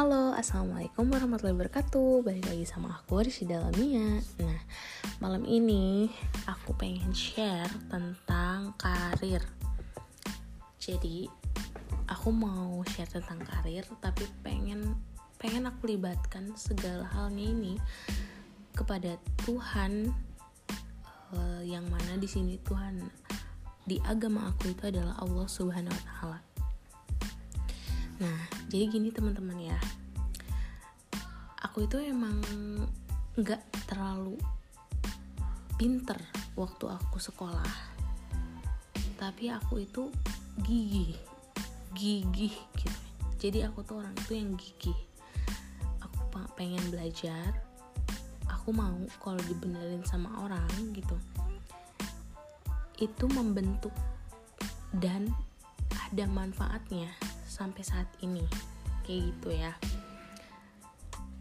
Halo, Assalamualaikum warahmatullahi wabarakatuh. Balik lagi sama aku, Rishida Lamia Nah, malam ini aku pengen share tentang karir. Jadi, aku mau share tentang karir Tapi pengen pengen aku libatkan segala halnya ini Kepada Tuhan uh, Yang mana di sini Tuhan Di agama aku itu adalah Allah Subhanahu Wa Taala Nah, jadi gini teman-teman ya. Aku itu emang nggak terlalu pinter waktu aku sekolah. Tapi aku itu gigih, gigih gitu. Jadi aku tuh orang itu yang gigih. Aku pengen belajar. Aku mau kalau dibenerin sama orang gitu. Itu membentuk dan ada manfaatnya sampai saat ini. Kayak gitu ya.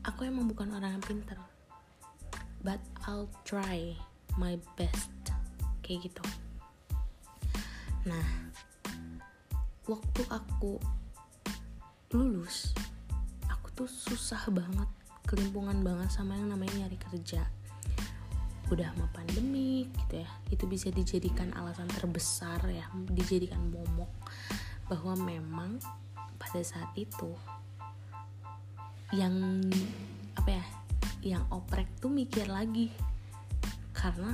Aku emang bukan orang yang pinter. But I'll try my best. Kayak gitu. Nah waktu aku lulus aku tuh susah banget kelimpungan banget sama yang namanya nyari kerja. Udah mau pandemi gitu ya. Itu bisa dijadikan alasan terbesar ya dijadikan momok bahwa memang pada saat itu yang apa ya yang oprek tuh mikir lagi. Karena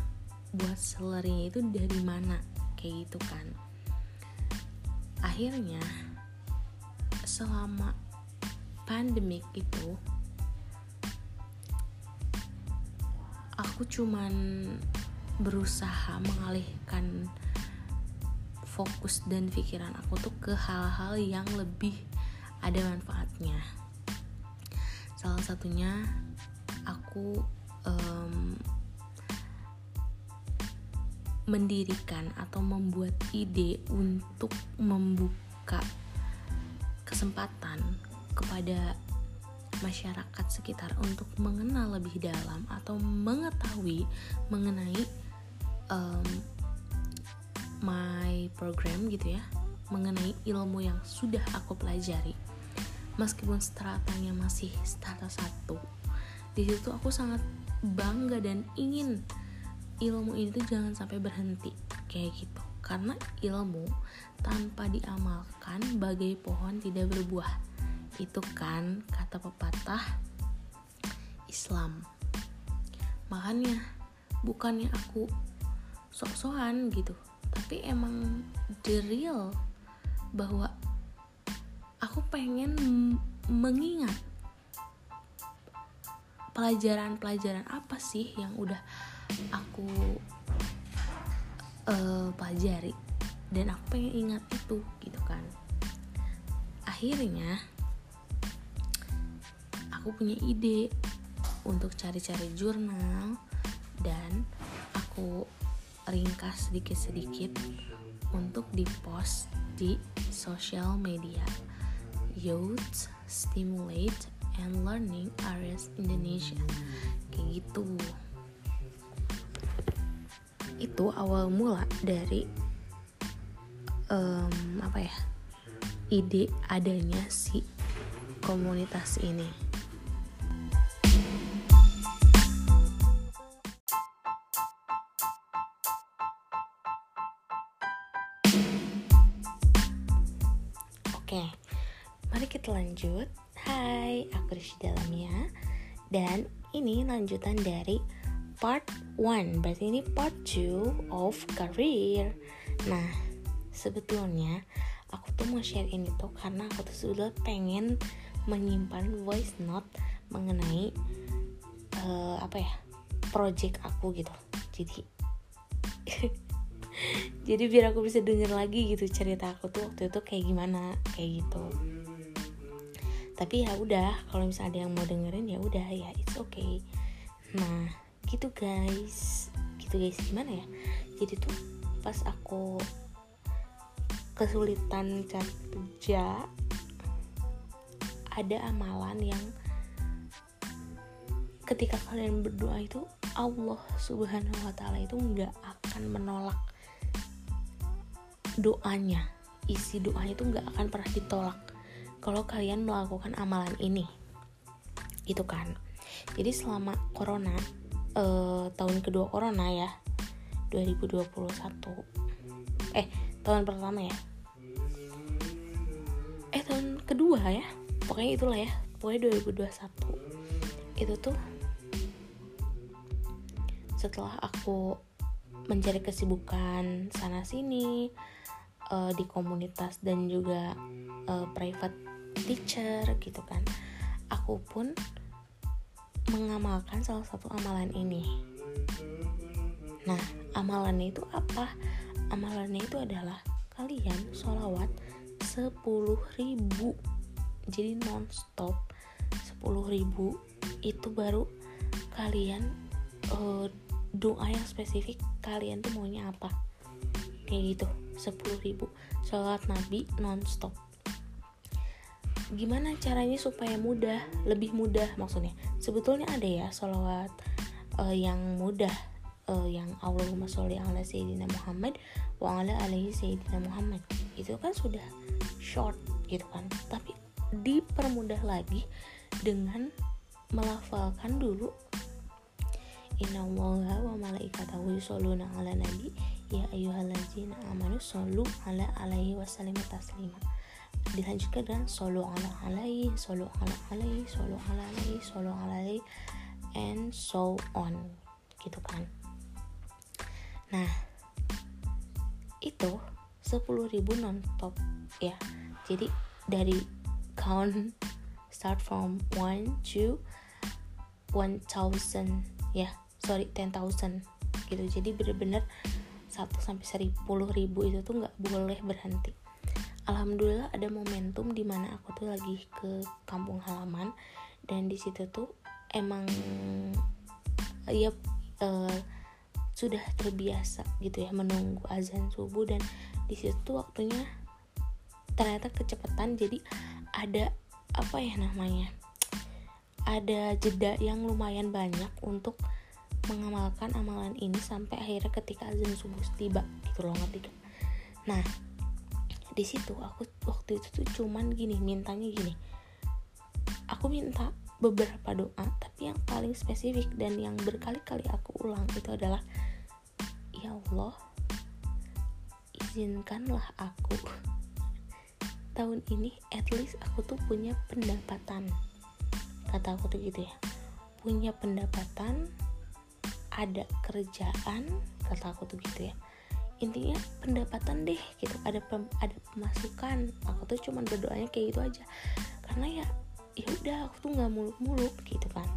buat sellernya itu dari mana kayak gitu kan. Akhirnya selama pandemik itu aku cuman berusaha mengalihkan fokus dan pikiran aku tuh ke hal-hal yang lebih ada manfaatnya. Salah satunya aku um, mendirikan atau membuat ide untuk membuka kesempatan kepada masyarakat sekitar untuk mengenal lebih dalam atau mengetahui mengenai um, my program gitu ya mengenai ilmu yang sudah aku pelajari. Meskipun stratanya masih strata satu di situ aku sangat bangga dan ingin ilmu ini tuh jangan sampai berhenti kayak gitu. Karena ilmu tanpa diamalkan bagai pohon tidak berbuah. Itu kan kata pepatah Islam. Makanya bukannya aku sok-sokan gitu tapi emang the real bahwa aku pengen mengingat pelajaran-pelajaran apa sih yang udah aku uh, pelajari dan aku pengen ingat itu gitu kan. Akhirnya aku punya ide untuk cari-cari jurnal dan aku ringkas sedikit-sedikit untuk dipost di social media. Youth Stimulate and Learning Areas Indonesia. Kayak gitu. Itu awal mula dari um, apa ya ide adanya si komunitas ini mari kita lanjut. Hai, aku Rishi Dalamia Dan ini lanjutan dari part 1 Berarti ini part 2 of career. Nah, sebetulnya aku tuh mau share ini tuh karena aku tuh sudah pengen menyimpan voice note mengenai uh, apa ya project aku gitu. Jadi jadi biar aku bisa denger lagi gitu cerita aku tuh waktu itu kayak gimana kayak gitu tapi ya udah kalau misalnya ada yang mau dengerin ya udah ya it's okay. Nah gitu guys. Gitu guys gimana ya? Jadi tuh pas aku kesulitan cari kerja ada amalan yang ketika kalian berdoa itu Allah subhanahu wa ta'ala itu nggak akan menolak doanya. Isi doanya itu nggak akan pernah ditolak kalau kalian melakukan amalan ini. Gitu kan. Jadi selama corona eh, tahun kedua corona ya 2021 eh tahun pertama ya. Eh tahun kedua ya. Pokoknya itulah ya. Pokoknya 2021 itu tuh setelah aku mencari kesibukan sana sini uh, di komunitas dan juga uh, private teacher gitu kan. Aku pun mengamalkan salah satu amalan ini. Nah amalannya itu apa? Amalannya itu adalah kalian sholawat 10 ribu. Jadi nonstop 10 ribu. Itu baru kalian uh, doa yang spesifik kalian tuh maunya apa. Kayak gitu 10 ribu. Sholat nabi nonstop gimana caranya supaya mudah lebih mudah maksudnya? Sebetulnya ada ya sholawat uh, yang mudah uh, yang Allahumma sholli ala sayyidina Muhammad wa ala alaihi sayyidina Muhammad. Itu kan sudah short gitu kan. Tapi dipermudah lagi dengan melafalkan dulu Inna allaha wa malaikatahu yusholluna ala nabi Ya ayyuhallazina amanu Sallu ala alaihi wasallim taslima Dilanjutkan dengan Sallu ala alaihi Sallu ala alaihi Sallu ala alaihi Sallu ala alaihi And so on. Gitu kan. Nah Itu 10.000 non top ya. Jadi dari count start from 1 to 1000 ya. Sorry 10,000 gitu. Jadi bener-bener 1 sampai 10 ribu itu tuh nggak boleh berhenti alhamdulillah ada momentum di mana aku tuh lagi ke kampung halaman. Dan di situ tuh emang ya uh, sudah terbiasa gitu ya menunggu azan subuh. Dan di situ waktunya ternyata kecepatan. Jadi ada apa ya namanya ada jeda yang lumayan banyak untuk mengamalkan amalan ini sampai akhirnya ketika azan subuh tiba gitu loh ngerti nah di situ. Aku waktu itu tuh cuman gini mintanya gini. Aku minta beberapa doa tapi yang paling spesifik dan yang berkali-kali aku ulang itu adalah ya Allah izinkanlah aku. Tahun ini at least aku tuh punya pendapatan. Kata aku tuh gitu ya. Punya pendapatan ada kerjaan kata aku tuh gitu ya intinya pendapatan deh gitu. Ada pem, ada pemasukan. Aku tuh cuman berdoanya kayak gitu aja. Karena ya ya udah aku tuh nggak muluk-muluk gitu kan.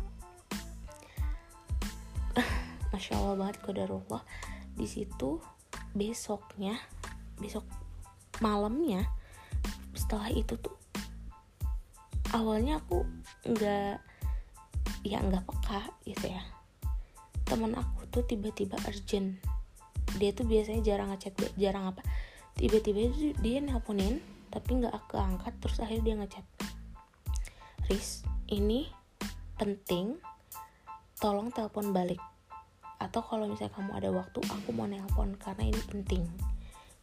Masya allah banget kodarullah di situ besoknya besok malamnya setelah itu tuh awalnya aku nggak ya nggak peka gitu ya. Teman aku tuh tiba-tiba urgent dia tuh biasanya jarang ngechat jarang apa tiba-tiba dia nelponin tapi nggak aku angkat terus akhirnya dia ngechat. Riz ini penting tolong telepon balik. Atau kalau misalnya kamu ada waktu aku mau nelpon karena ini penting.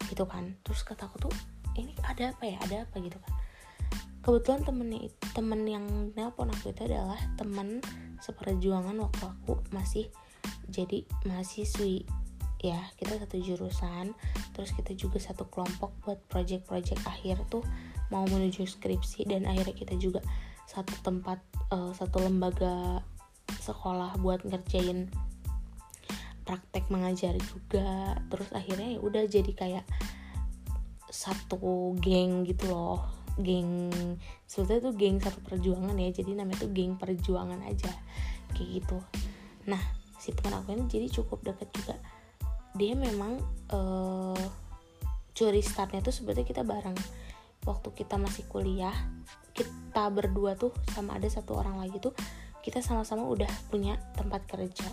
Gitu kan. Terus kata aku tuh ini ada apa ya? Ada apa? Gitu kan. Kebetulan temennya temen yang nelpon aku itu adalah temen seperjuangan waktu aku masih jadi mahasiswi ya kita satu jurusan terus kita juga satu kelompok buat project-project akhir tuh mau menuju skripsi dan akhirnya kita juga satu tempat uh, satu lembaga sekolah buat ngerjain praktek mengajar juga. Terus akhirnya ya udah jadi kayak satu geng gitu loh geng sebetulnya tuh geng satu perjuangan ya jadi namanya tuh geng perjuangan aja kayak gitu. Nah si teman aku ini jadi cukup dekat juga dia memang uh, curi startnya tuh sebetulnya kita bareng. Waktu kita masih kuliah kita berdua tuh sama ada satu orang lagi tuh kita sama-sama udah punya tempat kerja.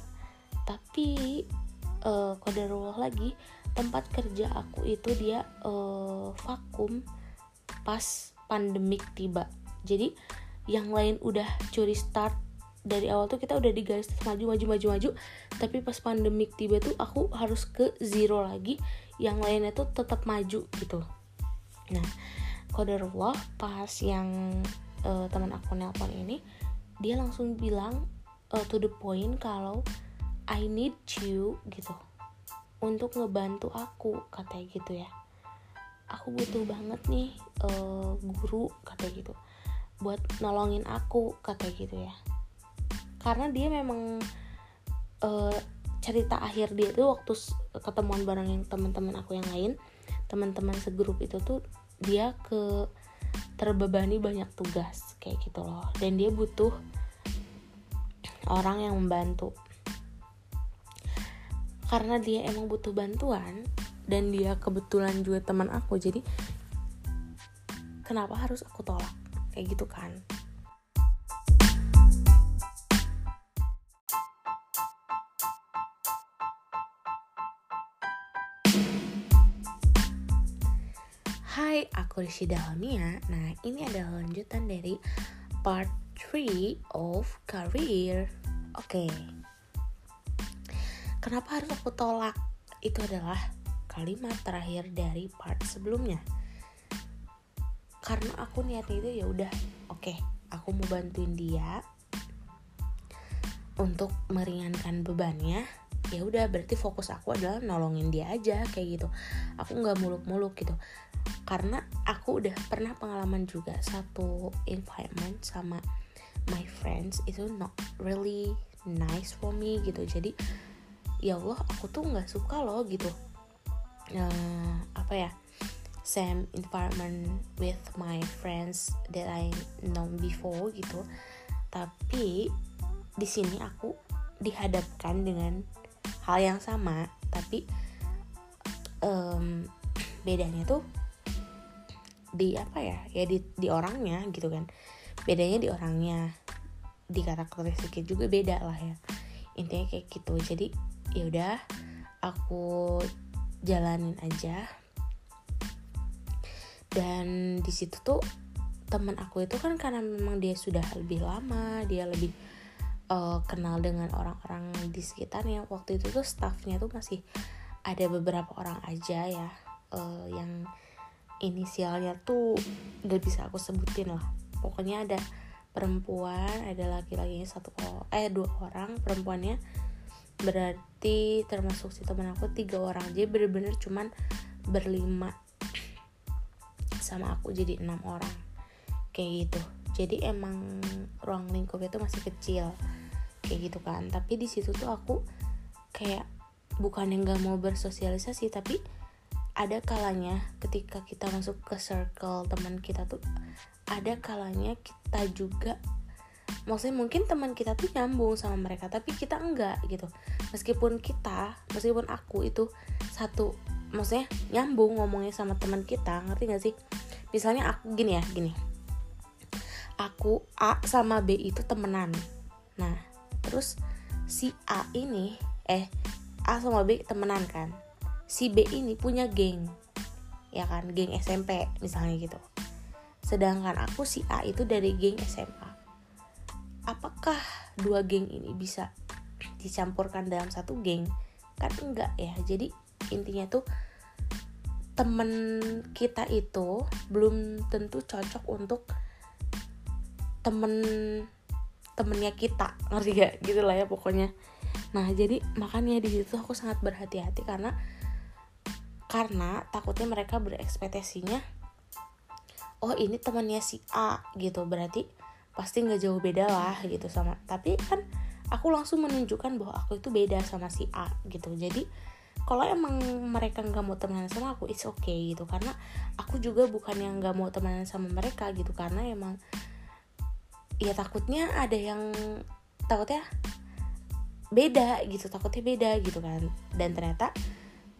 Tapi uh, kodarullah lagi tempat kerja aku itu dia uh, vakum pas pandemik tiba. Jadi yang lain udah curi start dari awal tuh kita udah di garis maju maju maju maju. Tapi pas pandemik tiba tuh aku harus ke zero lagi. Yang lainnya tuh tetap maju gitu. Nah kodarullah pas yang uh, teman aku nelpon ini dia langsung bilang uh, to the point kalau I need you gitu. Untuk ngebantu aku katanya gitu ya. Aku butuh banget nih uh, guru katanya gitu. Buat nolongin aku katanya gitu ya karena dia memang uh, cerita akhir dia tuh waktu ketemuan bareng yang teman-teman aku yang lain teman-teman segrup itu tuh dia ke terbebani banyak tugas kayak gitu loh. Dan dia butuh orang yang membantu. Karena dia emang butuh bantuan dan dia kebetulan juga teman aku jadi kenapa harus aku tolak? Kayak gitu kan Aku Rishi Dalmia. Nah, ini adalah lanjutan dari part 3 of career. Oke. Okay. Kenapa harus aku tolak? Itu adalah kalimat terakhir dari part sebelumnya. Karena aku niatnya itu ya udah, oke, okay, aku mau bantuin dia untuk meringankan bebannya ya udah berarti fokus aku adalah nolongin dia aja kayak gitu aku nggak muluk-muluk gitu karena aku udah pernah pengalaman juga satu environment sama my friends itu not really nice for me gitu. Jadi ya Allah aku tuh nggak suka loh gitu. Uh, apa ya same environment with my friends that I know before gitu. Tapi di sini aku dihadapkan dengan hal yang sama tapi um, bedanya tuh di apa ya ya di di orangnya gitu kan. Bedanya di orangnya di karakteristiknya juga beda lah ya. Intinya kayak gitu. Jadi ya udah aku jalanin aja. Dan di situ tuh teman aku itu kan karena memang dia sudah lebih lama dia lebih uh, kenal dengan orang-orang di sekitarnya waktu itu tuh staffnya tuh masih ada beberapa orang aja ya uh, yang inisialnya tuh gak bisa aku sebutin lah. Pokoknya ada perempuan ada laki-lakinya satu eh dua orang perempuannya berarti termasuk si teman aku tiga orang. Jadi bener-bener cuman berlima sama aku jadi enam orang. Kayak gitu. Jadi emang ruang lingkupnya tuh masih kecil. Kayak gitu kan. Tapi di situ tuh aku kayak bukan yang gak mau bersosialisasi tapi ada kalanya ketika kita masuk ke circle teman kita tuh ada kalanya kita juga maksudnya mungkin teman kita tuh nyambung sama mereka tapi kita enggak gitu. Meskipun kita meskipun aku itu satu maksudnya nyambung ngomongnya sama teman kita ngerti gak sih? Misalnya aku gini ya gini. Aku A sama B itu temenan. Nah terus si A ini eh A sama B temenan kan si B ini punya geng. Ya kan geng SMP misalnya gitu. Sedangkan aku si A itu dari geng SMA apakah dua geng ini bisa dicampurkan dalam satu geng? Kan enggak ya. Jadi intinya tuh temen kita itu belum tentu cocok untuk temen temennya kita. Ngerti gak gitu lah ya pokoknya. Nah jadi makanya di situ aku sangat berhati-hati karena karena takutnya mereka berekspektasinya oh ini temannya si A gitu. Berarti pasti nggak jauh beda lah gitu sama. Tapi kan aku langsung menunjukkan bahwa aku itu beda sama si A gitu. Jadi kalau emang mereka nggak mau temenan sama aku it's okay gitu. Karena aku juga bukan yang nggak mau temenan sama mereka gitu. Karena emang ya takutnya ada yang takutnya beda gitu. Takutnya beda gitu kan. Dan ternyata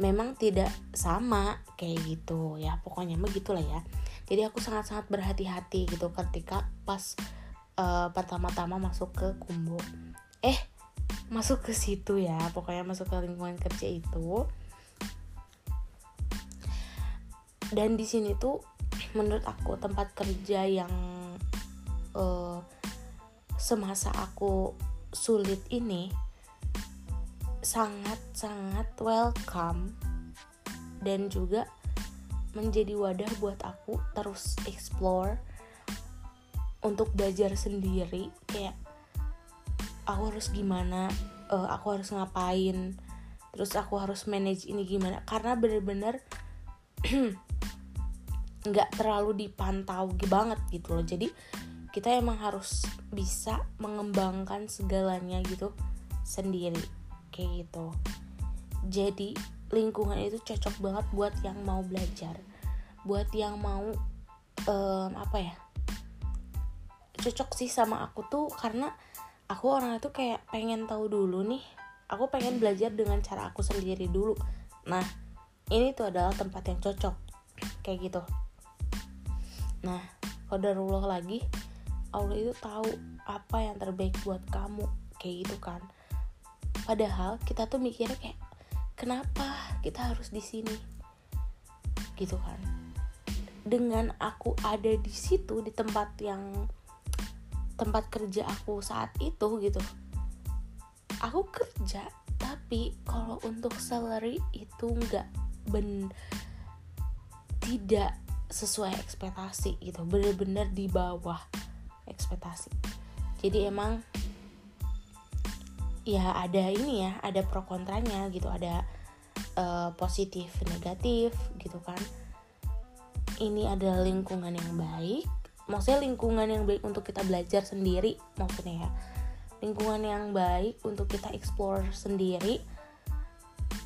memang tidak sama kayak gitu ya. Pokoknya begitulah ya. Jadi aku sangat-sangat berhati-hati gitu ketika pas uh, pertama-tama masuk ke kumbo eh masuk ke situ ya. Pokoknya masuk ke lingkungan kerja itu. Dan di sini tuh menurut aku tempat kerja yang uh, semasa aku sulit ini sangat sangat welcome dan juga menjadi wadah buat aku terus explore untuk belajar sendiri kayak aku harus gimana uh, aku harus ngapain terus aku harus manage ini gimana. Karena bener-bener nggak terlalu dipantau banget gitu loh. Jadi kita emang harus bisa mengembangkan segalanya gitu sendiri kayak gitu. Jadi lingkungan itu cocok banget buat yang mau belajar. Buat yang mau um, apa ya? Cocok sih sama aku tuh karena aku orang itu kayak pengen tahu dulu nih. Aku pengen belajar dengan cara aku sendiri dulu. Nah ini tuh adalah tempat yang cocok. Kayak gitu. Nah kodarullah lagi Allah itu tahu apa yang terbaik buat kamu. Kayak gitu kan padahal kita tuh mikirnya kayak kenapa kita harus di sini? Gitu kan. Dengan aku ada di situ di tempat yang tempat kerja aku saat itu gitu aku kerja tapi kalau untuk salary itu nggak ben tidak sesuai ekspektasi gitu bener-bener di bawah ekspektasi. Jadi emang ya ada ini ya ada pro kontranya gitu ada uh, positif negatif gitu kan. Ini adalah lingkungan yang baik maksudnya lingkungan yang baik untuk kita belajar sendiri maksudnya ya. Lingkungan yang baik untuk kita explore sendiri.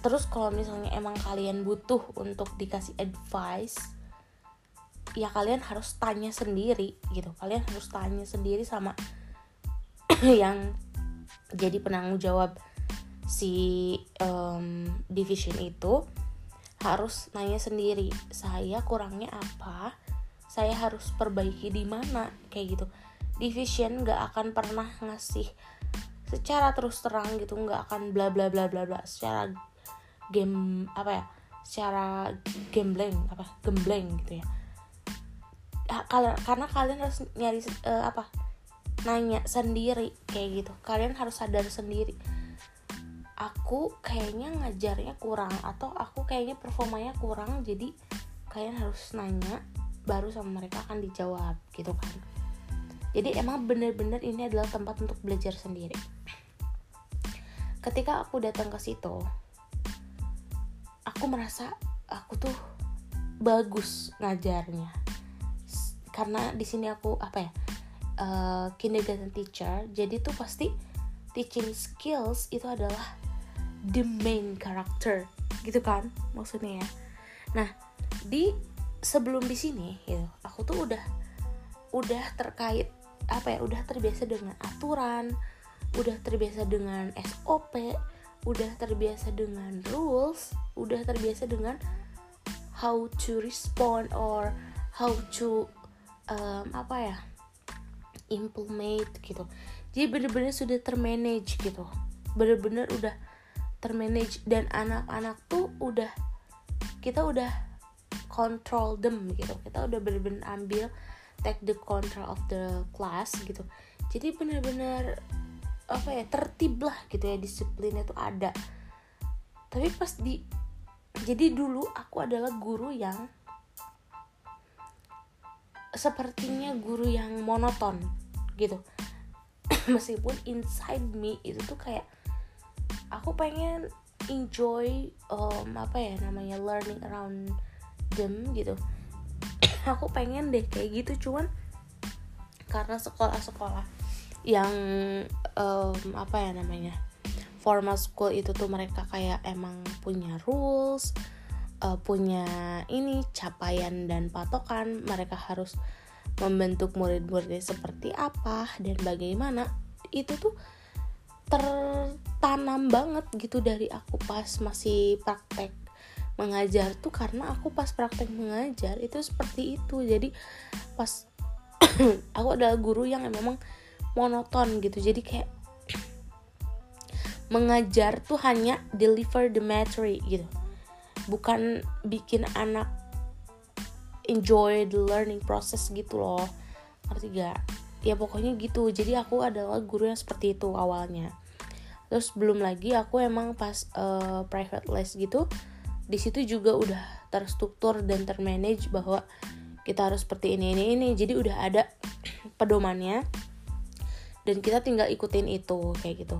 Terus kalau misalnya emang kalian butuh untuk dikasih advice ya kalian harus tanya sendiri gitu. Kalian harus tanya sendiri sama yang jadi penanggung jawab si um, division itu harus nanya sendiri saya kurangnya apa? Saya harus perbaiki di mana? Kayak gitu. Division nggak akan pernah ngasih secara terus terang gitu nggak akan bla bla bla bla bla secara game apa ya secara gambling apa gembleng gitu ya. Karena kalian harus nyari uh, apa nanya sendiri kayak gitu. Kalian harus sadar sendiri. Aku kayaknya ngajarnya kurang atau aku kayaknya performanya kurang jadi kalian harus nanya baru sama mereka akan dijawab gitu kan. Jadi emang bener-bener ini adalah tempat untuk belajar sendiri. Ketika aku datang ke situ aku merasa aku tuh bagus ngajarnya. Karena di sini aku apa ya uh, kindergarten teacher jadi tuh pasti teaching skills itu adalah the main character gitu kan maksudnya ya. Nah di sebelum di sini gitu aku tuh udah udah terkait apa ya udah terbiasa dengan aturan udah terbiasa dengan SOP udah terbiasa dengan rules udah terbiasa dengan how to respond or how to um, apa ya implement gitu. Jadi bener-bener sudah termanage gitu. Bener-bener udah termanage dan anak-anak tuh udah kita udah control them gitu. Kita udah bener-bener ambil take the control of the class gitu. Jadi bener-bener apa ya tertib lah gitu ya disiplinnya tuh ada. Tapi pas di jadi dulu aku adalah guru yang sepertinya guru yang monoton gitu. Meskipun inside me itu tuh kayak aku pengen enjoy um, apa ya namanya learning around them gitu. Aku pengen deh kayak gitu cuman karena sekolah-sekolah yang um, apa ya namanya formal school itu tuh mereka kayak emang punya rules uh, punya ini capaian dan patokan mereka harus membentuk murid-muridnya seperti apa dan bagaimana itu tuh tertanam banget gitu dari aku pas masih praktek mengajar tuh karena aku pas praktek mengajar itu seperti itu. Jadi pas aku adalah guru yang memang monoton gitu. Jadi kayak mengajar tuh hanya deliver the material gitu bukan bikin anak enjoy the learning process gitu loh. Ngerti gak? Ya pokoknya gitu. Jadi aku adalah guru yang seperti itu awalnya. Terus belum lagi aku emang pas uh, private les gitu di situ juga udah terstruktur dan termanage bahwa kita harus seperti ini ini ini. Jadi udah ada pedomannya dan kita tinggal ikutin itu kayak gitu.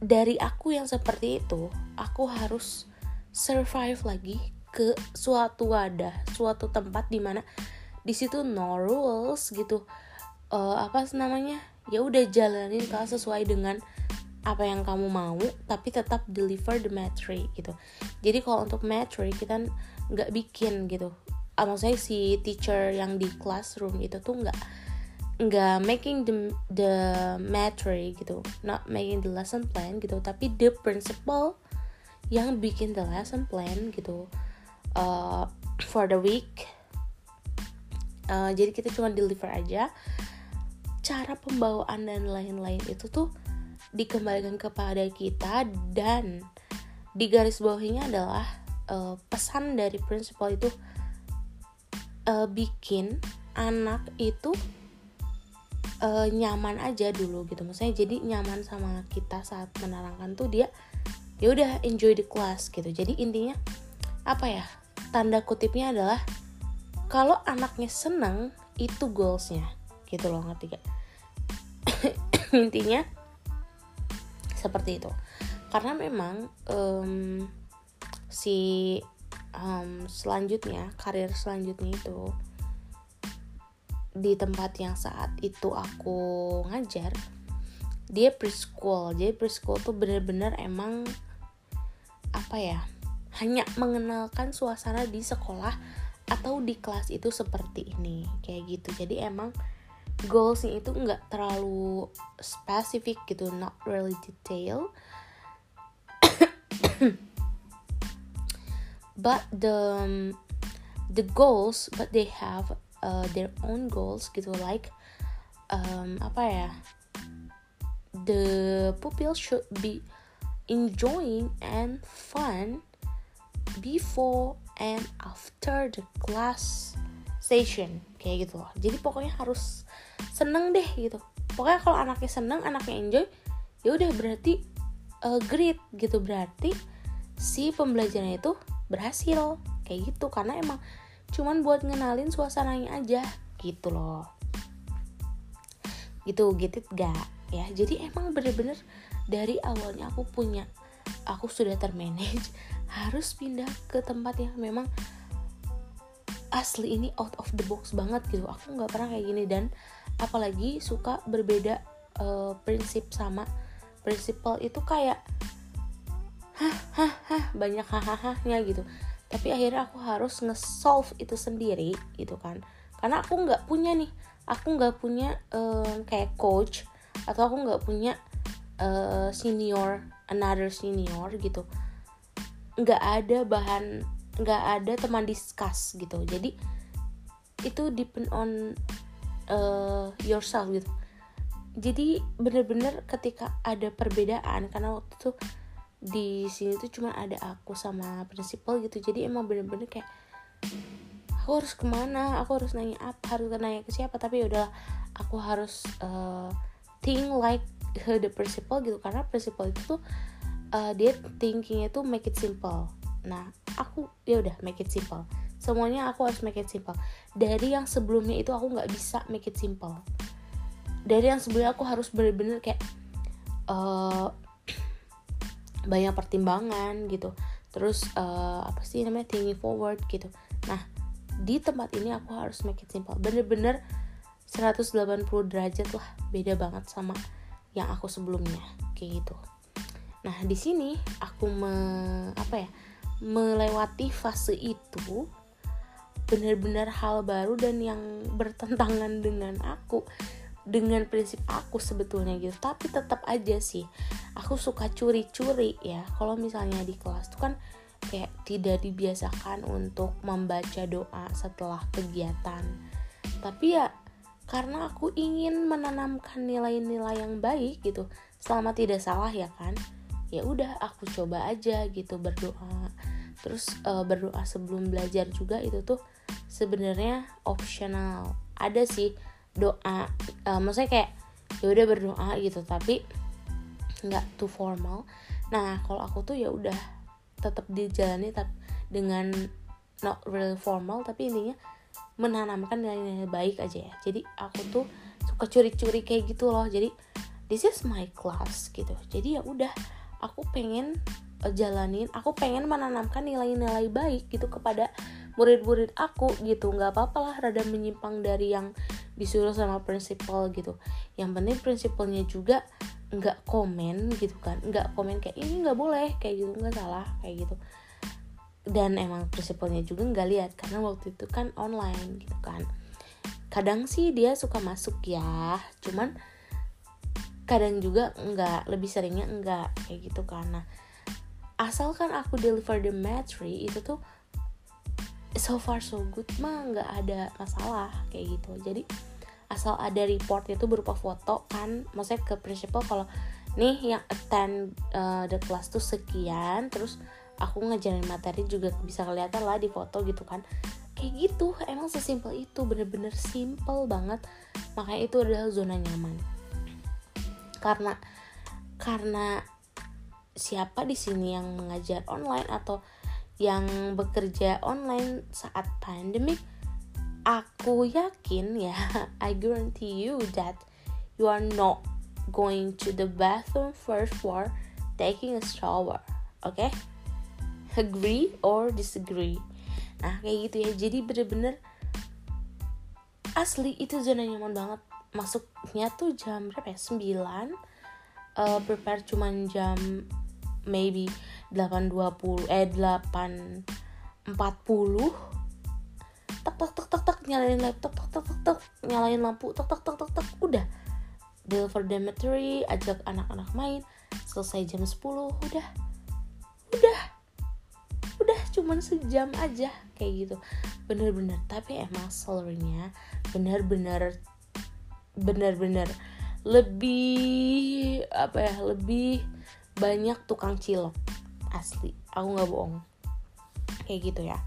Dari aku yang seperti itu aku harus survive lagi ke suatu wadah suatu tempat di mana di situ no rules gitu. Uh, apa namanya? Ya udah jalanin kalau sesuai dengan apa yang kamu mau tapi tetap deliver the materi gitu. Jadi kalau untuk materi kita nggak bikin gitu. Ah, maksudnya si teacher yang di classroom itu tuh nggak nggak making the the materi gitu. Not making the lesson plan gitu tapi the principal yang bikin the lesson plan gitu uh, for the week. Uh, jadi kita cuma deliver aja. Cara pembawaan dan lain-lain itu tuh dikembalikan kepada kita dan di garis bawahnya adalah uh, pesan dari prinsipal itu uh, bikin anak itu uh, nyaman aja dulu gitu. Maksudnya jadi nyaman sama kita saat menerangkan tuh dia ya udah enjoy the class gitu. Jadi intinya apa ya tanda kutipnya adalah kalau anaknya seneng itu goalsnya gitu loh ngerti gak intinya seperti itu. Karena memang um, si um, selanjutnya karir selanjutnya itu di tempat yang saat itu aku ngajar dia preschool. Jadi preschool tuh bener-bener emang apa ya hanya mengenalkan suasana di sekolah atau di kelas itu seperti ini kayak gitu. Jadi emang goalsnya itu nggak terlalu spesifik gitu not really detail. But the the goals but they have uh, their own goals gitu like um, apa ya the pupil should be enjoying and fun before and after the class session. Kayak gitu loh. Jadi pokoknya harus seneng deh gitu. Pokoknya kalau anaknya seneng anaknya enjoy ya udah berarti uh, great gitu. Berarti si pembelajarannya itu berhasil. Kayak gitu. Karena emang cuman buat ngenalin suasananya aja gitu loh. Gitu gitu gak ya jadi emang bener-bener dari awalnya aku punya aku sudah termanage harus pindah ke tempat yang memang asli ini out of the box banget gitu. Aku nggak pernah kayak gini dan apalagi suka berbeda uh, prinsip sama prinsipal itu kayak hah hah hah banyak gitu. Tapi akhirnya aku harus nge-solve itu sendiri gitu kan. Karena aku nggak punya nih aku nggak punya um, kayak coach atau aku nggak punya uh, senior another senior gitu. Nggak ada bahan nggak ada teman discuss gitu. Jadi itu depend on uh, yourself gitu. Jadi bener-bener ketika ada perbedaan karena waktu itu di sini tuh cuma ada aku sama prinsipal gitu. Jadi emang bener-bener kayak aku harus ke mana aku harus nanya apa harus nanya ke siapa. Tapi ya udahlah aku harus uh, think like the principal gitu karena principal itu tuh uh, dia thinkingnya tuh make it simple. Nah aku ya udah make it simple. Semuanya aku harus make it simple. Dari yang sebelumnya itu aku nggak bisa make it simple. Dari yang sebelumnya aku harus bener-bener kayak uh, banyak pertimbangan gitu. Terus uh, apa sih namanya thinking forward gitu. Nah di tempat ini aku harus make it simple. Bener-bener 180 derajat lah beda banget sama yang aku sebelumnya kayak gitu. Nah di sini aku me apa ya melewati fase itu benar-benar hal baru dan yang bertentangan dengan aku dengan prinsip aku sebetulnya gitu. Tapi tetap aja sih aku suka curi-curi ya. Kalau misalnya di kelas tuh kan kayak tidak dibiasakan untuk membaca doa setelah kegiatan. Tapi ya karena aku ingin menanamkan nilai-nilai yang baik gitu. Selama tidak salah ya kan? Ya udah aku coba aja gitu berdoa. Terus uh, berdoa sebelum belajar juga itu tuh sebenarnya optional ada sih doa uh, maksudnya kayak ya udah berdoa gitu tapi nggak too formal. Nah kalau aku tuh ya udah tetap dijalani tapi dengan not really formal tapi intinya menanamkan nilai-nilai baik aja ya. Jadi aku tuh suka curi-curi kayak gitu loh. Jadi this is my class gitu. Jadi ya udah aku pengen uh, jalanin aku pengen menanamkan nilai-nilai baik gitu kepada murid-murid aku gitu. Nggak apa-apa lah rada menyimpang dari yang disuruh sama prinsipal gitu. Yang penting prinsipalnya juga nggak komen gitu kan. Nggak komen kayak ini nggak boleh kayak gitu. Nggak salah kayak gitu dan emang prinsipalnya juga nggak lihat karena waktu itu kan online gitu kan. Kadang sih dia suka masuk ya cuman kadang juga nggak lebih seringnya enggak kayak gitu karena asalkan aku deliver the materi itu tuh so far so good mah nggak ada masalah kayak gitu. Jadi asal ada report itu berupa foto kan maksudnya ke principal kalau nih yang attend uh, the class tuh sekian terus aku ngajarin materi juga bisa kelihatan lah di foto gitu kan. Kayak gitu emang sesimpel itu bener-bener simple banget. Makanya itu adalah zona nyaman. Karena karena siapa di sini yang mengajar online atau yang bekerja online saat pandemic aku yakin ya I guarantee you that you are not going to the bathroom first for taking a shower oke okay? Agree or disagree nah kayak gitu ya jadi bener-bener asli itu zona nyaman banget masuknya tuh jam berapa ya 9 uh, prepare cuman jam maybe 8.20 eh 8.40 tak tak tak tak tak nyalain laptop tak tak tak tak nyalain lampu tak tak tak tak tak udah deliver material ajak anak-anak main selesai jam 10 udah udah udah cuman sejam aja kayak gitu. Bener-bener tapi emang salary-nya bener-bener bener-bener lebih apa ya lebih banyak tukang cilok. Asli aku nggak bohong. Kayak gitu ya.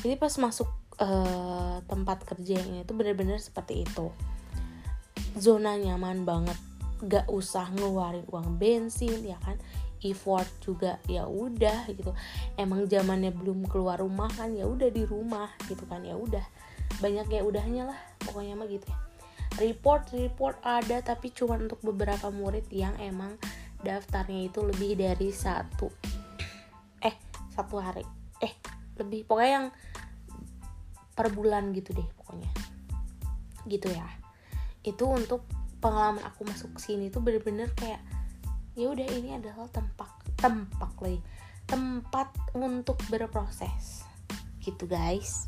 Jadi pas masuk uh, tempat kerja yang itu bener-bener seperti itu. Zona nyaman banget. Gak usah ngeluarin uang bensin ya kan effort juga ya udah gitu. Emang zamannya belum keluar rumah kan ya udah di rumah gitu kan ya udah. Banyak ya udahnya lah pokoknya mah gitu ya. Report report ada tapi cuma untuk beberapa murid yang emang daftarnya itu lebih dari satu eh satu hari. Eh lebih pokoknya yang per bulan gitu deh pokoknya. Gitu ya. Itu untuk pengalaman aku masuk sini tuh bener-bener kayak ya udah ini adalah tempat tempat lagi tempat untuk berproses gitu guys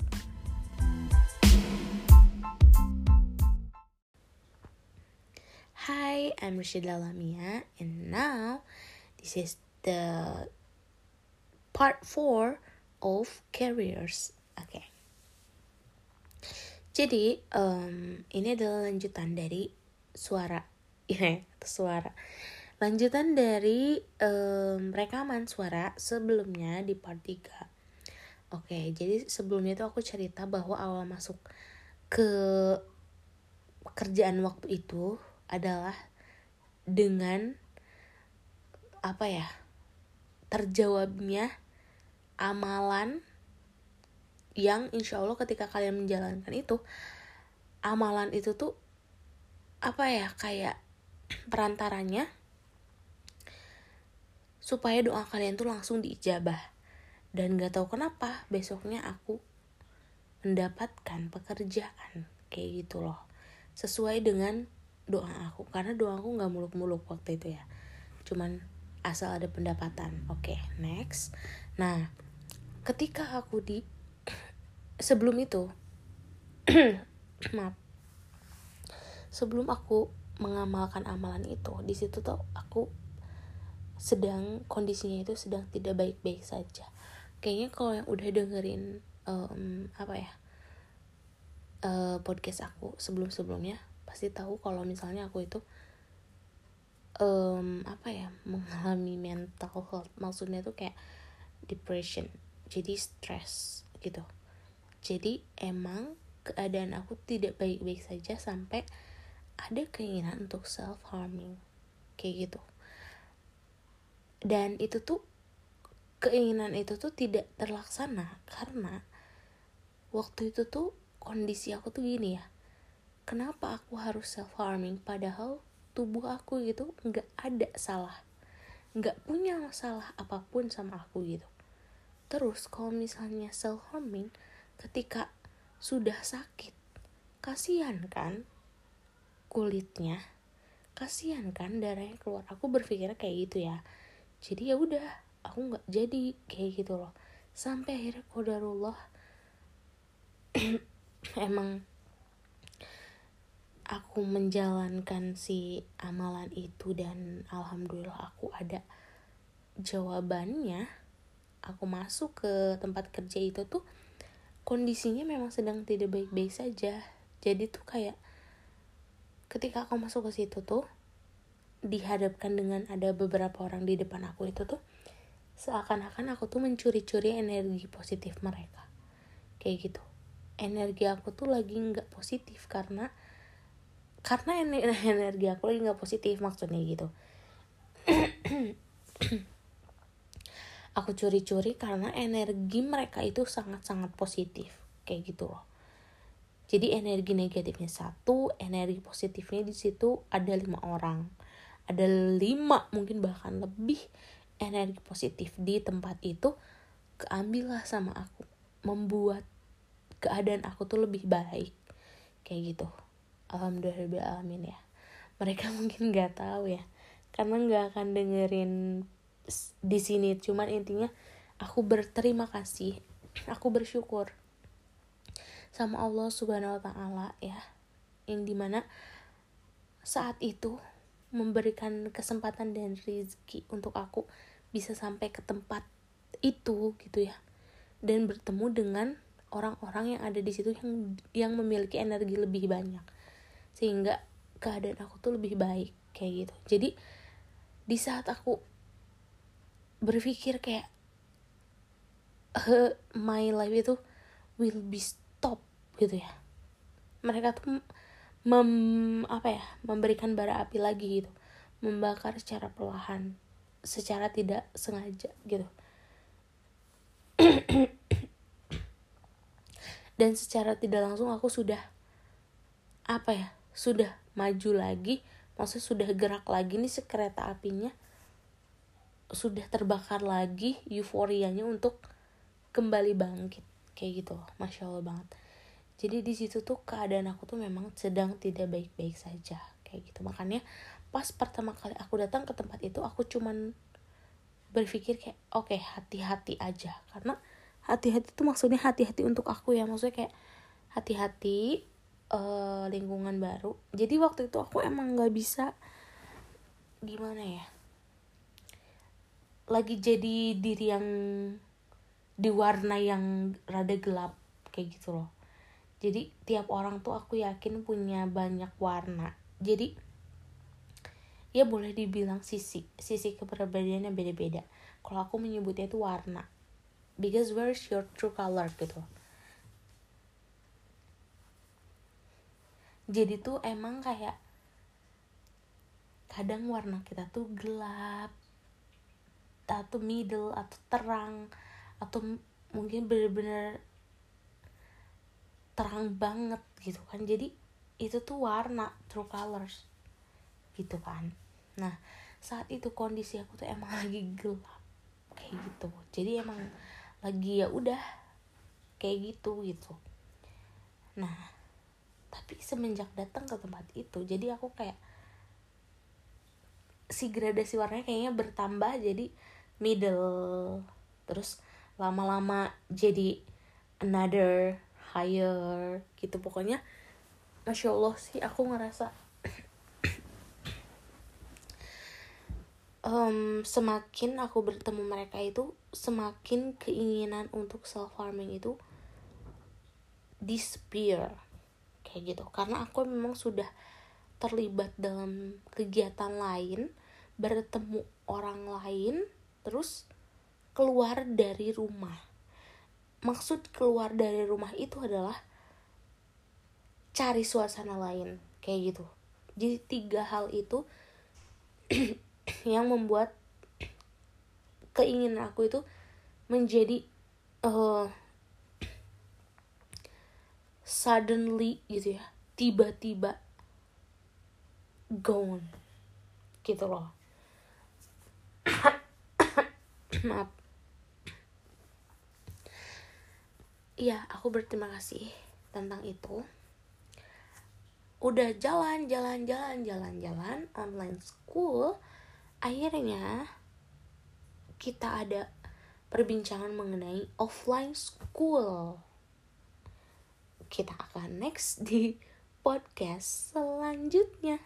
Hi, I'm Rashida Lamia and now this is the part 4 of careers. Oke. Okay. Jadi, um, ini adalah lanjutan dari suara. Ya, suara lanjutan dari um, rekaman suara sebelumnya di part 3 oke jadi sebelumnya itu aku cerita bahwa awal masuk ke pekerjaan waktu itu adalah dengan apa ya terjawabnya amalan yang insya Allah ketika kalian menjalankan itu amalan itu tuh apa ya kayak perantaranya supaya doa kalian tuh langsung diijabah. Dan gak tahu kenapa besoknya aku mendapatkan pekerjaan kayak gitu loh. Sesuai dengan doa aku. Karena doa aku gak muluk-muluk waktu itu ya. Cuman asal ada pendapatan. Oke, okay, next. Nah, ketika aku di sebelum itu maaf sebelum aku mengamalkan amalan itu di situ tuh aku sedang kondisinya itu sedang tidak baik-baik saja. Kayaknya kalau yang udah dengerin um, apa ya uh, podcast aku sebelum-sebelumnya pasti tahu kalau misalnya aku itu um, apa ya mengalami mental health. Maksudnya tuh kayak depression jadi stress gitu. Jadi emang keadaan aku tidak baik-baik saja sampai ada keinginan untuk self harming kayak gitu dan itu tuh keinginan itu tuh tidak terlaksana karena waktu itu tuh kondisi aku tuh gini ya. Kenapa aku harus self harming padahal tubuh aku gitu nggak ada salah. Nggak punya masalah apa pun sama aku gitu. Terus kalau misalnya self harming ketika sudah sakit kasihan kan kulitnya? Kasihan kan darahnya keluar? Aku berpikir kayak gitu ya jadi ya udah aku nggak jadi kayak gitu loh. Sampai akhirnya kodarullah emang aku menjalankan si amalan itu dan alhamdulillah aku ada jawabannya. Aku masuk ke tempat kerja itu tuh kondisinya memang sedang tidak baik-baik saja. Jadi tuh kayak ketika aku masuk ke situ tuh dihadapkan dengan ada beberapa orang di depan aku itu tuh seakan-akan aku tuh mencuri-curi energi positif mereka. Kayak gitu. Energi aku tuh lagi nggak positif karena karena energi aku lagi nggak positif maksudnya gitu. Aku curi-curi karena energi mereka itu sangat-sangat positif. Kayak gitu loh. Jadi energi negatifnya satu energi positifnya di situ ada lima orang ada lima mungkin bahkan lebih energi positif di tempat itu keambillah sama aku. Membuat keadaan aku tuh lebih baik. Kayak gitu. Alhamdulillah alamin ya. Mereka mungkin nggak tahu ya. Karena nggak akan dengerin di sini. Cuman intinya aku berterima kasih. Aku bersyukur sama Allah subhanahu wa taala ya. Yang di mana saat itu memberikan kesempatan dan rezeki untuk aku bisa sampai ke tempat itu gitu ya. Dan bertemu dengan orang-orang yang ada di situ yang yang memiliki energi lebih banyak. Sehingga keadaan aku tuh lebih baik kayak gitu. Jadi di saat aku berpikir kayak my life itu will be stop gitu ya. Mereka tuh mem apa ya memberikan bara api lagi gitu. Membakar secara perlahan secara tidak sengaja gitu. Dan secara tidak langsung aku sudah apa ya sudah maju lagi maksudnya sudah gerak lagi nih sekereta apinya sudah terbakar lagi euforianya untuk kembali bangkit kayak gitu masya allah banget jadi di situ tuh keadaan aku tuh memang sedang tidak baik-baik saja kayak gitu. Makanya pas pertama kali aku datang ke tempat itu aku cuman berpikir kayak oke okay, hati-hati aja. Karena hati-hati tuh maksudnya hati-hati untuk aku ya. Maksudnya kayak hati-hati uh, lingkungan baru. Jadi waktu itu aku emang nggak bisa gimana ya lagi jadi diri yang di warna yang rada gelap kayak gitu loh jadi tiap orang tuh aku yakin punya banyak warna. Jadi ya boleh dibilang sisi sisi kepribadiannya beda-beda. Kalau aku menyebutnya itu warna. Because where's your true color gitu. Jadi tuh emang kayak kadang warna kita tuh gelap atau middle atau terang atau mungkin bener-bener terang banget gitu kan. Jadi itu tuh warna true colors. Gitu kan. Nah saat itu kondisi aku tuh emang lagi gelap kayak gitu. Jadi emang lagi ya udah kayak gitu gitu. Nah tapi semenjak datang ke tempat itu jadi aku kayak si gradasi warnanya kayaknya bertambah jadi middle. Terus lama-lama jadi another higher gitu. Pokoknya masya allah sih aku ngerasa um, semakin aku bertemu mereka itu semakin keinginan untuk self harming itu disappear. Kayak gitu. Karena aku memang sudah terlibat dalam kegiatan lain bertemu orang lain terus keluar dari rumah maksud keluar dari rumah itu adalah cari suasana lain kayak gitu. Jadi tiga hal itu yang membuat keinginan aku itu menjadi uh, suddenly gitu ya tiba-tiba gone gitu loh. Maaf Iya, aku berterima kasih tentang itu. Udah jalan, jalan, jalan, jalan, jalan online school, akhirnya kita ada perbincangan mengenai offline school. Kita akan next di podcast selanjutnya.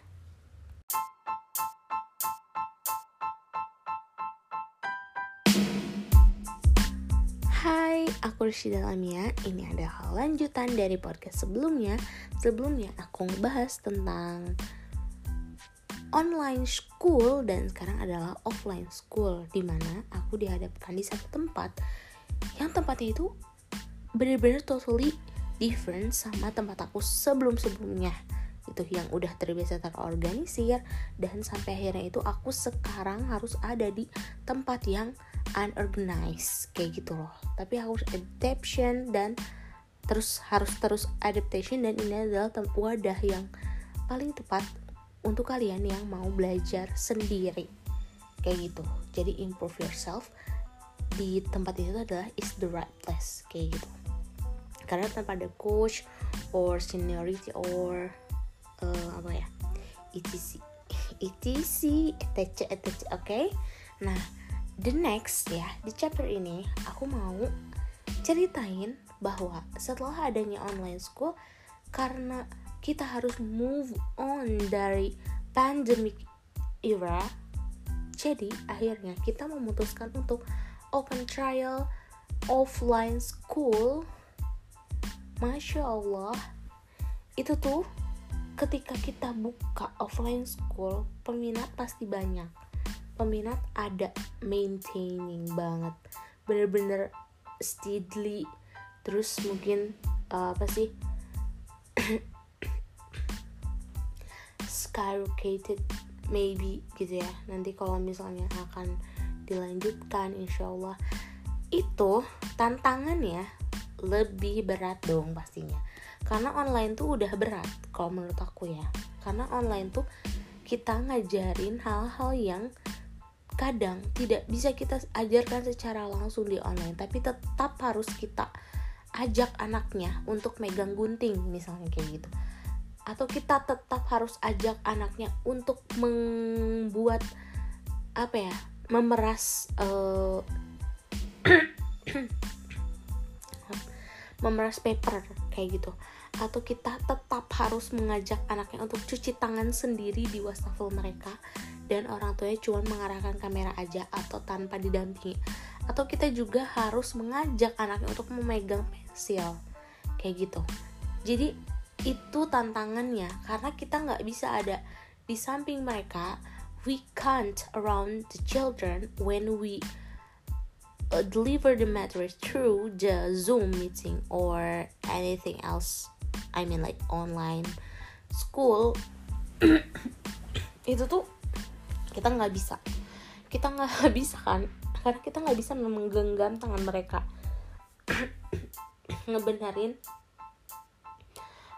Aku Rishida Lamia. Ini adalah lanjutan dari podcast sebelumnya. Sebelumnya aku ngebahas tentang online school dan sekarang adalah offline school di mana aku dihadapkan di satu tempat yang tempatnya itu bener-bener totally different sama tempat aku sebelum-sebelumnya itu yang udah terbiasa terorganisir dan sampai akhirnya itu aku sekarang harus ada di tempat yang unorganized kayak gitu loh. Tapi harus adaptation dan terus harus terus adaptation dan ini adalah wadah yang paling tepat untuk kalian yang mau belajar sendiri. Kayak gitu. Jadi improve yourself di tempat itu adalah is the right place kayak gitu. Karena tanpa ada coach or seniority or uh, apa ya? Etc. Etc etc etc oke? Okay? nah the next ya di chapter ini aku mau ceritain bahwa setelah adanya online school karena kita harus move on dari pandemic era jadi akhirnya kita memutuskan untuk open trial offline school. Masya Allah. Itu tuh ketika kita buka offline school peminat pasti banyak peminat ada maintaining banget. Bener-bener steadily. Terus mungkin uh, apa sih? Skyrocketed maybe gitu ya. Nanti kalau misalnya akan dilanjutkan insyaallah itu tantangannya lebih berat dong pastinya. Karena online tuh udah berat kalau menurut aku ya. Karena online tuh kita ngajarin hal-hal yang kadang tidak bisa kita ajarkan secara langsung di online tapi tetap harus kita ajak anaknya untuk megang gunting misalnya kayak gitu. Atau kita tetap harus ajak anaknya untuk membuat apa ya memeras uh, memeras paper kayak gitu. Atau kita tetap harus mengajak anaknya untuk cuci tangan sendiri di wastafel mereka dan orang tuanya cuma mengarahkan kamera aja atau tanpa didampingi. Atau kita juga harus mengajak anaknya untuk memegang pensil. Kayak gitu. Jadi itu tantangannya. Karena kita nggak bisa ada di samping mereka we can't around the children when we uh, deliver the material through the zoom meeting or anything else. I mean like online school. Itu tuh kita nggak bisa. Kita nggak bisa kan? Karena kita nggak bisa menggenggam tangan mereka. Ngebenerin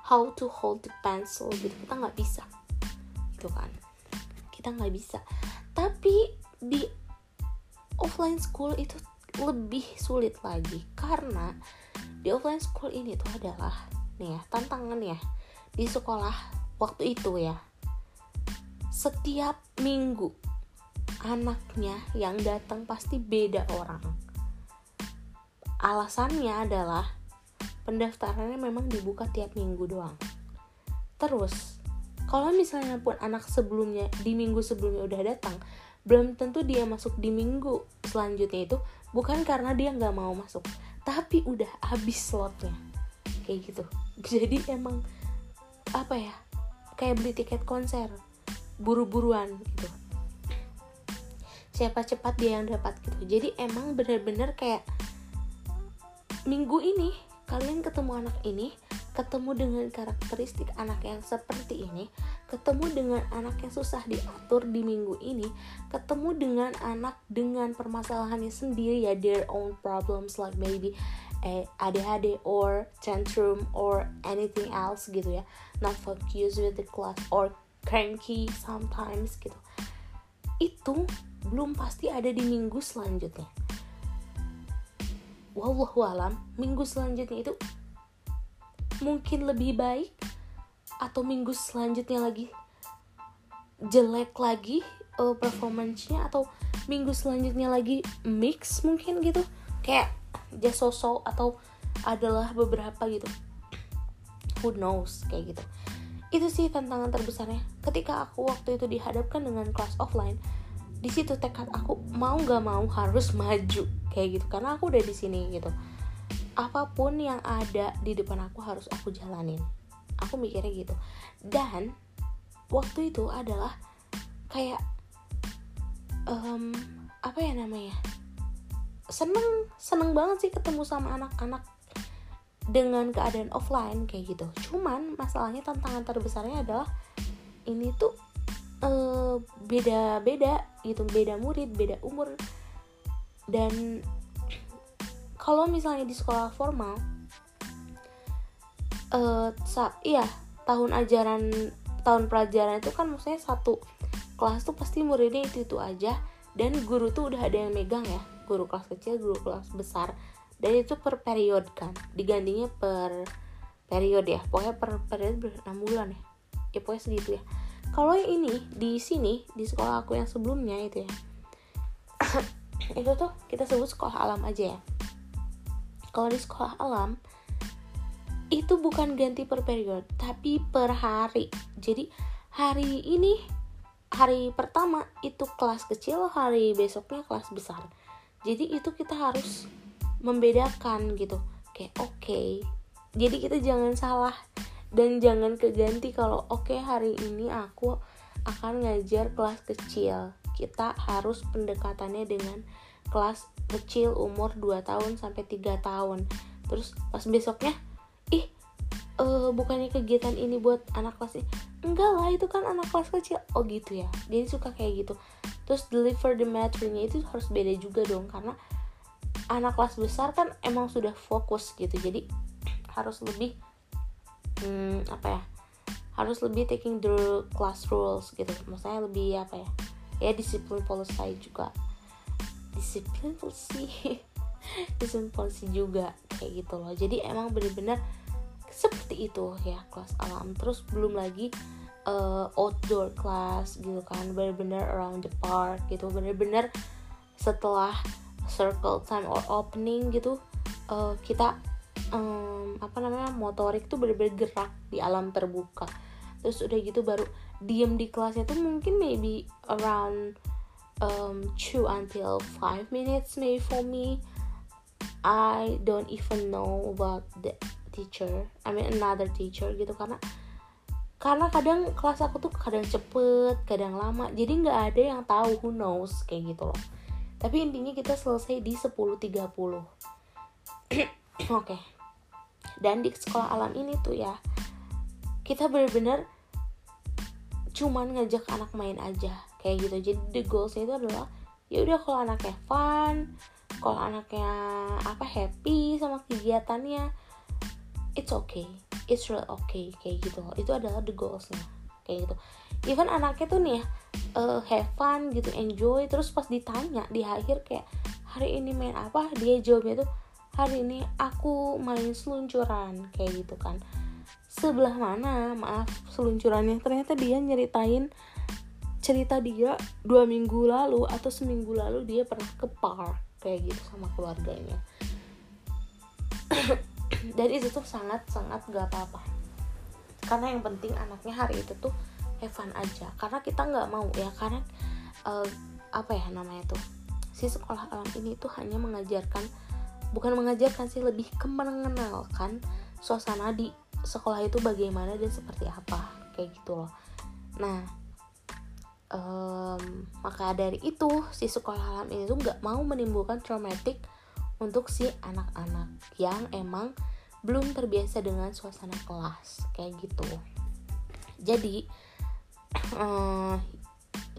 how to hold the pencil gitu. Kita nggak bisa. Itu kan? Kita nggak bisa. Tapi di offline school itu lebih sulit lagi. Karena di offline school ini tuh adalah nih ya tantangan ya di sekolah waktu itu ya setiap minggu anaknya yang datang pasti beda orang. Alasannya adalah pendaftarannya memang dibuka tiap minggu doang. Terus, kalau misalnya pun anak sebelumnya di minggu sebelumnya udah datang, belum tentu dia masuk di minggu selanjutnya itu bukan karena dia nggak mau masuk, tapi udah habis slotnya, kayak gitu. Jadi emang apa ya, kayak beli tiket konser buru-buruan gitu. Siapa cepat dia yang dapat gitu. Jadi emang bener-bener kayak minggu ini kalian ketemu anak ini ketemu dengan karakteristik anak yang seperti ini ketemu dengan anak yang susah diatur di minggu ini ketemu dengan anak dengan permasalahannya sendiri ya their own problems like maybe eh, ADHD or tantrum or anything else gitu ya. Not focus with the class or cranky sometimes gitu. Itu belum pasti ada di minggu selanjutnya. Wallahu alam minggu selanjutnya itu mungkin lebih baik atau minggu selanjutnya lagi jelek lagi uh, performance-nya atau minggu selanjutnya lagi mix mungkin gitu? Kayak just atau adalah beberapa gitu. Who knows kayak gitu itu sih tantangan terbesarnya. Ketika aku waktu itu dihadapkan dengan kelas offline di situ tekad aku mau gak mau harus maju kayak gitu. Karena aku udah di sini gitu. Apa pun yang ada di depan aku harus aku jalanin. Aku mikirnya gitu. Dan waktu itu adalah kayak um, apa ya namanya? Seneng seneng banget sih ketemu sama anak-anak dengan keadaan offline kayak gitu. Cuman masalahnya tantangan terbesarnya adalah ini tuh uh, beda beda gitu. Beda murid beda umur. Dan kalau misalnya di sekolah formal uh, sa iya tahun ajaran tahun pelajaran itu kan maksudnya satu. Kelas tuh pasti muridnya itu itu aja. Dan guru tuh udah ada yang megang ya. Guru kelas kecil guru kelas besar dan itu per period kan. Digantinya per period ya. Pokoknya per period enam bulan ya. Ya pokoknya segitu ya. Kalau yang ini di sini di sekolah aku yang sebelumnya itu ya. Itu tuh kita sebut sekolah alam aja ya. Kalau di sekolah alam itu bukan ganti per period tapi per hari. Jadi hari ini hari pertama itu kelas kecil hari besoknya kelas besar. Jadi itu kita harus membedakan gitu. Kayak oke okay. jadi kita jangan salah dan jangan keganti kalau oke okay, hari ini aku akan ngajar kelas kecil. Kita harus pendekatannya dengan kelas kecil umur 2 tahun sampai 3 tahun. Terus pas besoknya ih uh, bukannya kegiatan ini buat anak kelas ini? Enggak lah itu kan anak kelas kecil. Oh gitu ya. Dia suka kayak gitu. Terus deliver the materialnya itu harus beda juga dong karena anak kelas besar kan emang sudah fokus gitu. Jadi harus lebih hmm, apa ya harus lebih taking the class rules gitu. Maksudnya lebih apa ya ya disiplin policy juga. Disiplin policy? Disiplin policy juga kayak gitu loh. Jadi emang bener-bener seperti itu ya kelas alam terus belum lagi uh, outdoor class gitu kan. Bener-bener around the park gitu. Bener-bener setelah circle time or opening gitu uh, kita um, apa namanya motorik tuh bener-bener gerak di alam terbuka. Terus udah gitu baru diem di kelasnya tuh mungkin maybe around um, two until five minutes maybe for me. I don't even know about the teacher I mean another teacher gitu karena karena kadang kelas aku tuh kadang cepet kadang lama jadi nggak ada yang tahu who knows kayak gitu loh tapi intinya kita selesai di 10.30 oke. Okay. dan di sekolah alam ini tuh ya kita bener-bener cuman ngajak anak main aja kayak gitu. Jadi the goalsnya itu adalah ya udah kalau anaknya fun kalau anaknya apa happy sama kegiatannya it's okay it's real okay kayak gitu. Itu adalah the goalsnya kayak gitu. Even anaknya tuh nih ya uh, have fun gitu enjoy. Terus pas ditanya di akhir kayak hari ini main apa? Dia jawabnya tuh hari ini aku main seluncuran kayak gitu kan. Sebelah mana maaf seluncurannya ternyata dia nyeritain cerita dia dua minggu lalu atau seminggu lalu dia pernah ke park kayak gitu sama keluarganya. Dan itu tuh sangat sangat gak apa-apa. Karena yang penting anaknya hari itu tuh fun aja. Karena kita nggak mau ya karena uh, apa ya namanya tuh si sekolah alam ini tuh hanya mengajarkan bukan mengajarkan sih lebih ke mengenalkan suasana di sekolah itu bagaimana dan seperti apa kayak gitu loh. Nah um, maka dari itu si sekolah alam ini tuh nggak mau menimbulkan traumatik untuk si anak-anak yang emang belum terbiasa dengan suasana kelas kayak gitu. Jadi uh,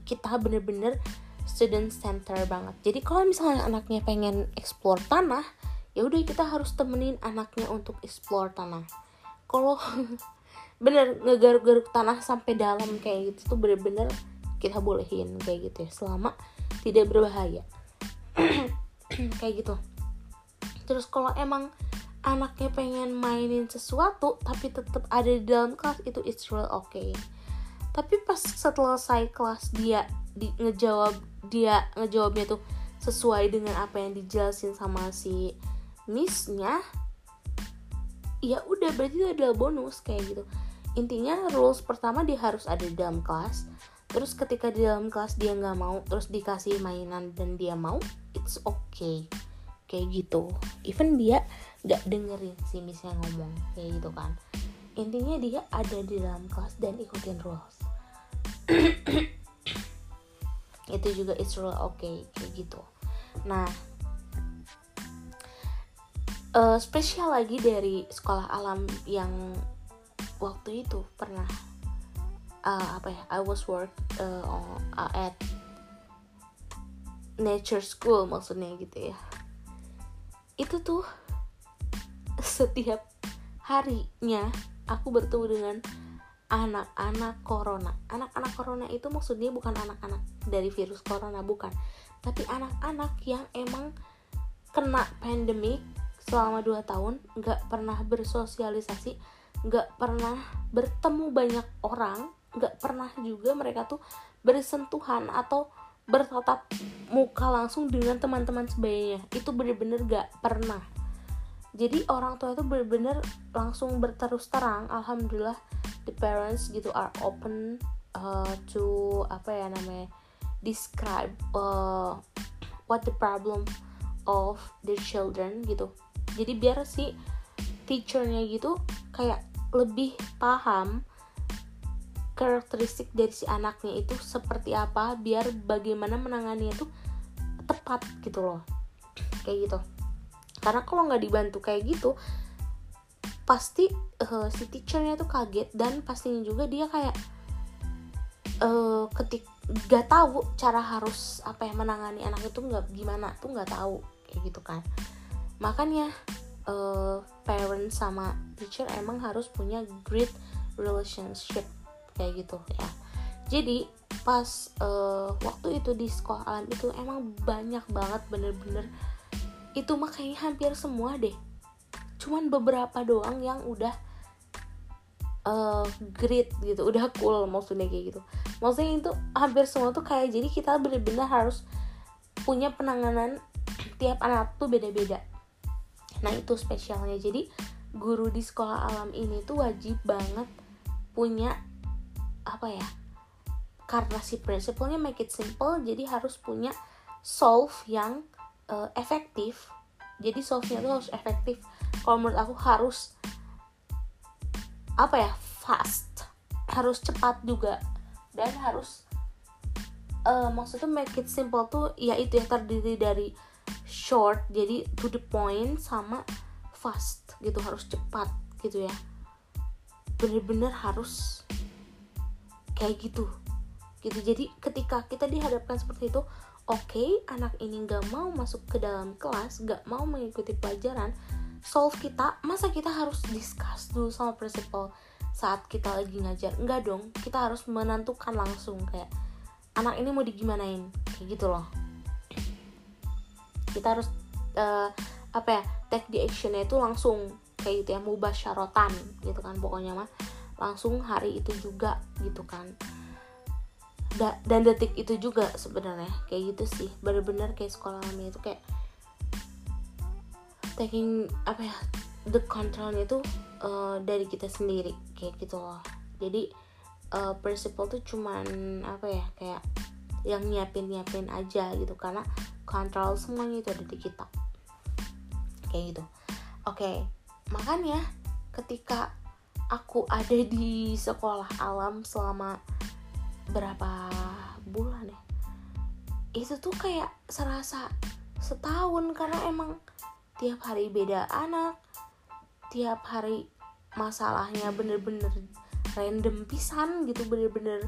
kita bener-bener student center banget. Jadi kalau misalnya anaknya pengen explore tanah ya udah kita harus temenin anaknya untuk explore tanah. Kalau bener ngegaruk-garuk tanah sampai dalam kayak gitu tuh bener-bener kita bolehin kayak gitu ya selama tidak berbahaya. Kayak gitu. Terus kalau emang anaknya pengen mainin sesuatu tapi tetap ada di dalam kelas itu it's real okay tapi pas setelah selesai kelas dia di, ngejawab dia ngejawabnya tuh sesuai dengan apa yang dijelasin sama si missnya ya udah berarti itu adalah bonus kayak gitu. Intinya rules pertama dia harus ada di dalam kelas terus ketika di dalam kelas dia nggak mau terus dikasih mainan dan dia mau it's okay kayak gitu. Even dia nggak dengerin si miss yang ngomong kayak gitu kan intinya dia ada di dalam kelas dan ikutin rules. Itu juga it's real okay kayak gitu. Nah uh, spesial lagi dari sekolah alam yang waktu itu pernah uh, apa ya I was work uh, at nature school maksudnya gitu ya. Itu tuh setiap harinya aku bertemu dengan anak-anak corona. Anak-anak corona itu maksudnya bukan anak-anak dari virus corona bukan. Tapi anak-anak yang emang kena pandemik selama 2 tahun nggak pernah bersosialisasi nggak pernah bertemu banyak orang nggak pernah juga mereka tuh bersentuhan atau bertatap muka langsung dengan teman-teman sebayanya itu bener-bener gak pernah jadi orang tua itu bener-bener langsung berterus terang alhamdulillah the parents gitu are open uh, to apa ya namanya describe uh, what the problem of their children gitu. Jadi biar si teachernya gitu kayak lebih paham karakteristik dari si anaknya itu seperti apa biar bagaimana menangani itu tepat gitu loh. Kayak gitu karena kalau nggak dibantu kayak gitu pasti uh, si teachernya tuh kaget dan pastinya juga dia kayak uh, ketik gak tahu cara harus apa yang menangani anak itu nggak gimana tuh nggak tahu kayak gitu kan. Makanya uh, parent sama teacher emang harus punya great relationship kayak gitu ya. Jadi pas uh, waktu itu di sekolah alam itu emang banyak banget bener-bener itu makanya hampir semua deh. Cuman beberapa doang yang udah uh, great gitu udah cool maksudnya kayak gitu. Maksudnya itu hampir semua tuh kayak jadi kita bener-bener harus punya penanganan tiap anak tuh beda-beda. Nah itu spesialnya. Jadi guru di sekolah alam ini tuh wajib banget punya apa ya karena si prinsipalnya make it simple jadi harus punya solve yang uh, efektif jadi solve-nya tuh harus efektif. Kalau menurut aku harus apa ya fast harus cepat juga dan harus uh, maksudnya make it simple tuh ya itu yang terdiri dari short jadi to the point sama fast gitu harus cepat gitu ya. Bener-bener harus kayak gitu gitu. Jadi ketika kita dihadapkan seperti itu oke okay, anak ini nggak mau masuk ke dalam kelas nggak mau mengikuti pelajaran solve kita masa kita harus discuss dulu sama principal? Saat kita lagi ngajar enggak dong kita harus menentukan langsung kayak anak ini mau digimanain? Kayak gitu loh. Kita harus uh, apa ya take the actionnya itu langsung kayak gitu ya mubah syarotan gitu kan pokoknya mah. Langsung hari itu juga gitu kan da dan detik itu juga sebenarnya kayak gitu sih. Bener-bener kayak sekolah kami itu kayak taking apa ya the controlnya itu uh, dari kita sendiri kayak gitu loh. Jadi uh, principle tuh cuman apa ya kayak yang nyiapin nyiapin aja gitu. Karena kontrol semuanya itu ada di kita. Kayak gitu. Oke okay. makanya ketika aku ada di sekolah alam selama berapa bulan ya? Itu tuh kayak serasa setahun karena emang tiap hari beda anak tiap hari masalahnya bener-bener random pisan gitu bener-bener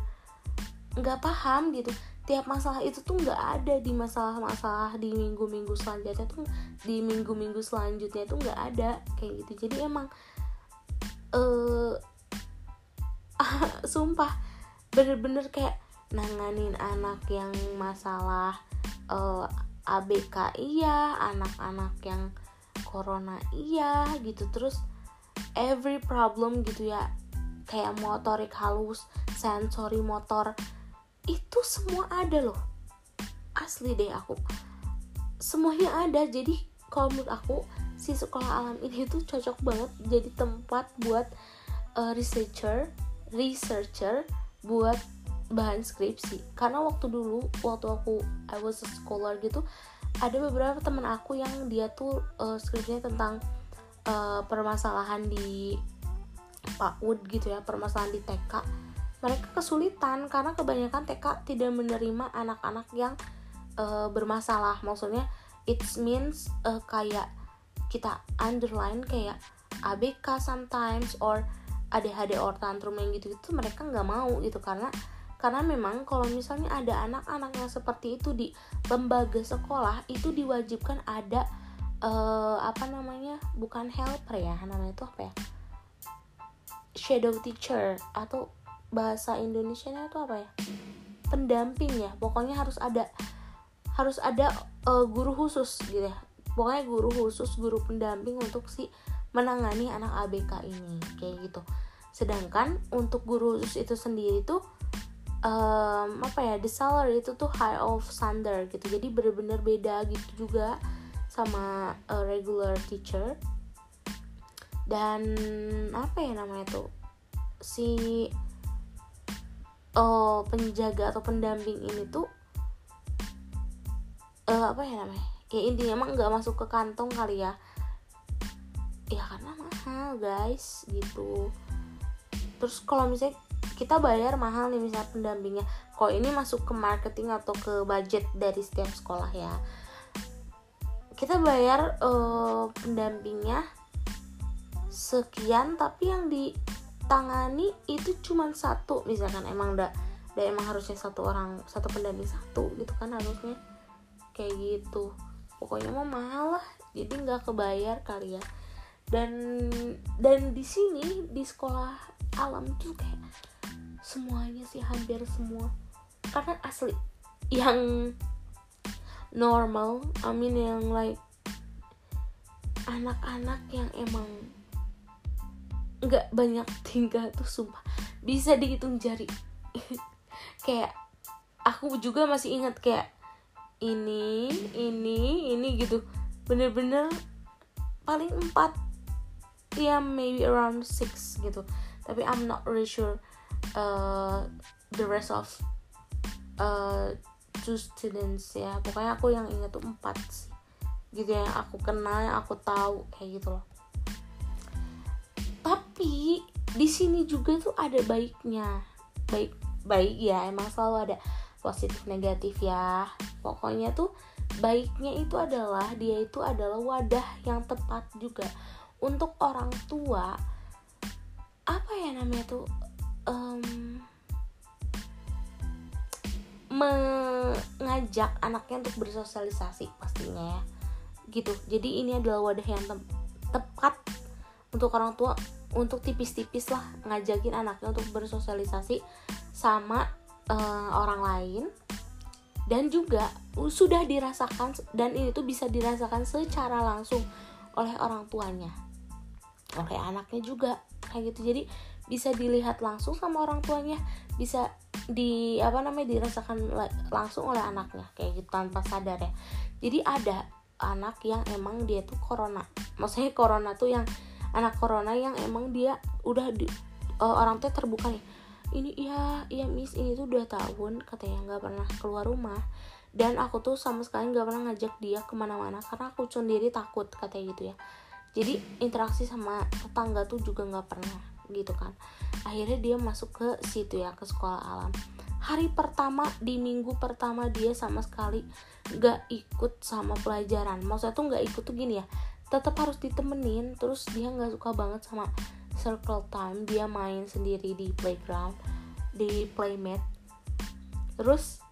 nggak paham gitu. Tiap masalah itu tuh nggak ada di masalah-masalah di minggu-minggu selanjutnya tuh di minggu-minggu selanjutnya tuh nggak ada kayak gitu. Jadi emang eh uh, sumpah bener-bener kayak nanganin anak yang masalah uh, eh, ABK iya anak-anak yang corona iya gitu. Terus every problem gitu ya kayak motorik halus sensori motor itu semua ada loh. Asli deh aku. Semuanya ada. Jadi kalau menurut aku si sekolah alam ini tuh cocok banget jadi tempat buat uh, researcher researcher buat bahan skripsi. Karena waktu dulu waktu aku I was a scholar gitu ada beberapa teman aku yang dia tuh uh, skripsinya tentang uh, permasalahan di PAUD gitu ya permasalahan di TK mereka kesulitan karena kebanyakan TK tidak menerima anak-anak yang uh, bermasalah. Maksudnya it means uh, kayak kita underline kayak ABK sometimes or ADHD or tantrum yang gitu itu mereka nggak mau gitu. Karena karena memang kalau misalnya ada anak-anak yang seperti itu di lembaga sekolah itu diwajibkan ada uh, apa namanya bukan helper ya namanya itu apa ya? Shadow teacher atau bahasa Indonesia itu apa ya? Pendamping ya pokoknya harus ada harus ada uh, guru khusus gitu ya. Pokoknya guru khusus guru pendamping untuk si menangani anak ABK ini kayak gitu. Sedangkan untuk guru khusus itu sendiri tuh um, apa ya the salary itu tuh high of standard gitu. Jadi bener-bener beda gitu juga sama uh, regular teacher. Dan apa ya namanya tuh si uh, penjaga atau pendamping ini tuh uh, apa ya namanya ya intinya emang nggak masuk ke kantong kali ya ya karena mahal guys gitu. Terus kalau misalnya kita bayar mahal nih misalnya pendampingnya. Kalau ini masuk ke marketing atau ke budget dari setiap sekolah ya? Kita bayar uh, pendampingnya sekian tapi yang di tangani itu cuma satu. Misalkan emang udah udah emang harusnya satu orang satu pendamping satu gitu kan harusnya. Kayak gitu. Pokoknya mah mahal lah jadi nggak kebayar kali ya dan dan di sini di sekolah alam tuh kayak semuanya sih hampir semua. Karena asli yang normal I mean yang like anak-anak yang emang nggak banyak tinggal tuh sumpah. Bisa dihitung jari. Kayak aku juga masih ingat kayak ini ini ini gitu. Bener-bener paling empat ya maybe around six gitu. Tapi I'm not really sure uh, the rest of uh, two students ya. Pokoknya aku yang ingat tuh empat sih. Gitu yang aku kenal yang aku tahu kayak gitu loh. Tapi di sini juga tuh ada baiknya. Baik baik ya emang selalu ada positif negatif ya. Pokoknya tuh baiknya itu adalah dia itu adalah wadah yang tepat juga untuk orang tua apa ya namanya tuh um, mengajak anaknya untuk bersosialisasi pastinya ya. Gitu. Jadi ini adalah wadah yang te tepat untuk orang tua untuk tipis-tipis lah ngajakin anaknya untuk bersosialisasi sama uh, orang lain. Dan juga sudah dirasakan dan ini tuh bisa dirasakan secara langsung oleh orang tuanya oleh anaknya juga kayak gitu. Jadi bisa dilihat langsung sama orang tuanya bisa di apa namanya dirasakan langsung oleh anaknya kayak gitu tanpa sadar ya. Jadi ada anak yang emang dia tuh corona. Maksudnya corona tuh yang anak corona yang emang dia udah di, uh, orang tua terbuka nih. Ini iya iya miss ini tuh dua tahun katanya nggak pernah keluar rumah. Dan aku tuh sama sekali nggak pernah ngajak dia ke mana-mana karena aku sendiri takut katanya gitu ya jadi interaksi sama tetangga tuh juga nggak pernah gitu kan. Akhirnya dia masuk ke situ ya ke sekolah alam. Hari pertama di minggu pertama dia sama sekali nggak ikut sama pelajaran. Maksudnya tuh nggak ikut tuh gini ya tetap harus ditemenin terus dia nggak suka banget sama circle time dia main sendiri di playground di playmate. Terus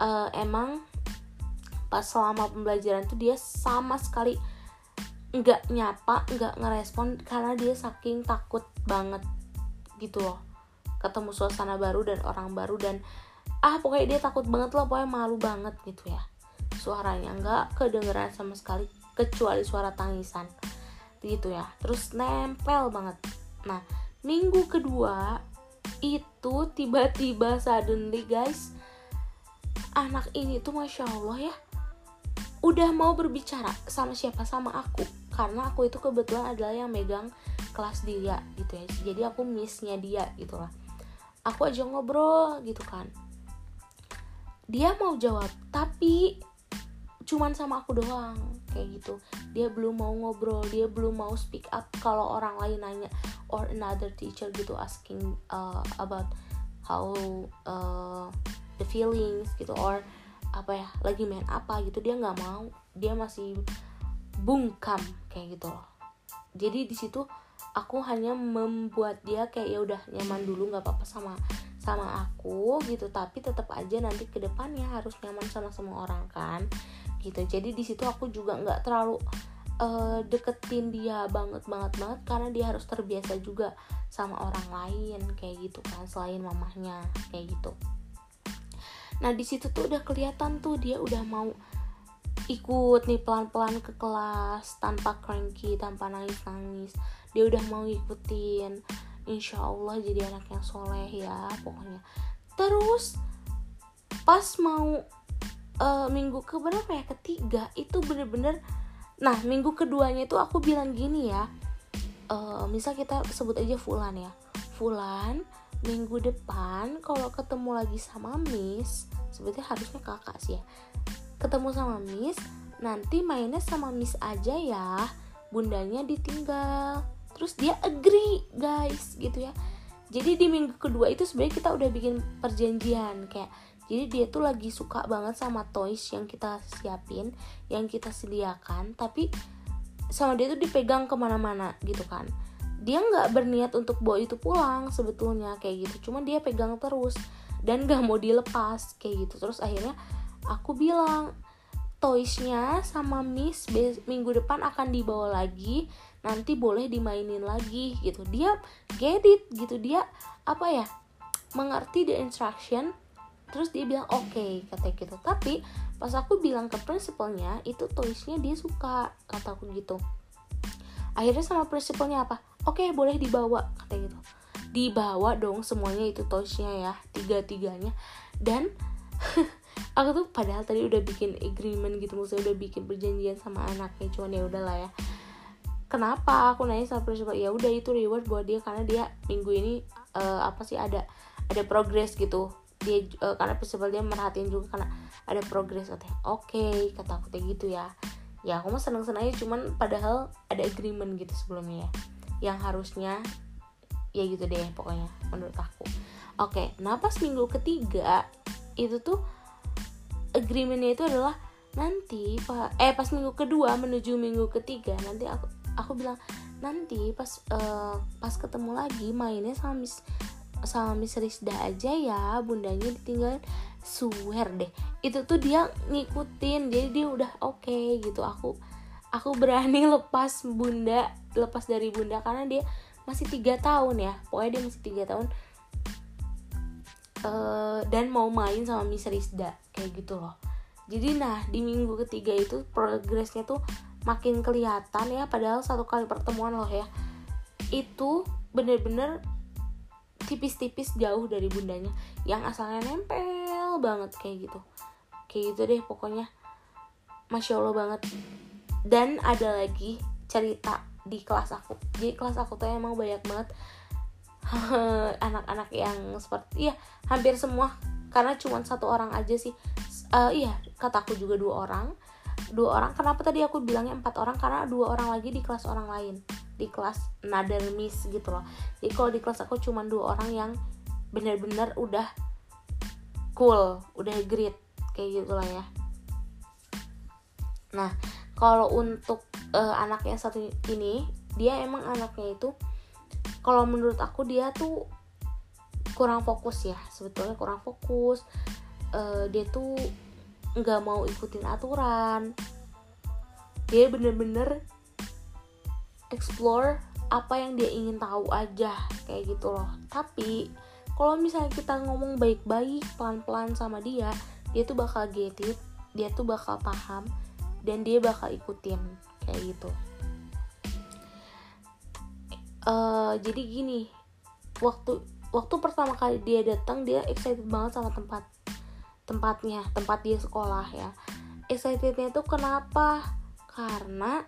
uh, emang pas selama pembelajaran tuh dia sama sekali nggak nyapa nggak ngerespon karena dia saking takut banget gitu loh. Ketemu suasana baru dan orang baru dan ah pokoknya dia takut banget loh pokoknya malu banget gitu ya. Suaranya nggak kedengeran sama sekali kecuali suara tangisan. Gitu ya. Terus nempel banget. Nah minggu kedua itu tiba-tiba suddenly guys anak ini tuh masya allah ya udah mau berbicara sama siapa? Sama aku karena aku itu kebetulan adalah yang megang kelas dia gitu ya. Jadi aku missnya dia gitu lah. Aku aja ngobrol gitu kan. Dia mau jawab tapi cuman sama aku doang kayak gitu. Dia belum mau ngobrol dia belum mau speak up. Kalau orang lain nanya or another teacher gitu asking uh, about how uh, the feelings gitu or apa ya lagi main apa gitu dia nggak mau. Dia masih bungkam kayak gitu loh. Jadi di situ aku hanya membuat dia kayak ya udah nyaman dulu nggak apa-apa sama sama aku gitu. Tapi tetap aja nanti ke depannya harus nyaman sama semua orang kan gitu. Jadi di situ aku juga nggak terlalu uh, deketin dia banget banget banget karena dia harus terbiasa juga sama orang lain kayak gitu kan selain mamahnya kayak gitu. Nah di situ tuh udah kelihatan tuh dia udah mau ikut nih pelan-pelan ke kelas tanpa cranky tanpa nangis-nangis. Dia udah mau ngikutin. Insya Allah jadi anak yang soleh ya pokoknya. Terus pas mau uh, minggu ke berapa ya? Ketiga itu bener-bener nah minggu keduanya itu aku bilang gini ya uh, misal kita sebut aja Fulan ya. Fulan minggu depan kalau ketemu lagi sama Miss sebetulnya harusnya kakak sih ya ketemu sama Miss nanti mainnya sama Miss aja ya. Bundanya ditinggal. Terus dia agree guys gitu ya. Jadi di minggu kedua itu sebenarnya kita udah bikin perjanjian kayak jadi dia tuh lagi suka banget sama toys yang kita siapin yang kita sediakan tapi sama dia tuh dipegang ke mana-mana gitu kan. Dia nggak berniat untuk bawa itu pulang sebetulnya kayak gitu. Cuma dia pegang terus dan gak mau dilepas kayak gitu. Terus akhirnya aku bilang toysnya sama Miss minggu depan akan dibawa lagi nanti boleh dimainin lagi gitu. Dia get it gitu dia apa ya mengerti the instruction terus dia bilang oke okay, kata gitu. Tapi pas aku bilang ke prinsipalnya itu toysnya dia suka kataku gitu. Akhirnya sama prinsipalnya apa? Oke okay, boleh dibawa kata gitu. Dibawa dong semuanya itu toysnya ya tiga tiganya dan aku tuh padahal tadi udah bikin agreement gitu maksudnya udah bikin perjanjian sama anaknya cuman ya udahlah ya. Kenapa aku nanya sama prinsipal ya udah itu reward buat dia karena dia minggu ini uh, apa sih ada ada progress gitu. Dia uh, karena prinsipal dia merhatiin juga karena ada progress katanya oke okay, kata aku kayak gitu ya. Ya aku mah seneng seneng aja cuman padahal ada agreement gitu sebelumnya ya yang harusnya ya gitu deh pokoknya menurut aku. Oke okay, nah minggu ketiga itu tuh agreementnya itu adalah nanti eh pas minggu kedua menuju minggu ketiga nanti aku aku bilang nanti pas uh, pas ketemu lagi mainnya sama Miss sama Miss Rizda aja ya bundanya ditinggal swear deh. Itu tuh dia ngikutin jadi dia udah oke okay, gitu. Aku aku berani lepas bunda lepas dari bunda karena dia masih tiga tahun ya. Pokoknya dia masih tiga tahun uh, dan mau main sama Miss Rizda kayak gitu loh. Jadi nah di minggu ketiga itu progresnya tuh makin kelihatan ya padahal satu kali pertemuan loh ya. Itu bener-bener tipis-tipis jauh dari bundanya. Yang asalnya nempel banget kayak gitu. Kayak gitu deh pokoknya. Masya allah banget. Dan ada lagi cerita di kelas aku. Jadi kelas aku tuh emang banyak banget anak-anak yang seperti iya hampir semua. Karena cuma satu orang aja sih. Uh, iya kataku juga dua orang. Dua orang kenapa tadi aku bilangnya empat orang? Karena dua orang lagi di kelas orang lain. Di kelas another miss gitu loh. Jadi kalau di kelas aku cuma dua orang yang bener-bener udah cool udah great kayak gitu lah ya. Nah kalau untuk uh, anak yang satu ini dia emang anaknya itu kalau menurut aku dia tuh kurang fokus ya sebetulnya kurang fokus. Uh, dia tuh nggak mau ikutin aturan. Dia bener-bener explore apa yang dia ingin tahu aja kayak gitu loh. Tapi kalau misalnya kita ngomong baik-baik pelan-pelan sama dia dia tuh bakal get it dia tuh bakal paham dan dia bakal ikutin kayak gitu uh, jadi gini waktu waktu pertama kali dia datang dia excited banget sama tempat tempatnya tempat dia sekolah ya. Excitednya itu kenapa? Karena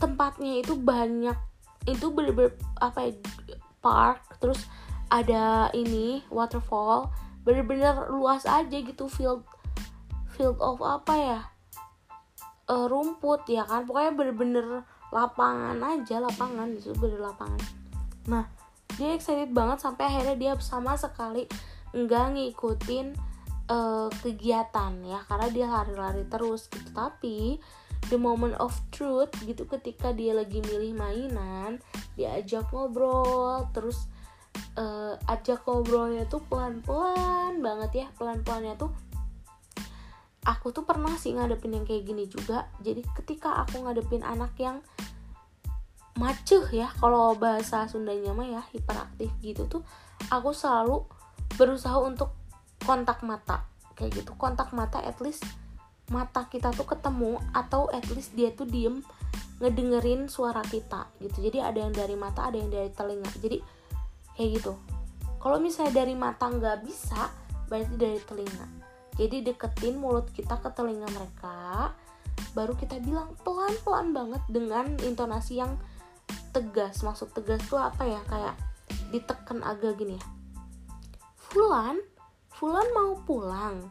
tempatnya itu banyak itu bener-bener apa ya park terus ada ini waterfall bener-bener luas aja gitu field field of apa ya uh, rumput ya kan. Pokoknya bener-bener lapangan aja lapangan itu bener lapangan. Nah dia excited banget sampai akhirnya dia sama sekali nggak ngikutin uh, kegiatan ya karena dia lari-lari terus gitu. Tapi the moment of truth gitu ketika dia lagi milih mainan dia ajak ngobrol terus uh, ajak ngobrolnya tuh pelan-pelan banget ya pelan-pelannya tuh aku tuh pernah sih ngadepin yang kayak gini juga. Jadi ketika aku ngadepin anak yang maceh ya kalau bahasa Sundanya mah ya hiperaktif gitu tuh aku selalu berusaha untuk kontak mata. Kayak gitu kontak mata at least mata kita tuh ketemu atau at least dia tuh diem ngedengerin suara kita gitu. Jadi ada yang dari mata ada yang dari telinga. Jadi kayak gitu. Kalau misalnya dari mata nggak bisa berarti dari telinga jadi deketin mulut kita ke telinga mereka baru kita bilang pelan-pelan banget dengan intonasi yang tegas. Maksud tegas tuh apa ya? Kayak ditekan agak gini ya. Fulan Fulan mau pulang.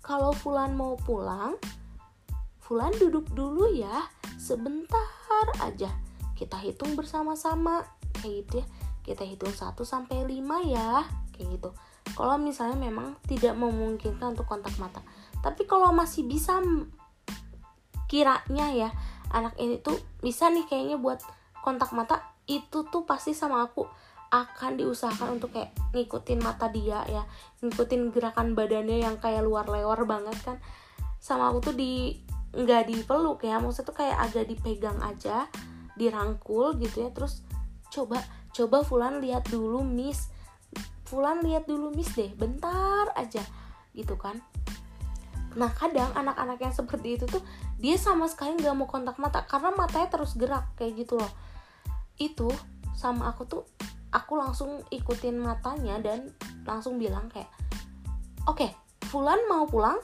Kalau Fulan mau pulang Fulan duduk dulu ya sebentar aja. Kita hitung bersama-sama kayak gitu ya. Kita hitung 1 sampai 5 ya kayak gitu kalau misalnya memang tidak memungkinkan untuk kontak mata. Tapi kalau masih bisa kiranya ya anak ini tuh bisa nih kayaknya buat kontak mata itu tuh pasti sama aku akan diusahakan untuk kayak ngikutin mata dia ya ngikutin gerakan badannya yang kayak luar lewar banget kan. Sama aku tuh di nggak dipeluk ya maksudnya tuh kayak agak dipegang aja dirangkul gitu ya terus coba coba Fulan lihat dulu Miss Fulan lihat dulu Miss deh bentar aja gitu kan. Nah kadang anak-anak yang seperti itu tuh dia sama sekali nggak mau kontak mata karena matanya terus gerak kayak gitu loh. Itu sama aku tuh aku langsung ikutin matanya dan langsung bilang kayak oke okay, Fulan mau pulang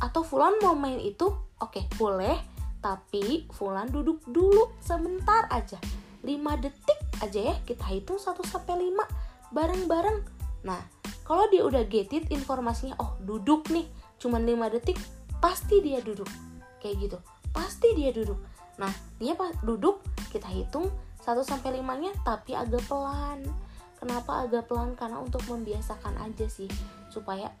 atau Fulan mau main itu? Oke okay, boleh tapi Fulan duduk dulu sebentar aja. 5 detik aja ya kita hitung 1 sampai 5 bareng-bareng. Nah kalau dia udah get it informasinya oh duduk nih cuman 5 detik pasti dia duduk. Kayak gitu. Pasti dia duduk. Nah dia pas duduk kita hitung 1 sampai 5 nya tapi agak pelan. Kenapa agak pelan? Karena untuk membiasakan aja sih supaya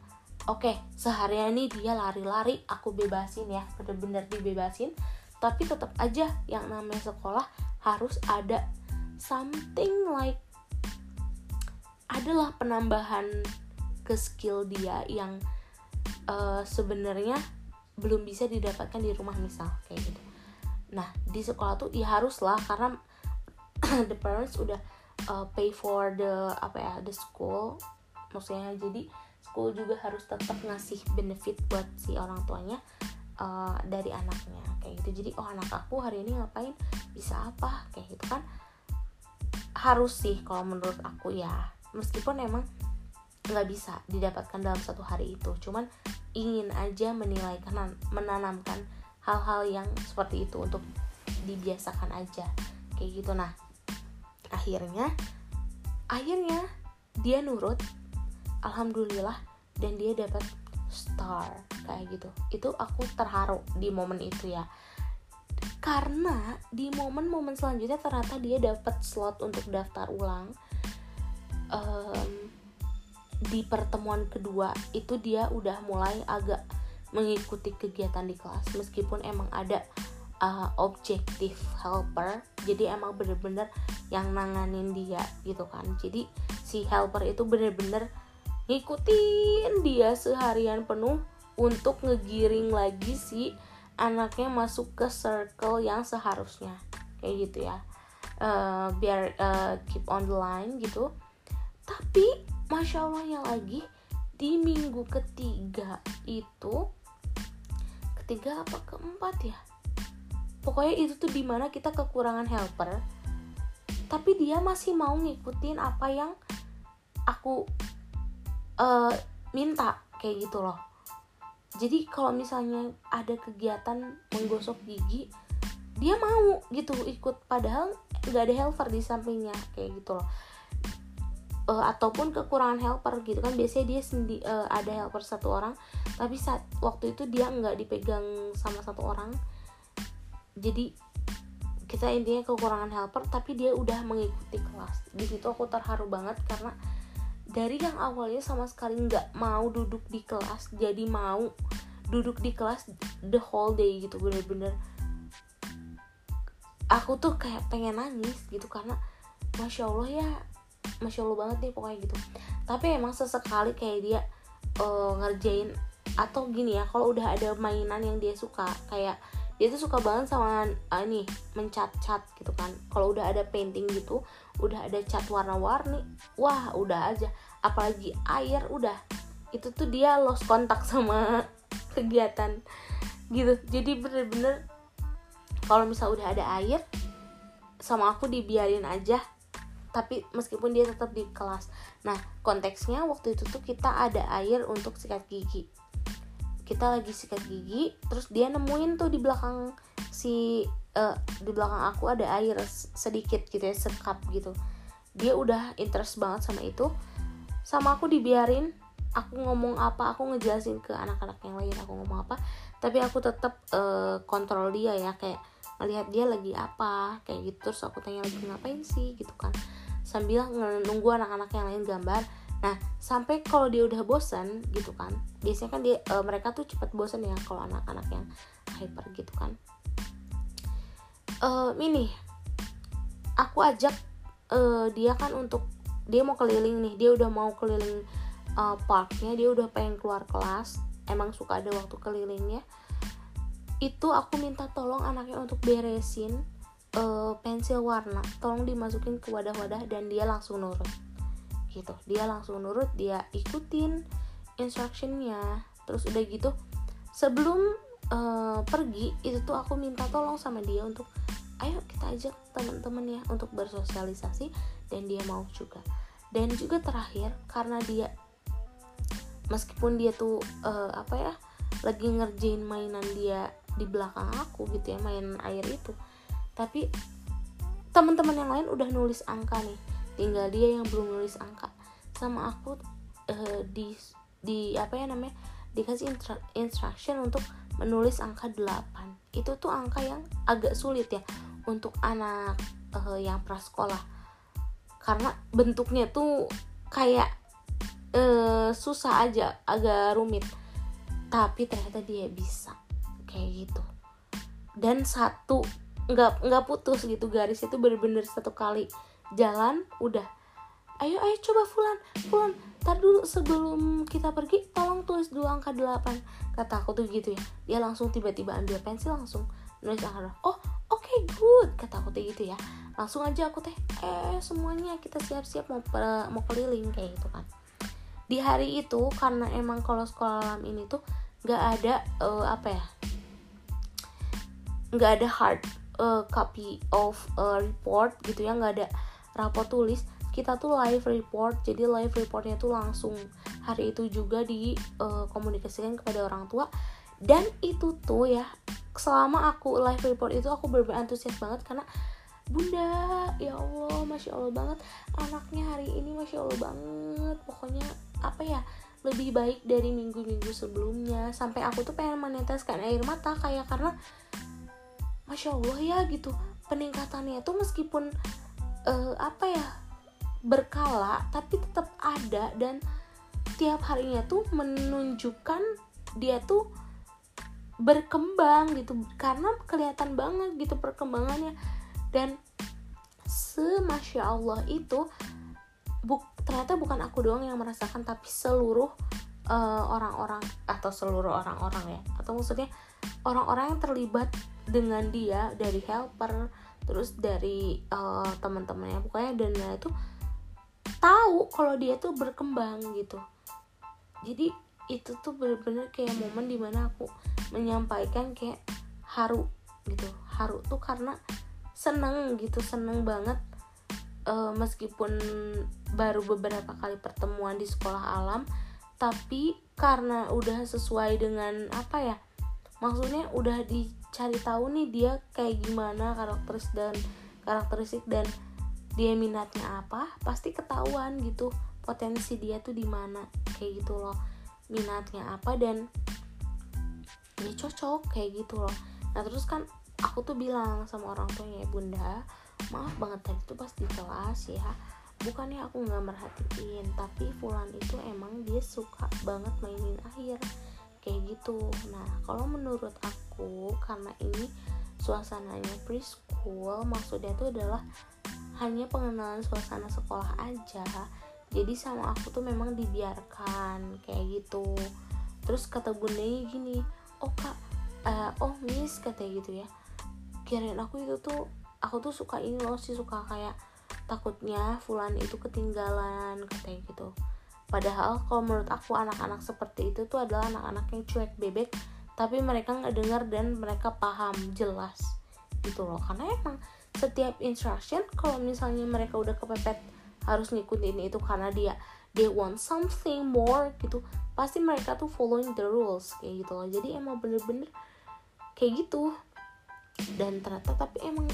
oke okay, seharian ini dia lari-lari aku bebasin ya bener-bener dibebasin. Tapi tetap aja yang namanya sekolah harus ada something like adalah penambahan ke skill dia yang uh, sebenarnya belum bisa didapatkan di rumah misal kayak gitu. Nah di sekolah tuh ya harus lah karena the parents udah uh, pay for the apa ya the school maksudnya. Jadi school juga harus tetap ngasih benefit buat si orang tuanya uh, dari anaknya kayak gitu. Jadi oh anak aku hari ini ngapain? Bisa apa? Kayak gitu kan. Harus sih kalau menurut aku ya meskipun emang nggak bisa didapatkan dalam satu hari itu. Cuman ingin aja menilai menanamkan hal-hal yang seperti itu untuk dibiasakan aja. Kayak gitu. Nah akhirnya akhirnya dia nurut alhamdulillah dan dia dapat star kayak gitu. Itu aku terharu di momen itu ya. Karena di momen-momen selanjutnya ternyata dia dapat slot untuk daftar ulang um, di pertemuan kedua itu dia udah mulai agak mengikuti kegiatan di kelas meskipun emang ada uh, objektif helper. Jadi emang bener-bener yang nanganin dia gitu kan. Jadi si helper itu bener-bener ngikutin dia seharian penuh untuk ngegiring lagi si anaknya masuk ke circle yang seharusnya. Kayak gitu ya. Uh, biar uh, keep on the line gitu tapi masya allahnya lagi di minggu ketiga itu ketiga apa keempat ya? Pokoknya itu tuh di mana kita kekurangan helper tapi dia masih mau ngikutin apa yang aku uh, minta kayak gitu loh. Jadi kalau misalnya ada kegiatan menggosok gigi dia mau gitu ikut padahal nggak ada helper di sampingnya kayak gitu loh uh, ataupun kekurangan helper gitu kan. Biasanya dia sendi uh, ada helper satu orang tapi saat waktu itu dia nggak dipegang sama satu orang. Jadi kita intinya kekurangan helper tapi dia udah mengikuti kelas. Di situ aku terharu banget karena dari yang awalnya sama sekali nggak mau duduk di kelas jadi mau duduk di kelas the whole day gitu bener-bener. Aku tuh kayak pengen nangis gitu karena masya allah ya masya allah banget deh pokoknya gitu. Tapi emang sesekali kayak dia uh, ngerjain atau gini ya kalau udah ada mainan yang dia suka kayak dia tuh suka banget sama uh, ini mencat-cat gitu kan. Kalau udah ada painting gitu udah ada cat warna-warni wah udah aja. Apalagi air udah. Itu tuh dia lost kontak sama kegiatan gitu. Jadi bener-bener kalau misal udah ada air sama aku dibiarin aja tapi meskipun dia tetap di kelas. Nah konteksnya waktu itu tuh kita ada air untuk sikat gigi. Kita lagi sikat gigi terus dia nemuin tuh di belakang si uh, di belakang aku ada air sedikit gitu ya sekap gitu. Dia udah interest banget sama itu. Sama aku dibiarin aku ngomong apa aku ngejelasin ke anak-anak yang lain aku ngomong apa. Tapi aku tetap uh, kontrol dia ya kayak ngelihat dia lagi apa kayak gitu. Terus aku tanya lagi ngapain sih? gitu kan sambil nunggu anak-anak yang lain gambar. Nah sampai kalau dia udah bosan gitu kan biasanya kan dia uh, mereka tuh cepat bosan ya kalau anak-anak yang hyper gitu kan. Uh, ini aku ajak uh, dia kan untuk dia mau keliling nih dia udah mau keliling uh, parknya dia udah pengen keluar kelas emang suka ada waktu kelilingnya. Itu aku minta tolong anaknya untuk beresin uh, pensil warna tolong dimasukin ke wadah-wadah dan dia langsung nurut. Gitu dia langsung nurut dia ikutin instructionnya. Terus udah gitu sebelum uh, pergi itu tuh aku minta tolong sama dia untuk ayo kita ajak teman-teman ya untuk bersosialisasi dan dia mau juga. Dan juga terakhir karena dia meskipun dia tuh uh, apa ya lagi ngerjain mainan dia di belakang aku gitu ya main air itu tapi teman-teman yang lain udah nulis angka nih. Tinggal dia yang belum nulis angka. Sama aku uh, di di apa ya namanya dikasih instru instruction untuk menulis angka 8 itu tuh angka yang agak sulit ya untuk anak uh, yang prasekolah. Karena bentuknya tuh kayak uh, susah aja agak rumit. Tapi ternyata dia bisa. Kayak gitu. Dan satu nggak nggak putus gitu garis itu bener-bener satu kali jalan udah. Ayo ayo coba Fulan Fulan tar dulu sebelum kita pergi tolong tulis dulu angka 8 kata aku tuh gitu ya. Dia langsung tiba-tiba ambil pensil langsung nulis angka 8 oh oke okay, good kata aku tuh gitu ya. Langsung aja aku teh eh semuanya kita siap-siap mau mau keliling kayak gitu kan. Di hari itu karena emang kalau sekolah alam ini tuh nggak ada uh, apa ya nggak ada hard uh, copy of uh, report gitu ya nggak ada rapor tulis. Kita tuh live report jadi live reportnya tuh langsung. Hari itu juga dikomunikasikan uh, kepada orang tua. Dan itu tuh ya selama aku live report itu aku benar-benar antusias banget karena bunda ya allah masya allah banget anaknya hari ini masya allah banget. Pokoknya apa ya lebih baik dari minggu-minggu sebelumnya. Sampai aku tuh pengen meneteskan air mata kayak karena masya allah ya gitu. Peningkatannya tuh meskipun uh, apa ya berkala tapi tetap ada dan tiap harinya tuh menunjukkan dia tuh berkembang gitu. Karena kelihatan banget gitu perkembangannya. Dan semasya Allah itu buk ternyata bukan aku doang yang merasakan tapi seluruh eh, orang-orang uh, atau seluruh orang-orang ya. Atau maksudnya orang-orang yang terlibat dengan dia dari helper terus dari uh, teman-temannya. Pokoknya dan itu tahu kalau dia tuh berkembang gitu. Jadi itu tuh bener-bener kayak momen di mana aku menyampaikan kayak haru gitu. Haru tuh karena seneng gitu seneng banget uh, meskipun baru beberapa kali pertemuan di sekolah alam tapi karena udah sesuai dengan apa ya maksudnya udah dicari tahu nih dia kayak gimana karakteris dan karakteristik dan dia minatnya apa pasti ketahuan gitu potensi dia tuh di mana kayak gitu loh. Minatnya apa dan dia cocok kayak gitu loh. Nah terus kan aku tuh bilang sama orang tuanya bunda maaf banget tadi tuh pas di kelas ya bukannya aku nggak merhatiin tapi Fulan itu emang dia suka banget mainin air kayak gitu. Nah kalau menurut aku karena ini suasananya preschool maksudnya itu adalah hanya pengenalan suasana sekolah aja. Jadi sama aku tuh memang dibiarkan kayak gitu. Terus kata bundanya gini oh kak uh, oh miss katanya gitu ya. Kirain aku itu tuh aku tuh suka ini loh sih suka kayak takutnya Fulan itu ketinggalan katanya gitu padahal kalau menurut aku anak-anak seperti itu tuh adalah anak-anak yang cuek bebek tapi mereka nggak dengar dan mereka paham jelas gitu loh. Karena emang setiap instruction kalau misalnya mereka udah kepepet harus ngikutin itu karena dia they want something more gitu pasti mereka tuh following the rules kayak gitu loh. Jadi emang bener-bener kayak gitu. Dan ternyata tapi emang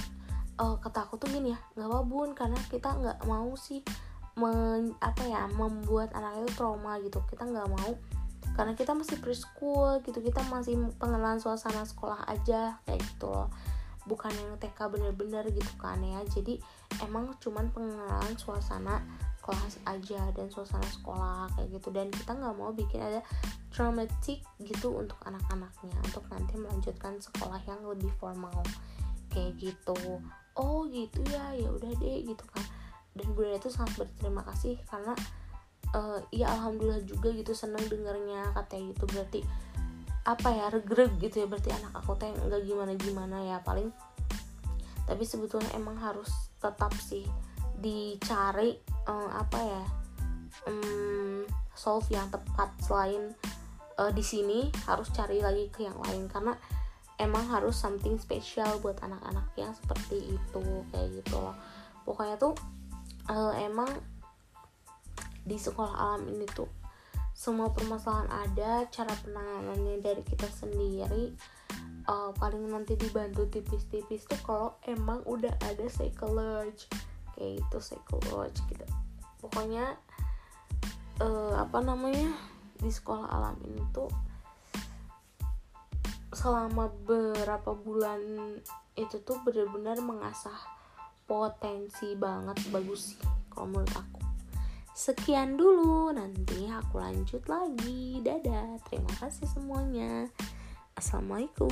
uh, kata aku tuh gini ya nggak apa bun karena kita nggak mau sih men, apa ya membuat anak itu trauma gitu. Kita nggak mau karena kita masih preschool gitu. Kita masih pengenalan suasana sekolah aja kayak gitu loh. Bukan yang TK bener-bener gitu kan ya. Jadi emang cuman pengenalan suasana kelas aja dan suasana sekolah kayak gitu. Dan kita nggak mau bikin ada traumatic gitu untuk anak-anaknya untuk nanti melanjutkan sekolah yang lebih formal. Kayak gitu. Oh gitu ya ya udah deh gitu kan dan bunda itu sangat berterima kasih karena uh, ya alhamdulillah juga gitu seneng dengernya katanya gitu. Berarti apa ya regreg gitu ya berarti anak aku teh nggak gimana gimana ya paling. Tapi sebetulnya emang harus tetap sih dicari um, apa ya um, solve yang tepat. Selain uh, di sini harus cari lagi ke yang lain karena emang harus something special buat anak-anak yang seperti itu kayak gitu loh. Pokoknya tuh uh, emang di sekolah alam ini tuh semua permasalahan ada cara penanganannya dari kita sendiri uh, paling nanti dibantu tipis-tipis tuh kalau emang udah ada psikolog kayak itu psikolog gitu. Pokoknya uh, apa namanya di sekolah alam ini tuh selama beberapa bulan itu tuh benar-benar mengasah potensi banget bagus sih kalau menurut aku. Sekian dulu nanti aku lanjut lagi. Dadah terima kasih semuanya. Assalamualaikum.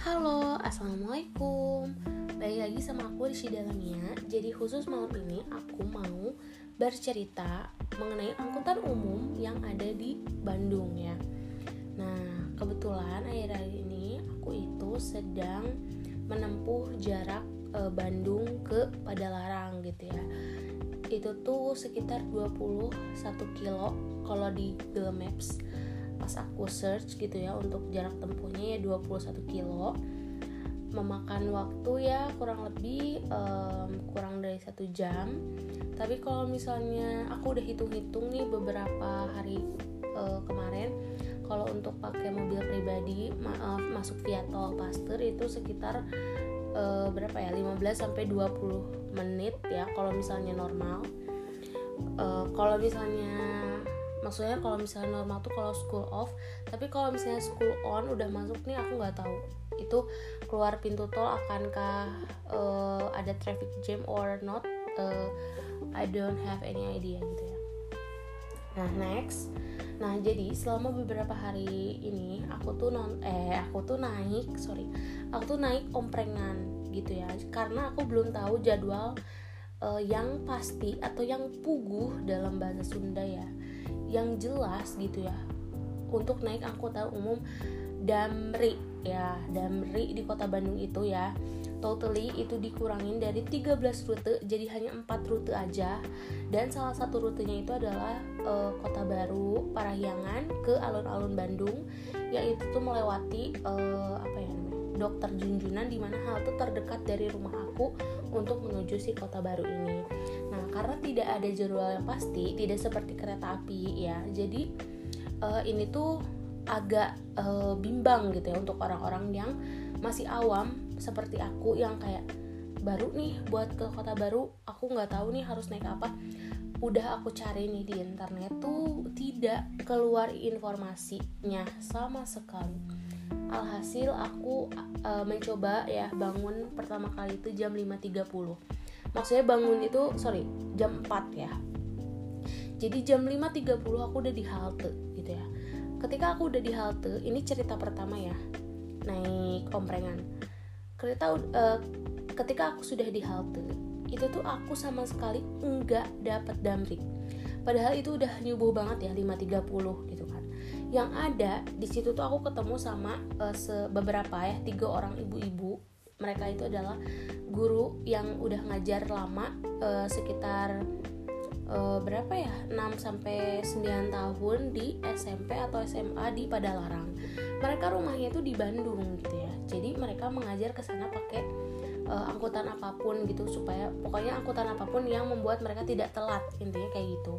Halo, Assalamualaikum. Balik lagi sama aku Rishi Dalamia Jadi khusus malam ini aku mau bercerita mengenai angkutan umum yang ada di Bandung ya. Nah kebetulan akhir-akhir ini aku itu sedang menempuh jarak e, Bandung ke Padalarang gitu ya. Itu tuh sekitar 21 kilo kalau di Google Maps. Pas aku search gitu ya untuk jarak tempuhnya ya 21 kilo memakan waktu ya kurang lebih um, kurang dari satu jam. Tapi kalau misalnya aku udah hitung-hitung nih beberapa hari uh, kemarin kalau untuk pakai mobil pribadi maaf masuk via tol Pasteur itu sekitar uh, berapa ya 15 sampai 20 menit ya kalau misalnya normal. Uh, kalau misalnya maksudnya kalau misalnya normal tuh kalau school off tapi kalau misalnya school on udah masuk nih aku nggak tahu. Itu keluar pintu tol akankah uh, ada traffic jam or not? Uh, I don't have any idea gitu ya. Nah next. Nah jadi selama beberapa hari ini aku tuh non eh aku tuh naik sorry aku tuh naik omprengan gitu ya. Karena aku belum tahu jadwal uh, yang pasti atau yang puguh dalam bahasa Sunda ya. Yang jelas gitu ya untuk naik angkutan umum Damri ya Damri di kota Bandung itu ya totally itu dikurangin dari 13 rute jadi hanya 4 rute aja dan salah satu rutenya itu adalah uh, Kota Baru Parahyangan ke alun-alun Bandung yaitu tuh melewati uh, apa ya Dokter Junjunan di mana halte terdekat dari rumah aku untuk menuju si Kota Baru ini. Nah, karena tidak ada jadwal yang pasti, tidak seperti kereta api ya. Jadi uh, ini tuh agak uh, bimbang gitu ya untuk orang-orang yang masih awam seperti aku yang kayak baru nih buat ke kota baru aku nggak tahu nih harus naik apa. Udah aku cari nih di internet tuh tidak keluar informasinya sama sekali. Alhasil aku uh, mencoba ya bangun pertama kali itu jam 5.30 maksudnya bangun itu sorry jam 4 ya. Jadi jam 5.30 aku udah di halte ketika aku udah di halte ini cerita pertama ya naik omprengan. Kereta uh, ketika aku sudah di halte itu tuh aku sama sekali enggak dapat damri. Padahal itu udah nyubuh banget ya 5.30 gitu kan. Yang ada di situ tuh aku ketemu sama uh, beberapa ya tiga orang ibu-ibu. Mereka itu adalah guru yang udah ngajar lama uh, sekitar uh, berapa ya? 6 sampai 9 tahun di SMP atau SMA di Padalarang. Mereka rumahnya itu di Bandung gitu ya. Jadi mereka mengajar ke sana pakai uh, angkutan apa pun gitu supaya pokoknya angkutan apa pun yang membuat mereka tidak telat intinya kayak gitu.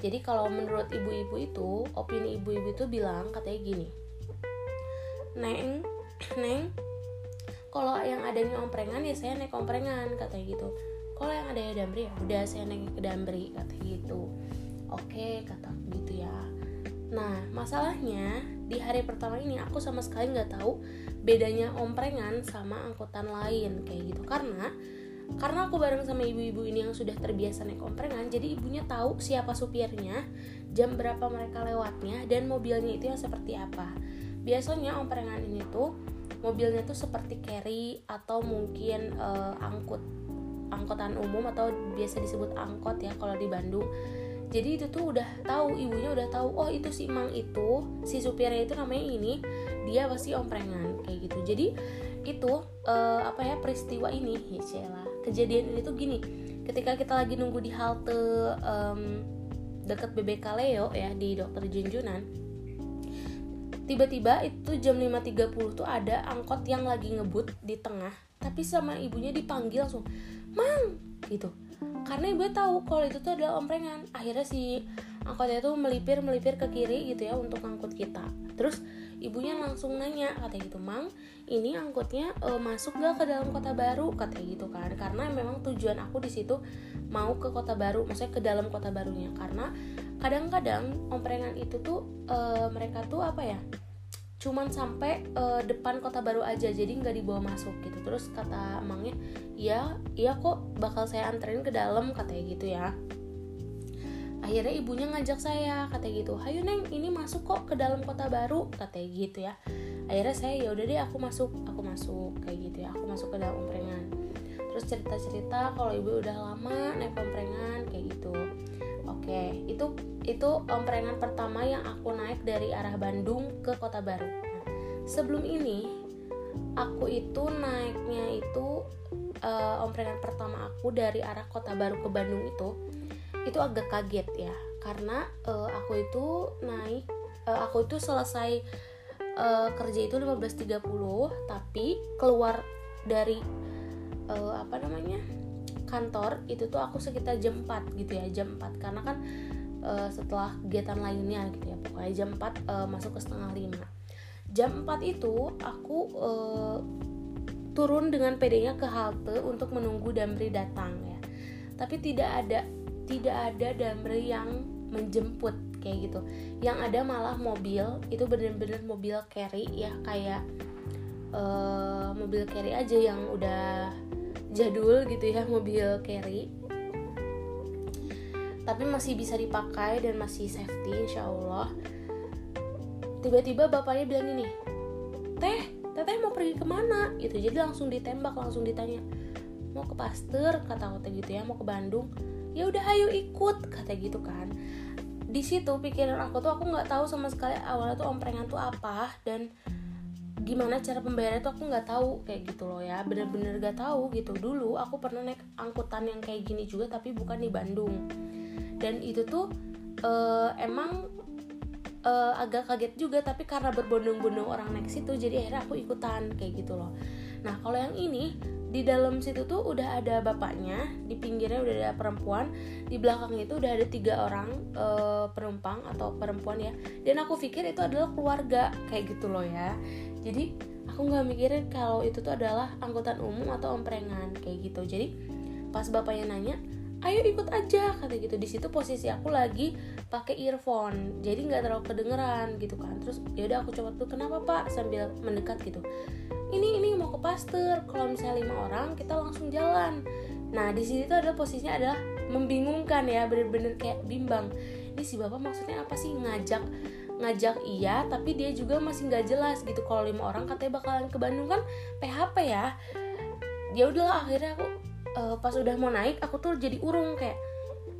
Jadi kalau menurut ibu-ibu itu opini ibu-ibu itu bilang katanya gini neng neng kalau yang adanya omprengan ya saya naik omprengan katanya gitu kalau yang adanya damri ya udah saya naik ke damri katanya gitu. Oke kata gitu ya. Nah masalahnya di hari pertama ini aku sama sekali nggak tahu bedanya omprengan sama angkutan lain kayak gitu. Karena karena aku bareng sama ibu-ibu ini yang sudah terbiasa naik omprengan jadi ibunya tahu siapa supirnya jam berapa mereka lewatnya dan mobilnya itu yang seperti apa. Biasanya omprengan ini tuh mobilnya tuh seperti carry atau mungkin uh, angkut angkutan umum atau biasa disebut angkot ya kalau di Bandung. Jadi itu tuh udah tahu ibunya udah tahu oh itu si Mang itu si supirnya itu namanya ini dia pasti omprengan kayak gitu. Jadi itu uh, apa ya peristiwa ini ya cila kejadian ini tuh gini ketika kita lagi nunggu di halte um, dekat BBK Leo ya di Dokter Junjunan tiba-tiba itu jam 5.30 tuh ada angkot yang lagi ngebut di tengah tapi sama ibunya dipanggil langsung mang gitu. Karena ibu tahu kalau itu tuh adalah omprengan. Akhirnya si angkotnya tuh melipir melipir ke kiri gitu ya untuk angkut kita. Terus ibunya langsung nanya katanya gitu mang ini angkutnya e, masuk gak ke dalam kota baru? Katanya gitu kan. Karena memang tujuan aku di situ mau ke kota baru maksudnya ke dalam kota barunya. Karena kadang-kadang omprengan itu tuh e, mereka tuh apa ya cuman sampai e, depan kota baru aja jadi nggak dibawa masuk gitu. Terus kata mangnya ya iya kok bakal saya anterin ke dalam katanya gitu ya. Akhirnya ibunya ngajak saya katanya gitu. Hayu neng ini masuk kok ke dalam kota baru katanya gitu ya. Akhirnya saya ya udah deh aku masuk aku masuk kayak gitu ya. Aku masuk ke dalam omprengan terus cerita cerita kalau ibu udah lama naik omprengan kayak gitu oke. Itu itu omprengan pertama yang aku naik dari arah Bandung ke kota baru. Nah, sebelum ini aku itu naiknya itu uh, omprengan pertama aku dari arah kota baru ke Bandung itu itu agak kaget ya. Karena uh, aku itu naik uh, aku itu selesai uh, kerja itu 15.30 tapi keluar dari uh, apa namanya kantor itu tuh aku sekitar jam 4 gitu ya jam 4 karena kan uh, setelah kegiatan lainnya gitu ya pokoknya jam 4 uh, masuk ke setengah 5 jam 4 itu aku uh, turun dengan pedenya ke halte untuk menunggu Damri datang ya. Tapi tidak ada tidak ada damri yang menjemput kayak gitu. Yang ada malah mobil itu bener-bener mobil carry ya kayak uh, mobil carry aja yang udah jadul gitu ya mobil carry. Tapi masih bisa dipakai dan masih safety insya Allah tiba-tiba bapaknya bilang gini teh teteh mau pergi ke mana? Gitu. Jadi langsung ditembak langsung ditanya mau ke Pasteur? Kata kata gitu ya mau ke Bandung? Ya udah ayo ikut kata gitu kan. Di situ pikiran aku tuh aku nggak tahu sama sekali awalnya tuh omprengan tuh apa dan gimana cara pembayarannya tuh aku nggak tahu kayak gitu loh ya. Bener-bener gak tahu gitu. Dulu aku pernah naik angkutan yang kayak gini juga tapi bukan di Bandung. Dan itu tuh uh, emang uh, agak kaget juga tapi karena berbondong-bondong orang naik situ jadi akhirnya aku ikutan kayak gitu loh. Nah kalau yang ini di dalam situ tuh udah ada bapaknya di pinggirnya udah ada perempuan di belakangnya itu udah ada tiga orang uh, penumpang atau perempuan ya. Dan aku pikir itu adalah keluarga kayak gitu loh ya. Jadi aku nggak mikirin kalau itu tuh adalah angkutan umum atau omprengan kayak gitu. Jadi pas bapaknya nanya ayo ikut aja kata gitu. Di situ posisi aku lagi pakai earphone jadi nggak terlalu kedengeran gitu kan. Terus ya udah aku coba tuh kenapa pak? sambil mendekat gitu. Ini ini mau ke pastor kalau misalnya lima orang kita langsung jalan. Nah di sini tuh adalah posisinya adalah membingungkan ya bener-bener kayak bimbang. Ini si bapak maksudnya apa sih? Ngajak ngajak iya tapi dia juga masih nggak jelas gitu. Kalau lima orang katanya bakalan ke Bandung kan PHP ya. Ya udahlah akhirnya aku uh, pas udah mau naik aku tuh jadi urung kayak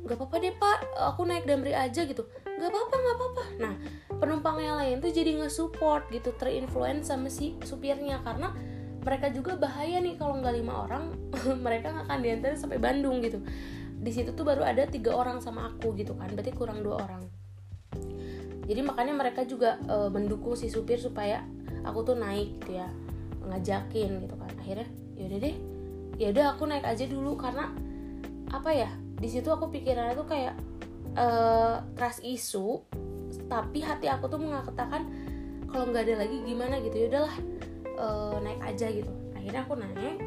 nggak apa-apa deh pak aku naik Damri aja gitu. Nggak apa-apa nggak apa-apa. Nah penumpang yang lain tuh jadi nge-support gitu terinfluence sama si supirnya karena mereka juga bahaya nih kalau nggak lima orang mereka nggak akan diantar sampai Bandung gitu. Di situ tuh baru ada tiga orang sama aku gitu kan berarti kurang dua orang. Jadi makanya mereka juga e, mendukung si supir supaya aku tuh naik gitu ya ngajakin gitu kan. Akhirnya yaudah deh ya udah aku naik aja dulu karena apa ya di situ aku pikirannya tuh kayak uh, trust isu tapi hati aku tuh mengatakan kalau nggak ada lagi gimana gitu ya udahlah uh, naik aja gitu. Akhirnya aku naik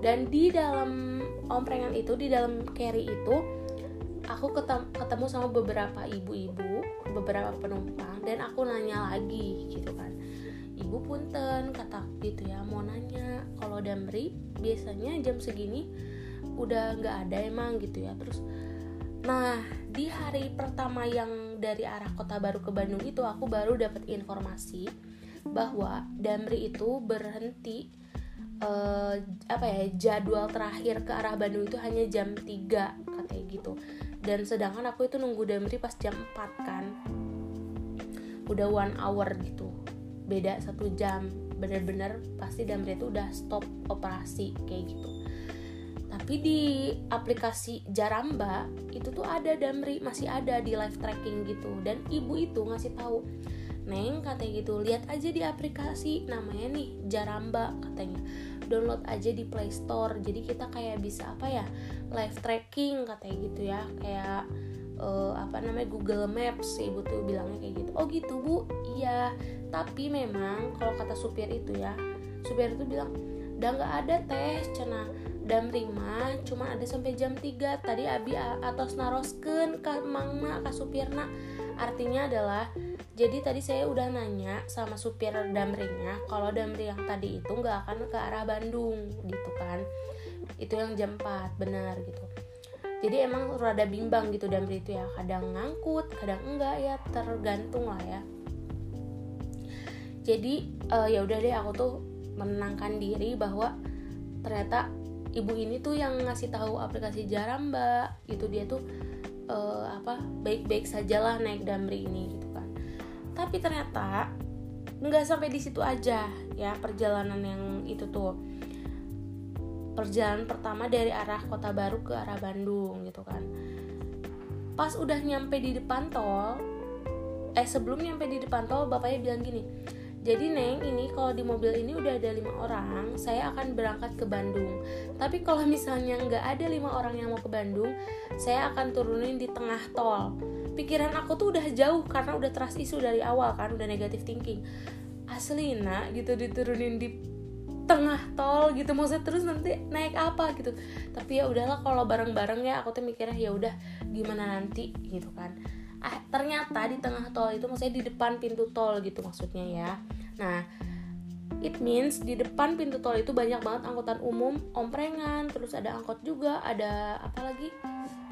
dan di dalam omprengan itu di dalam carry itu aku ketemu sama beberapa ibu-ibu beberapa penumpang dan aku nanya lagi gitu kan ibu punten kata gitu ya mau nanya kalau Damri biasanya jam segini udah nggak ada emang gitu ya terus nah di hari pertama yang dari arah kota baru ke Bandung itu aku baru dapat informasi bahwa Damri itu berhenti uh, apa ya jadwal terakhir ke arah Bandung itu hanya jam 3 katanya gitu. Dan sedangkan aku itu nunggu Damri pas jam 4 kan. Udah one hour gitu beda satu jam bener-bener pasti Damri itu udah stop operasi kayak gitu. Tapi di aplikasi Jaramba itu tuh ada Damri masih ada di live tracking gitu. Dan ibu itu ngasih tahu Neng katanya gitu lihat aja di aplikasi namanya nih Jaramba katanya. Download aja di Play Store. Jadi kita kayak bisa apa ya live tracking katanya gitu ya. Kayak uh, apa namanya Google Maps ibu tuh bilangnya kayak gitu. Oh gitu bu. Iya tapi memang kalau kata supir itu ya supir itu bilang udah nggak ada teh cina. Dan terima cuma ada sampai jam 3 tadi abi atas narosken ke mangna ke supirna. Artinya adalah jadi tadi saya udah nanya sama supir damringnya kalau damri yang tadi itu nggak akan ke arah Bandung gitu kan. Itu yang jam 4 benar gitu. Jadi emang rada bimbang gitu Damri itu ya. Kadang ngangkut kadang enggak ya tergantung lah ya jadi uh, ya udah deh aku tuh menenangkan diri bahwa ternyata ibu ini tuh yang ngasih tahu aplikasi Jaramba gitu dia tuh uh, apa baik-baik sajalah naik Damri ini gitu kan. Tapi ternyata nggak sampai di situ aja ya perjalanan yang itu tuh. Perjalanan pertama dari arah kota baru ke arah Bandung gitu kan. Pas udah nyampe di depan tol eh sebelum nyampe di depan tol bapaknya bilang gini jadi Neng ini kalau di mobil ini udah ada lima orang saya akan berangkat ke Bandung. Tapi kalau misalnya nggak ada lima orang yang mau ke Bandung saya akan turunin di tengah tol. Pikiran aku tuh udah jauh karena udah trust isu dari awal kan udah negatif thinking. Asli nak gitu diturunin di tengah tol gitu maksudnya terus nanti naik apa gitu. Tapi ya udahlah kalau bareng-bareng ya aku tuh mikirnya ya udah gimana nanti gitu kan ah ternyata di tengah tol itu maksudnya di depan pintu tol gitu maksudnya ya. Nah it means di depan pintu tol itu banyak banget angkutan umum omprengan terus ada angkot juga ada apa lagi?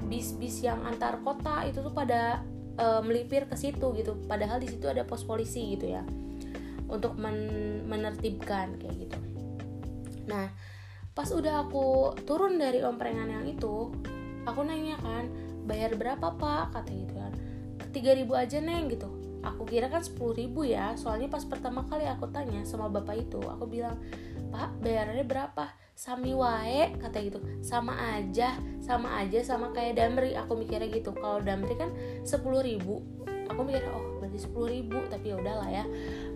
Bis-bis yang antar kota itu tuh pada uh, melipir ke situ gitu. Padahal di situ ada pos polisi gitu ya untuk men menertibkan kayak gitu. Nah pas udah aku turun dari omprengan yang itu aku nanya kan bayar berapa pak? Kata gitu kan tiga ribu aja neng gitu. Aku kira kan sepuluh ribu ya. Soalnya pas pertama kali aku tanya sama bapak itu aku bilang pak bayarannya berapa? Sami wae kata gitu. Sama aja sama aja sama kayak damri. Aku mikirnya gitu. Kalau damri kan sepuluh ribu. Aku mikirnya oh berarti sepuluh ribu tapi ya udahlah ya.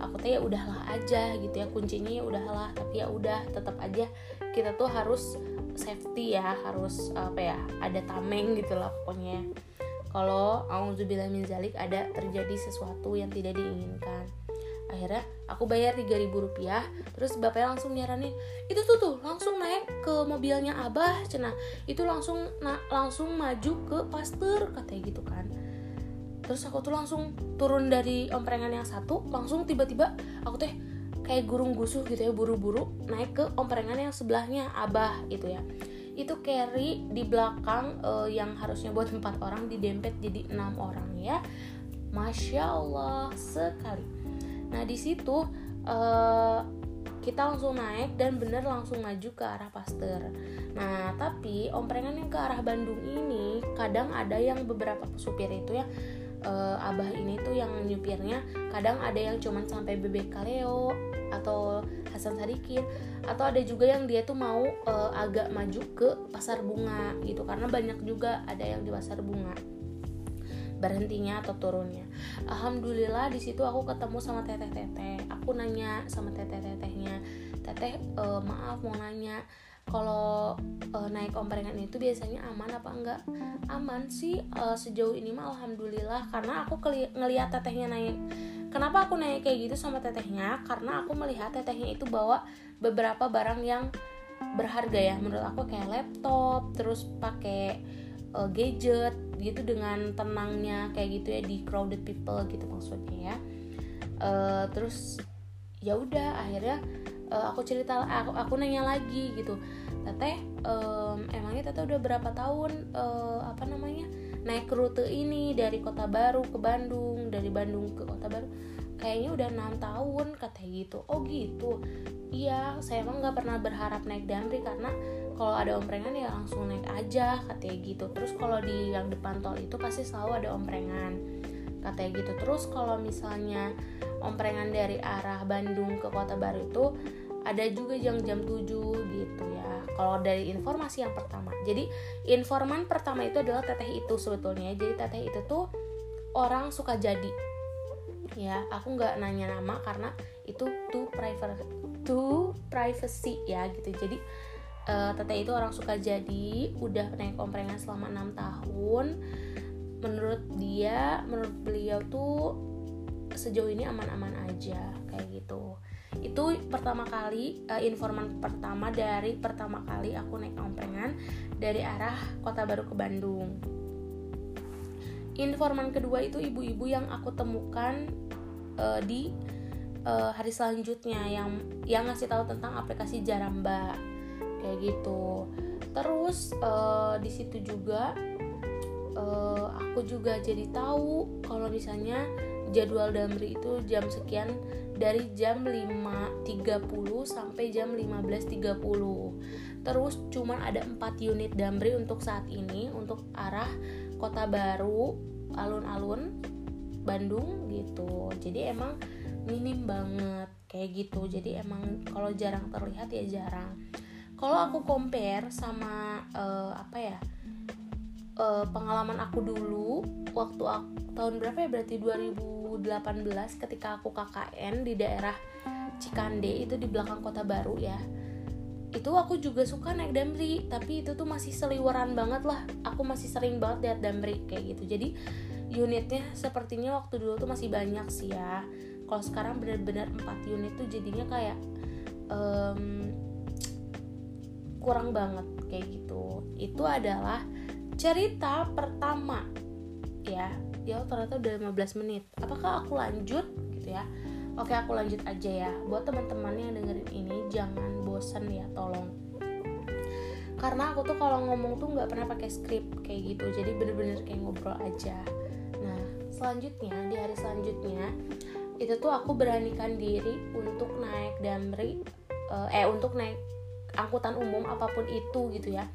Aku tanya ya udahlah aja gitu ya. Kuncinya ya udahlah tapi ya udah tetap aja kita tuh harus safety ya harus apa ya ada tameng gitu lah pokoknya kalau auzubillah min zalik ada terjadi sesuatu yang tidak diinginkan. Akhirnya aku bayar 3000 rupiah terus bapaknya langsung nyaranin itu tuh tuh langsung naik ke mobilnya abah cina. Itu langsung na langsung maju ke pastor katanya gitu kan. Terus aku tuh langsung turun dari omprengan yang satu langsung tiba-tiba aku teh kayak gurung gusuh gitu ya buru-buru naik ke omprengan yang sebelahnya abah gitu ya itu carry di belakang uh, yang harusnya buat empat orang didempet jadi enam orang ya masya allah sekali nah di situ uh, kita langsung naik dan bener langsung maju ke arah Pasteur. Nah, tapi omprengan yang ke arah Bandung ini kadang ada yang beberapa supir itu ya uh, abah ini tuh yang nyupirnya kadang ada yang cuman sampai bebek kaleo atau Hasan Sadikin atau ada juga yang dia tuh mau uh, agak maju ke pasar bunga gitu karena banyak juga ada yang di pasar bunga. Berhentinya atau turunnya. Alhamdulillah di situ aku ketemu sama teteh teteh aku nanya sama teteh tetehnya teteh uh, maaf mau nanya kalau uh, naik omprengan itu biasanya aman apa enggak aman sih uh, sejauh ini mah alhamdulillah karena aku ngelihat tetehnya naik Kenapa aku nanya kayak gitu sama tetehnya? Karena aku melihat tetehnya itu bawa beberapa barang yang berharga ya. Menurut aku kayak laptop, terus pakai uh, gadget gitu dengan tenangnya kayak gitu ya di crowded people gitu maksudnya ya. Uh, terus ya udah akhirnya uh, aku cerita aku, aku nanya lagi gitu. Teteh um, emangnya teteh udah berapa tahun uh, apa namanya naik rute ini dari kota baru ke Bandung dari Bandung ke kota baru? Kayaknya udah enam tahun katanya gitu. Oh gitu. Iya saya emang nggak pernah berharap naik damri karena kalau ada omprengan ya langsung naik aja katanya gitu. Terus kalau di yang depan tol itu pasti selalu ada omprengan katanya gitu. Terus kalau misalnya omprengan dari arah Bandung ke kota baru itu ada juga yang jam 7 gitu ya. Kalau dari informasi yang pertama. Jadi informan pertama itu adalah teteh itu sebetulnya. Jadi teteh itu tuh orang suka jadi. Ya aku nggak nanya nama karena itu too private too privacy ya gitu. Jadi uh, teteh itu orang suka jadi udah naik komprengan selama enam tahun. Menurut dia menurut beliau tuh sejauh ini aman-aman aja kayak gitu itu pertama kali uh, informan pertama dari pertama kali aku naik omprengan dari arah kota baru ke Bandung. Informan kedua itu ibu-ibu yang aku temukan uh, di uh, hari selanjutnya yang yang ngasih tahu tentang aplikasi Jaramba. Kayak gitu. Terus uh, di situ juga uh, aku juga jadi tahu kalau misalnya jadwal Damri itu jam sekian dari jam 5.30 sampai jam 15.30 terus cuman ada 4 unit Damri untuk saat ini untuk arah kota baru alun-alun Bandung gitu. Jadi emang minim banget kayak gitu. Jadi emang kalau jarang terlihat ya jarang. Kalau aku compare sama uh, apa ya uh, pengalaman aku dulu waktu aku, tahun berapa ya? Berarti 2018 ketika aku KKN di daerah Cikande itu di belakang kota baru ya. Itu aku juga suka naik damri tapi itu tuh masih seliweran banget lah. Aku masih sering banget lihat damri kayak gitu. Jadi unitnya sepertinya waktu dulu tuh masih banyak sih ya. Kalau sekarang benar-benar 4 unit tuh jadinya kayak um, kurang banget kayak gitu. Itu adalah cerita pertama. Ya ya ternyata udah 15 menit. Apakah aku lanjut? Gitu ya. Oke aku lanjut aja ya. Buat teman-teman yang dengerin ini jangan bosan ya tolong. Karena aku tuh kalau ngomong tuh nggak pernah pakai skrip kayak gitu. Jadi bener-bener kayak ngobrol aja. Nah selanjutnya di hari selanjutnya itu tuh aku beranikan diri untuk naik damri uh, eh untuk naik angkutan umum apa pun itu gitu ya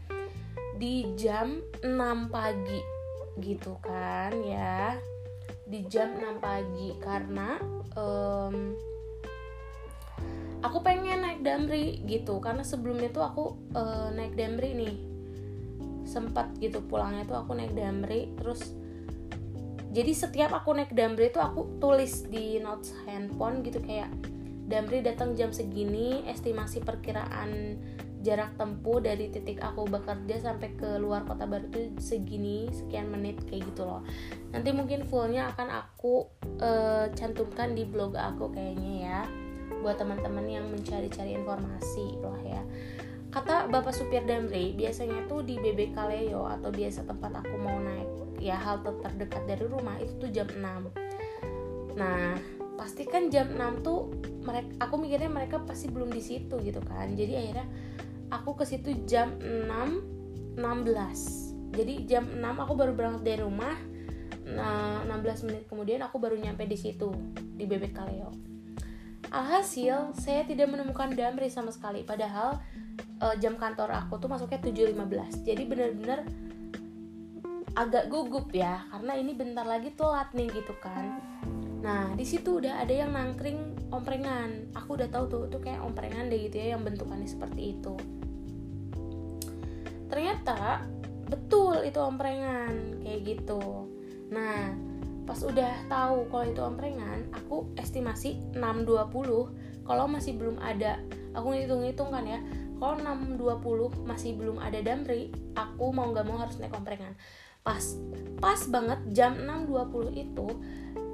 di jam 6 pagi gitu kan ya. Di jam 6 pagi karena um, aku pengen naik damri gitu. Karena sebelumnya tuh aku uh, naik damri nih. Sempat gitu pulangnya tuh aku naik damri. Terus jadi setiap aku naik damri itu aku tulis di notes handphone gitu kayak damri datang jam segini estimasi perkiraan jarak tempuh dari titik aku bekerja sampai ke luar kota baru itu segini sekian menit kayak gitu loh. Nanti mungkin fullnya akan aku uh, cantumkan di blog aku kayaknya ya buat teman-teman yang mencari-cari informasi lah ya. Kata bapak supir Damri biasanya tuh di BB Kaleo atau biasa tempat aku mau naik ya halte terdekat dari rumah itu tuh jam 6 nah pasti kan jam 6 tuh mereka aku mikirnya mereka pasti belum di situ gitu kan. Jadi akhirnya aku ke situ jam 6 16 jadi jam 6 aku baru berangkat dari rumah nah 16 menit kemudian aku baru nyampe di situ di Bebek Kaleo. Alhasil saya tidak menemukan Damri sama sekali. Padahal uh, jam kantor aku tuh masuknya 7.15 jadi bener-bener agak gugup ya karena ini bentar lagi telat nih gitu kan. Nah, di situ udah ada yang nangkring omprengan. Aku udah tahu tuh, tuh kayak omprengan deh gitu ya yang bentukannya seperti itu. Ternyata betul itu omprengan kayak gitu. Nah, pas udah tahu kalau itu omprengan, aku estimasi 620 kalau masih belum ada. Aku ngitung-ngitung kan ya. Kalau 620 masih belum ada damri, aku mau nggak mau harus naik omprengan. Pas pas banget jam 6.20 itu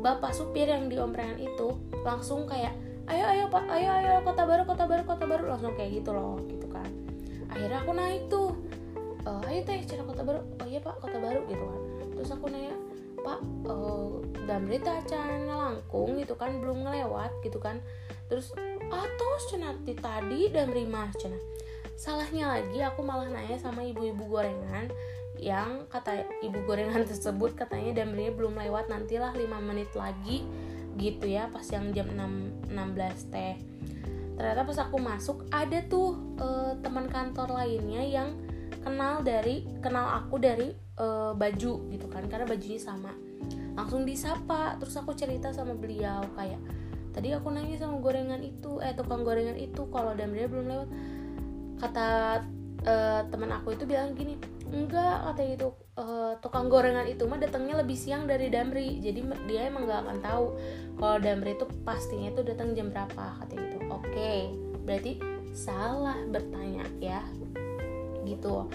bapak supir yang di omprengan itu langsung kayak ayo ayo pak ayo ayo kota baru kota baru kota baru langsung kayak gitu loh gitu kan. Akhirnya aku naik tuh e, ayo teh cara kota baru. Oh iya pak kota baru gitu kan. Terus aku nanya pak uh, damri acaranya langkung gitu kan belum ngelewat gitu kan. Terus atau cina tadi damri mah cina. Salahnya lagi aku malah nanya sama ibu-ibu gorengan yang kata ibu gorengan tersebut katanya damrinya belum lewat nantilah 5 menit lagi gitu ya pas yang jam 6 16 teh. Ternyata pas aku masuk ada tuh uh, teman kantor lainnya yang kenal dari kenal aku dari uh, baju gitu kan karena bajunya sama. Langsung disapa terus aku cerita sama beliau kayak tadi aku nanya sama gorengan itu eh tukang gorengan itu kalau damrinya belum lewat. Kata uh, teman aku itu bilang gini enggak kata itu uh, tukang gorengan itu mah datangnya lebih siang dari Damri. Jadi dia emang gak akan tahu kalau Damri itu pastinya itu datang jam berapa kata itu oke berarti salah bertanya ya. Gitu.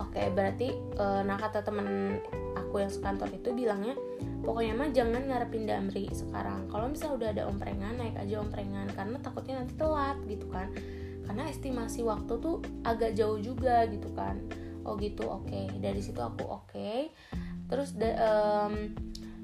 Oke berarti uh, nah kata temen aku yang sekantor itu bilangnya pokoknya mah jangan ngarepin Damri sekarang. Kalau misalnya udah ada omprengan naik aja omprengan. Karena takutnya nanti telat gitu kan. Karena estimasi waktu tuh agak jauh juga gitu kan oh gitu oke okay. dari situ aku oke okay. terus um,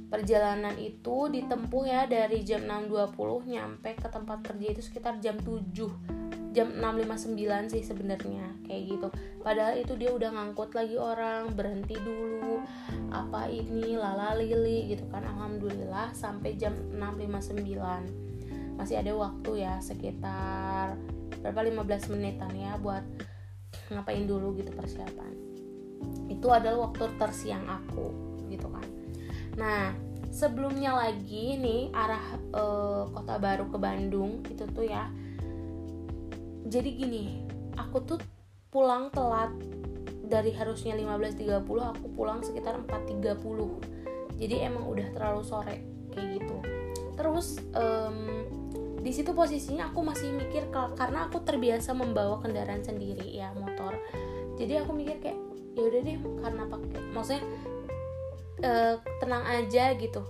perjalanan itu ditempuh ya dari jam 6.20 nyampe ke tempat kerja itu sekitar jam 7 jam 6.59 sih sebenarnya kayak gitu padahal itu dia udah ngangkut lagi orang berhenti dulu apa ini lala lili gitu kan alhamdulillah sampai jam 6.59 masih ada waktu ya sekitar berapa 15 menitan ya buat ngapain dulu gitu persiapan. Itu adalah waktu tersiang aku gitu kan. Nah sebelumnya lagi nih arah e, kota baru ke Bandung itu tuh ya. Jadi gini aku tuh pulang telat dari harusnya 15.30 aku pulang sekitar 4.30 jadi emang udah terlalu sore kayak gitu. Terus um, di situ posisinya aku masih mikir karena aku terbiasa membawa kendaraan sendiri ya motor. Jadi aku mikir kayak ya udah deh karena pakai maksudnya uh, tenang aja gitu.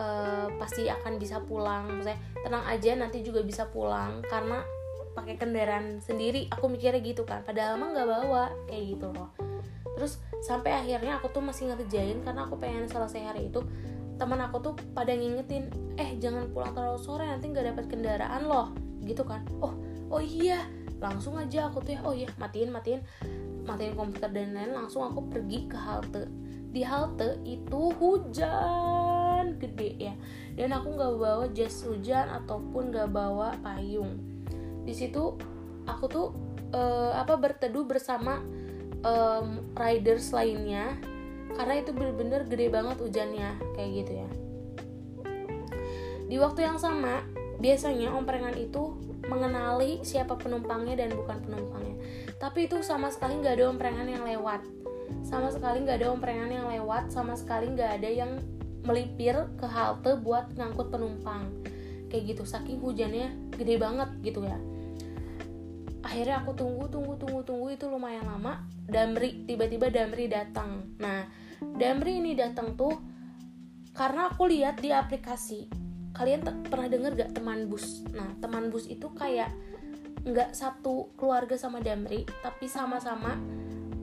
Uh, pasti akan bisa pulang. Maksudnya tenang aja nanti juga bisa pulang. Karena pakai kendaraan sendiri aku mikirnya gitu kan. Padahal mah nggak bawa kayak gitu loh. Terus sampai akhirnya aku tuh masih ngerjain karena aku pengen selesai hari itu teman aku tuh pada ngingetin eh jangan pulang terlalu sore nanti nggak dapat kendaraan loh. Gitu kan. Oh oh iya. Langsung aja aku tuh ya oh iya matiin matiin matiin komputer dan lain langsung aku pergi ke halte. Di halte itu hujan gede ya. Dan aku nggak bawa jas hujan ataupun nggak bawa payung. Di situ aku tuh uh, apa berteduh bersama um, riders lainnya karena itu bener-bener gede banget hujannya kayak gitu ya. Di waktu yang sama biasanya omprengan itu mengenali siapa penumpangnya dan bukan penumpangnya. Tapi itu sama sekali nggak ada omprengan yang lewat. Sama sekali nggak ada omprengan yang lewat sama sekali nggak ada yang melipir ke halte buat ngangkut penumpang. Kayak gitu saking hujannya gede banget gitu ya. Akhirnya aku tunggu tunggu tunggu tunggu itu lumayan lama. Damri tiba-tiba Damri datang. Nah Damri ini datang tuh karena aku lihat di aplikasi. Kalian pernah denger gak teman bus? Nah teman bus itu kayak nggak satu keluarga sama Damri tapi sama-sama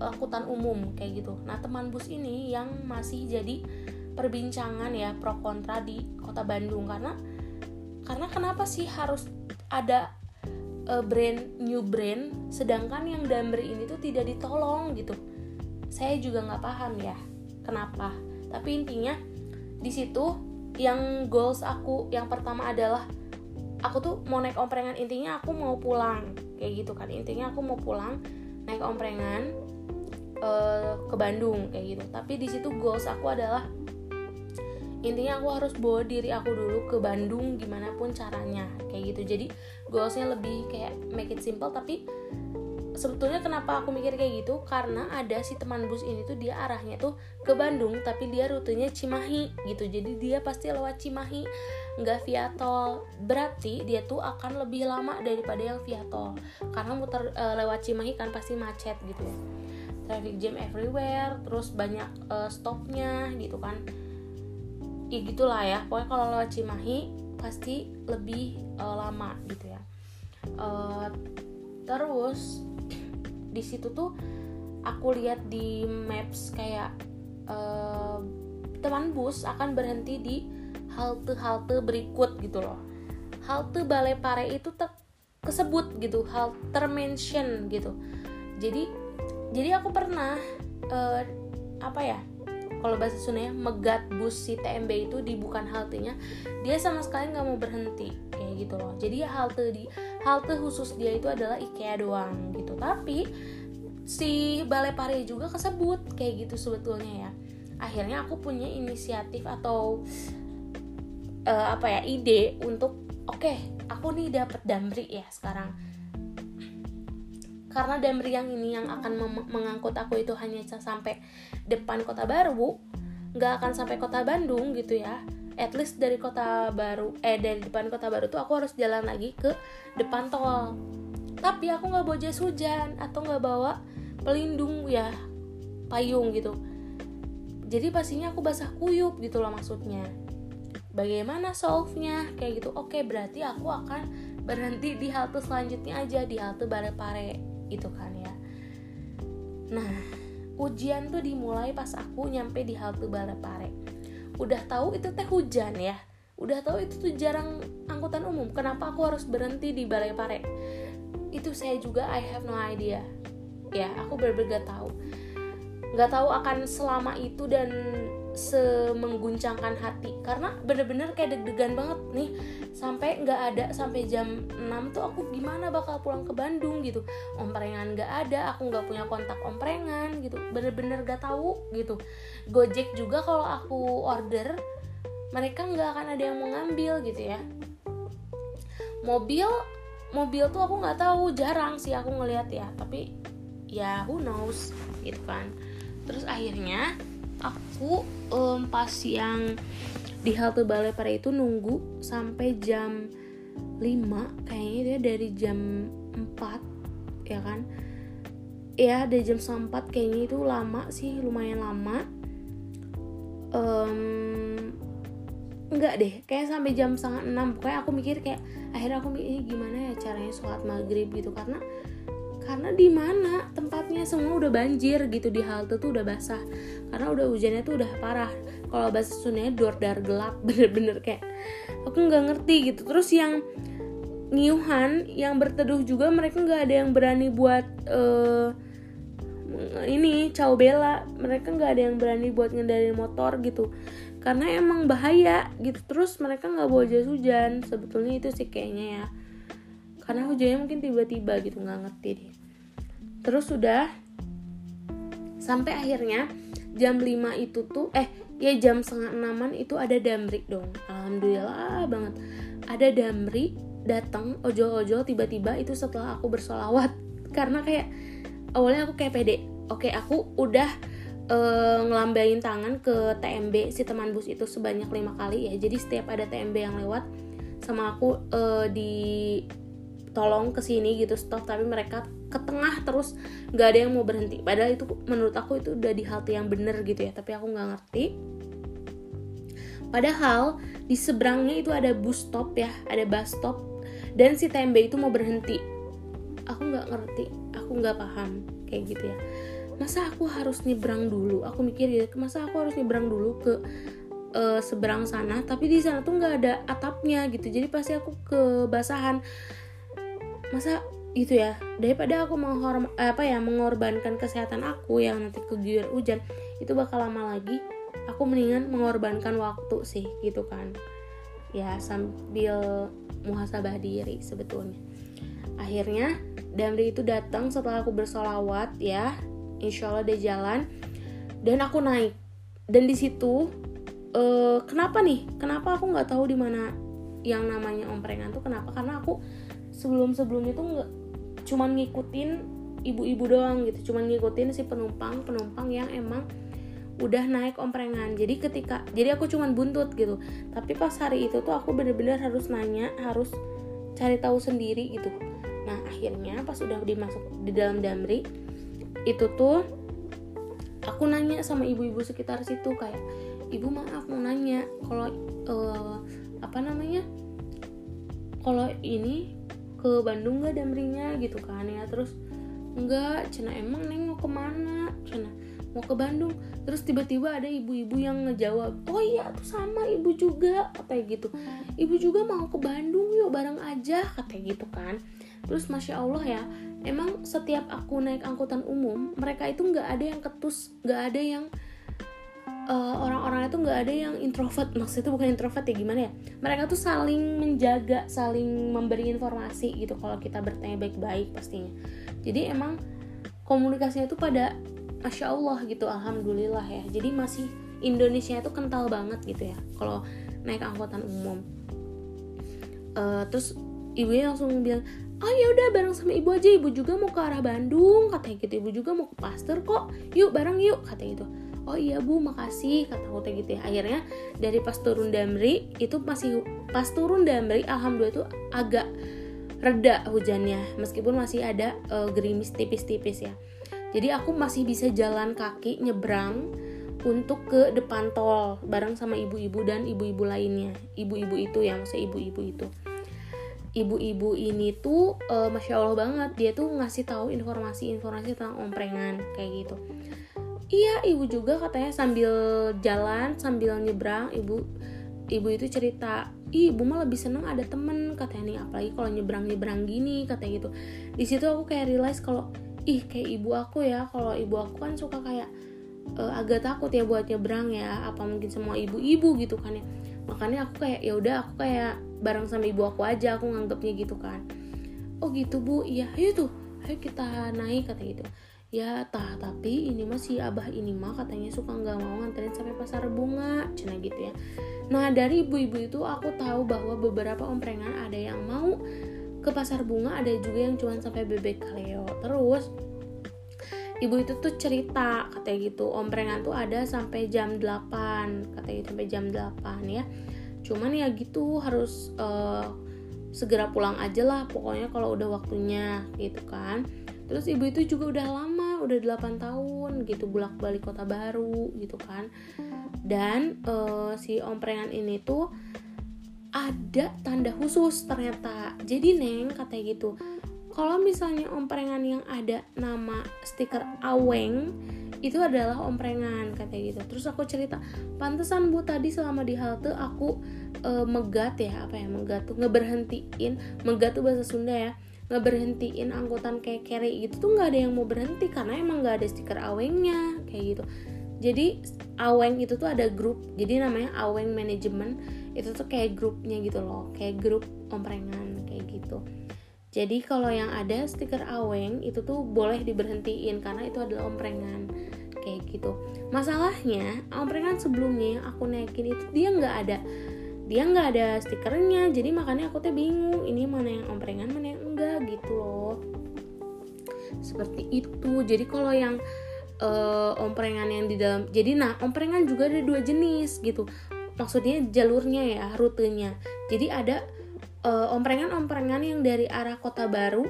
angkutan umum kayak gitu. Nah teman bus ini yang masih jadi perbincangan ya pro kontra di kota Bandung. Karena karena kenapa sih harus ada uh, brand new brand sedangkan yang Damri ini tuh tidak ditolong gitu? Saya juga nggak paham ya kenapa? Tapi intinya di situ yang goals aku yang pertama adalah aku tuh mau naik omprengan. Intinya aku mau pulang kayak gitu kan. Intinya aku mau pulang naik omprengan uh, ke Bandung kayak gitu. Tapi di situ goals aku adalah intinya aku harus bawa diri aku dulu ke Bandung gimana pun caranya kayak gitu. Jadi goalsnya lebih kayak make it simple tapi sebetulnya kenapa aku mikir kayak gitu? Karena ada si teman bus ini tuh dia arahnya tuh ke Bandung tapi dia rutenya Cimahi gitu. Jadi dia pasti lewat Cimahi nggak via tol. Berarti dia tuh akan lebih lama daripada yang via tol. Karena muter e, lewat Cimahi kan pasti macet gitu. Ya traffic jam everywhere terus banyak e, stopnya gitu kan. Ya gitulah ya. Pokoknya kalau lewat Cimahi pasti lebih uh, lama gitu ya. Uh, terus di situ tuh aku lihat di maps kayak uh, teman bus akan berhenti di halte-halte berikut gitu loh. Halte Balai Pare itu ter kesebut gitu hal termention gitu. Jadi jadi aku pernah uh, apa ya kalau bahasa Sundanya megat bus si TMB itu di bukan haltenya. Dia sama sekali nggak mau berhenti kayak gitu loh. Jadi halte di halte khusus dia itu adalah IKEA doang gitu. Tapi si Balai Pare juga kesebut kayak gitu sebetulnya ya. Akhirnya aku punya inisiatif atau uh, apa ya ide untuk oke okay, aku nih dapat damri ya sekarang. Karena Damri yang ini yang akan mengangkut aku itu hanya sampai depan kota baru nggak akan sampai kota Bandung gitu ya. At least dari kota baru eh dari depan kota baru tuh aku harus jalan lagi ke depan tol. Tapi aku nggak bawa jas hujan atau nggak bawa pelindung ya payung gitu. Jadi pastinya aku basah kuyup gitu loh maksudnya. Bagaimana solve-nya? Kayak gitu. Oke berarti aku akan berhenti di halte selanjutnya aja di halte Barepare gitu kan ya. Nah ujian tuh dimulai pas aku nyampe di halte Balapare udah tahu itu teh hujan ya? Udah tahu itu tuh jarang angkutan umum. Kenapa aku harus berhenti di Balai Pare itu saya juga I have no idea. Ya aku gak tahu. Nggak tahu akan selama itu dan semengguncangkan hati. Karena bener-bener kayak deg-degan banget nih. Sampai nggak ada sampai jam 6 tuh aku gimana bakal pulang ke Bandung gitu. Omprengan nggak ada aku nggak punya kontak omprengan gitu. Bener-bener gak tahu gitu. Gojek juga kalau aku order mereka nggak akan ada yang mau ngambil gitu ya. Mobil mobil tuh aku nggak tahu jarang sih aku ngeliat ya. Tapi ya who knows gitu kan. Terus akhirnya aku um, pas yang di halte Balai Pare itu nunggu sampai jam 5 kayaknya dia dari jam 4 ya kan? Ya dari jam 4 kayaknya itu lama sih lumayan lama. Um, enggak deh kayak sampai jam setengah enam. Pokoknya aku mikir kayak akhirnya aku mikir gimana ya caranya sholat maghrib gitu? Karena karena di mana? Tempatnya semua udah banjir gitu di halte tuh udah basah. Karena udah hujannya tuh udah parah. Kalau bahasa Sundanya dor dar gelap bener-bener kayak aku nggak ngerti gitu. Terus yang ngiuhan yang berteduh juga mereka nggak ada yang berani buat uh, ini caw bela. Mereka nggak ada yang berani buat ngendarin motor gitu. Karena emang bahaya gitu. Terus mereka nggak bawa jas hujan. Sebetulnya itu sih kayaknya ya. Karena hujannya mungkin tiba-tiba gitu nggak ngerti deh terus sudah sampai akhirnya jam 5 itu tuh eh ya jam setengah enaman itu ada damri dong. Alhamdulillah banget. Ada damri datang ojol-ojol tiba-tiba itu setelah aku bersolawat. Karena kayak awalnya aku kayak pede. Oke aku udah uh, ngelambain tangan ke TMB si teman bus itu sebanyak lima kali ya. Jadi setiap ada TMB yang lewat sama aku uh, di tolong ke sini gitu stop. Tapi mereka ke tengah terus nggak ada yang mau berhenti. Padahal itu menurut aku itu udah di halte yang bener gitu ya tapi aku nggak ngerti. Padahal di seberangnya itu ada bus stop ya ada bus stop. Dan si TMB itu mau berhenti. Aku nggak ngerti aku nggak paham kayak gitu ya. Masa aku harus nyebrang dulu? Aku mikir gitu masa aku harus nyebrang dulu ke uh, seberang sana? Tapi di sana tuh nggak ada atapnya gitu. Jadi pasti aku kebasahan masa itu ya? Daripada aku menghorm apa ya mengorbankan kesehatan aku yang nanti keguyur hujan itu bakal lama lagi aku mendingan mengorbankan waktu sih gitu kan. Ya sambil muhasabah diri sebetulnya. Akhirnya Damri itu datang setelah aku bersolawat ya. Insya Allah dia jalan. Dan aku naik. Dan di situ uh, kenapa nih? Kenapa aku nggak tahu di mana yang namanya omprengan tuh kenapa? Karena aku sebelum sebelumnya tuh nggak cuman ngikutin ibu-ibu doang gitu. Cuman ngikutin si penumpang penumpang yang emang udah naik omprengan. Jadi ketika jadi aku cuman buntut gitu. Tapi pas hari itu tuh aku bener-bener harus nanya harus cari tahu sendiri gitu. Nah akhirnya pas udah dimasuk di dalam damri itu tuh aku nanya sama ibu-ibu sekitar situ kayak ibu maaf mau nanya kalau uh, apa namanya? Kalau ini ke Bandung nggak damrinya gitu kan ya. Terus enggak cina emang neng mau ke mana? Cina mau ke Bandung. Terus tiba-tiba ada ibu-ibu yang ngejawab oh iya tuh sama ibu juga katanya gitu. Ibu juga mau ke Bandung yuk bareng aja katanya gitu kan. Terus masya Allah ya emang setiap aku naik angkutan umum mereka itu nggak ada yang ketus nggak ada yang uh, orang-orang itu nggak ada yang introvert. Maksudnya itu bukan introvert ya gimana ya? Mereka tuh saling menjaga saling memberi informasi gitu kalau kita bertanya baik-baik pastinya. Jadi emang komunikasinya itu pada masya Allah gitu alhamdulillah ya. Jadi masih Indonesia itu kental banget gitu ya kalau naik angkutan umum. Uh, terus ibunya langsung bilang oh ya udah bareng sama ibu aja. Ibu juga mau ke arah Bandung katanya gitu. Ibu juga mau ke Pasteur kok. Yuk bareng yuk katanya gitu oh iya bu makasih kata aku gitu ya. Akhirnya dari pas turun Damri itu masih pas turun Damri alhamdulillah itu agak reda hujannya meskipun masih ada uh, gerimis tipis-tipis ya. Jadi aku masih bisa jalan kaki nyebrang untuk ke depan tol bareng sama ibu-ibu dan ibu-ibu lainnya. Ibu-ibu itu yang saya ibu-ibu itu. Ibu-ibu ini tuh uh, masya allah banget dia tuh ngasih tahu informasi-informasi tentang omprengan kayak gitu iya ibu juga katanya sambil jalan sambil nyebrang ibu ibu itu cerita Ih, ibu mah lebih seneng ada temen katanya nih apalagi kalau nyebrang nyebrang gini katanya gitu. Di situ aku kayak realize kalau ih kayak ibu aku ya kalau ibu aku kan suka kayak uh, agak takut ya buat nyebrang ya apa mungkin semua ibu-ibu gitu kan ya. Makanya aku kayak ya udah aku kayak bareng sama ibu aku aja aku nganggapnya gitu kan. Oh gitu bu. Iya ayo tuh ayo kita naik kata gitu ya tah tapi ini mah si abah ini mah katanya suka nggak mau nganterin sampai pasar bunga cina gitu ya. Nah dari ibu-ibu itu aku tahu bahwa beberapa omprengan ada yang mau ke pasar bunga ada juga yang cuma sampai bebek kaleo. Terus ibu itu tuh cerita katanya gitu omprengan tuh ada sampai jam 8 katanya gitu, sampai jam 8 ya. Cuman ya gitu harus uh, segera pulang aja lah pokoknya kalau udah waktunya gitu kan terus ibu itu juga udah lama udah 8 tahun gitu bolak balik kota baru gitu kan. Dan uh, si omprengan ini tuh ada tanda khusus ternyata. Jadi neng katanya gitu kalau misalnya omprengan yang ada nama stiker aweng itu adalah omprengan katanya gitu. Terus aku cerita pantesan bu tadi selama di halte aku e, megat ya apa ya megat tuh ngeberhentiin megat tuh bahasa Sunda ya ngeberhentiin angkutan kayak carry gitu tuh nggak ada yang mau berhenti karena emang nggak ada stiker awengnya kayak gitu. Jadi aweng itu tuh ada grup jadi namanya aweng manajemen itu tuh kayak grupnya gitu loh kayak grup omprengan kayak gitu. Jadi kalau yang ada stiker aweng itu tuh boleh diberhentiin karena itu adalah omprengan kayak gitu. Masalahnya omprengan sebelumnya yang aku naikin itu dia nggak ada dia nggak ada stikernya jadi makanya aku tuh bingung ini mana yang omprengan mana yang enggak gitu loh. Seperti itu. Jadi kalau yang uh, omprengan yang di dalam jadi nah omprengan juga ada dua jenis gitu. Maksudnya jalurnya ya rutenya. Jadi ada uh, omprengan-omprengan yang dari arah kota baru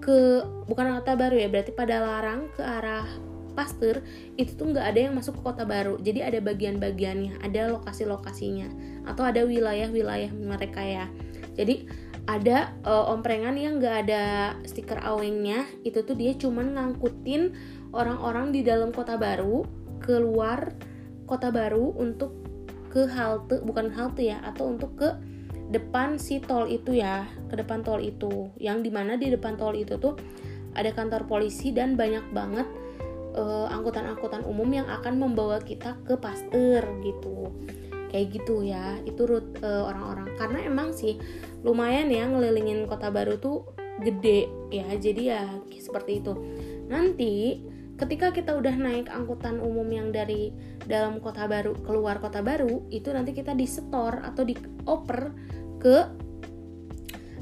ke bukan kota baru ya berarti pada larang ke arah Pasteur itu tuh nggak ada yang masuk ke kota baru. Jadi ada bagian-bagiannya ada lokasi-lokasinya atau ada wilayah-wilayah mereka ya. Jadi ada uh, omprengan yang nggak ada stiker awengnya itu tuh dia cuman ngangkutin orang-orang di dalam kota baru keluar kota baru untuk ke halte bukan halte ya atau untuk ke depan si tol itu ya ke depan tol itu. Yang di mana di depan tol itu tuh ada kantor polisi dan banyak banget angkutan-angkutan umum yang akan membawa kita ke Pasteur gitu. Kayak gitu ya itu root uh, orang-orang. Karena emang sih lumayan ya ngelilingin kota baru tuh gede ya jadi ya seperti itu. Nanti ketika kita udah naik angkutan umum yang dari dalam kota baru keluar kota baru itu nanti kita disetor atau dioper ke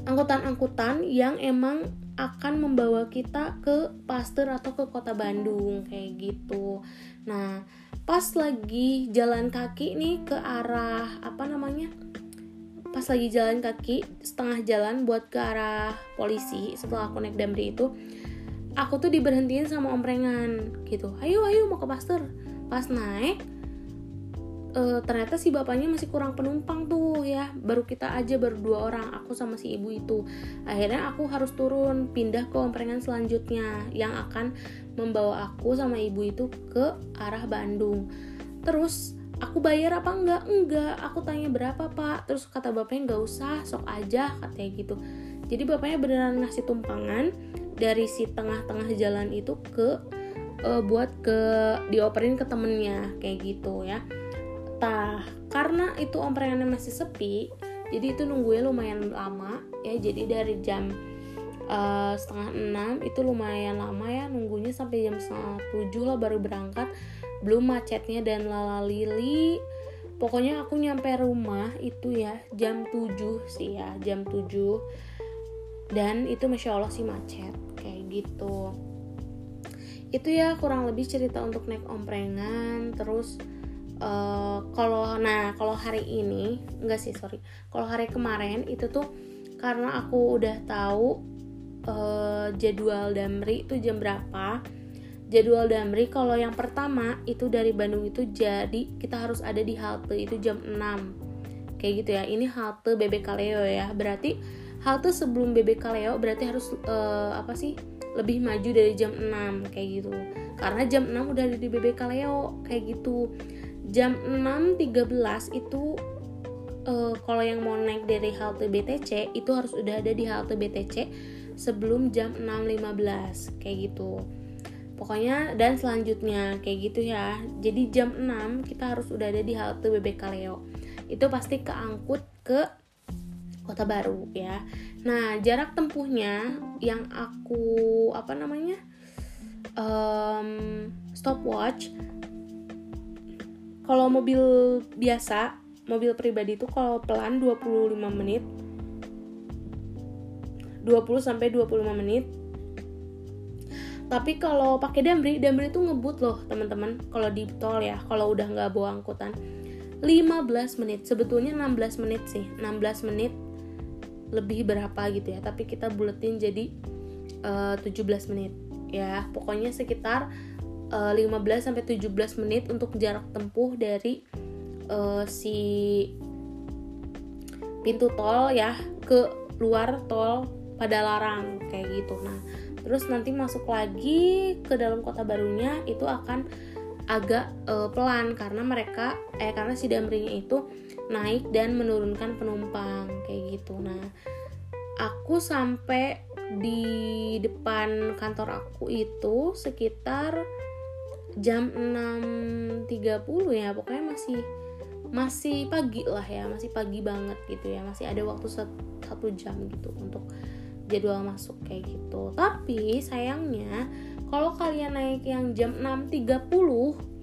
angkutan-angkutan yang emang akan membawa kita ke Pasteur atau ke kota Bandung kayak gitu. Nah, pas lagi jalan kaki nih ke arah apa namanya? Pas lagi jalan kaki setengah jalan buat ke arah polisi setelah aku naik Damri itu aku tuh diberhentiin sama omprengan gitu. Ayo ayo mau ke Pasteur. Pas naik uh, ternyata si bapaknya masih kurang penumpang tuh ya. Baru kita aja baru dua orang aku sama si ibu itu. Akhirnya aku harus turun pindah ke omprengan selanjutnya yang akan membawa aku sama ibu itu ke arah Bandung. Terus aku bayar apa enggak? Enggak. Aku tanya berapa pak? Terus kata bapaknya nggak usah sok aja katanya gitu. Jadi bapaknya beneran ngasih tumpangan dari si tengah-tengah jalan itu ke uh, buat ke dioperin ke temennya kayak gitu ya Karena itu omprengannya masih sepi, jadi itu nunggunya lumayan lama ya. Jadi dari jam uh, setengah enam itu lumayan lama ya nunggunya sampai jam setengah tujuh lah baru berangkat. Belum macetnya dan lala lili. Pokoknya aku nyampe rumah itu ya jam 7 sih ya, jam 7 dan itu masya Allah sih macet kayak gitu itu ya kurang lebih cerita untuk naik omprengan terus uh, kalau nah kalau hari ini enggak sih sorry. Kalau hari kemarin itu tuh karena aku udah tahu uh, jadwal Damri itu jam berapa. Jadwal Damri kalau yang pertama itu dari Bandung itu jadi kita harus ada di halte itu jam 6 kayak gitu ya ini halte BB Kaleo ya. Berarti halte sebelum BB Kaleo berarti harus uh, apa sih lebih maju dari jam 6 kayak gitu. Karena jam 6 udah ada di BB Kaleo kayak gitu jam 6.13 itu uh, kalau yang mau naik dari halte BTC itu harus udah ada di halte BTC sebelum jam 6.15 kayak gitu. Pokoknya dan selanjutnya kayak gitu ya. Jadi jam 6 kita harus udah ada di halte BB Kaleo. Itu pasti keangkut ke kota baru ya. Nah jarak tempuhnya yang aku apa namanya um, stopwatch kalau mobil biasa mobil pribadi itu kalau pelan 25 menit. 20 sampai 25 menit. Tapi kalau pakai Damri Damri itu ngebut loh teman-teman kalau di tol ya kalau udah nggak bawa angkutan. 15 menit sebetulnya 16 menit sih. 16 menit lebih berapa gitu ya tapi kita buletin jadi uh, eh, 17 menit. Ya pokoknya sekitar 15 eh, sampai 17 menit untuk jarak tempuh dari uh, si pintu tol ya ke luar tol pada larang kayak gitu. Nah, terus nanti masuk lagi ke dalam kota barunya itu akan agak uh, pelan karena mereka eh karena si damrinya itu naik dan menurunkan penumpang kayak gitu. Nah, aku sampai di depan kantor aku itu sekitar jam 6.30 ya pokoknya masih masih pagi lah ya masih pagi banget gitu ya masih ada waktu satu jam gitu untuk jadwal masuk kayak gitu. Tapi sayangnya kalau kalian naik yang jam 6.30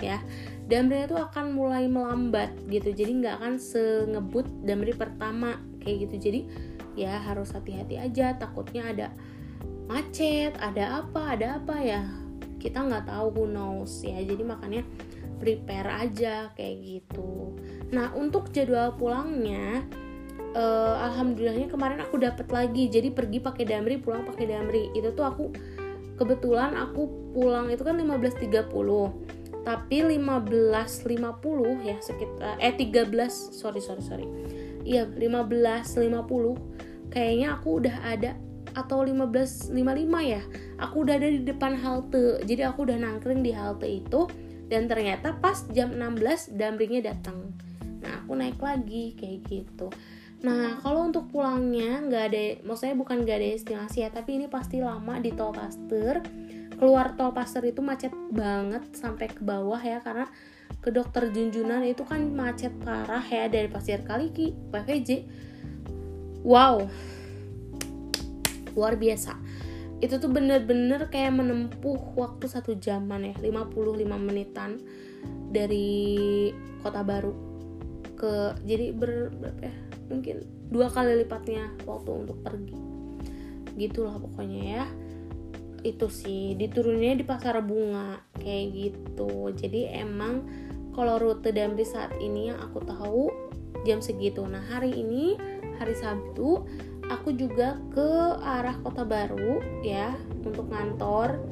ya Damri itu akan mulai melambat gitu jadi nggak akan sengebut Damri pertama kayak gitu. Jadi ya harus hati-hati aja takutnya ada macet ada apa ada apa ya kita nggak tahu who knows ya. Jadi makanya prepare aja kayak gitu. Nah untuk jadwal pulangnya uh, alhamdulillahnya kemarin aku dapat lagi. Jadi pergi pakai damri pulang pakai damri. Itu tuh aku kebetulan aku pulang itu kan 15.30 tapi 15.50 ya sekitar eh 13 sorry sorry sorry. Iya 15.50 kayaknya aku udah ada atau 15.55 ya aku udah ada di depan halte. Jadi aku udah nangkring di halte itu dan ternyata pas jam 16 damringnya datang. Nah aku naik lagi kayak gitu. Nah kalau untuk pulangnya nggak ada maksudnya bukan nggak ada estimasi ya tapi ini pasti lama di tol Paster keluar tol Pasir itu macet banget sampai ke bawah ya karena ke dokter Junjunan itu kan macet parah ya dari Pasir Kaliki PVJ wow luar biasa. Itu tuh bener-bener kayak menempuh waktu satu jaman ya 55 menitan dari kota baru ke jadi ber berapa ya? Mungkin dua kali lipatnya waktu untuk pergi. Gitulah pokoknya ya. Itu sih diturunnya di pasar bunga kayak gitu. Jadi emang kalau rute Damri saat ini yang aku tahu jam segitu. Nah hari ini hari Sabtu aku juga ke arah kota baru ya untuk ngantor.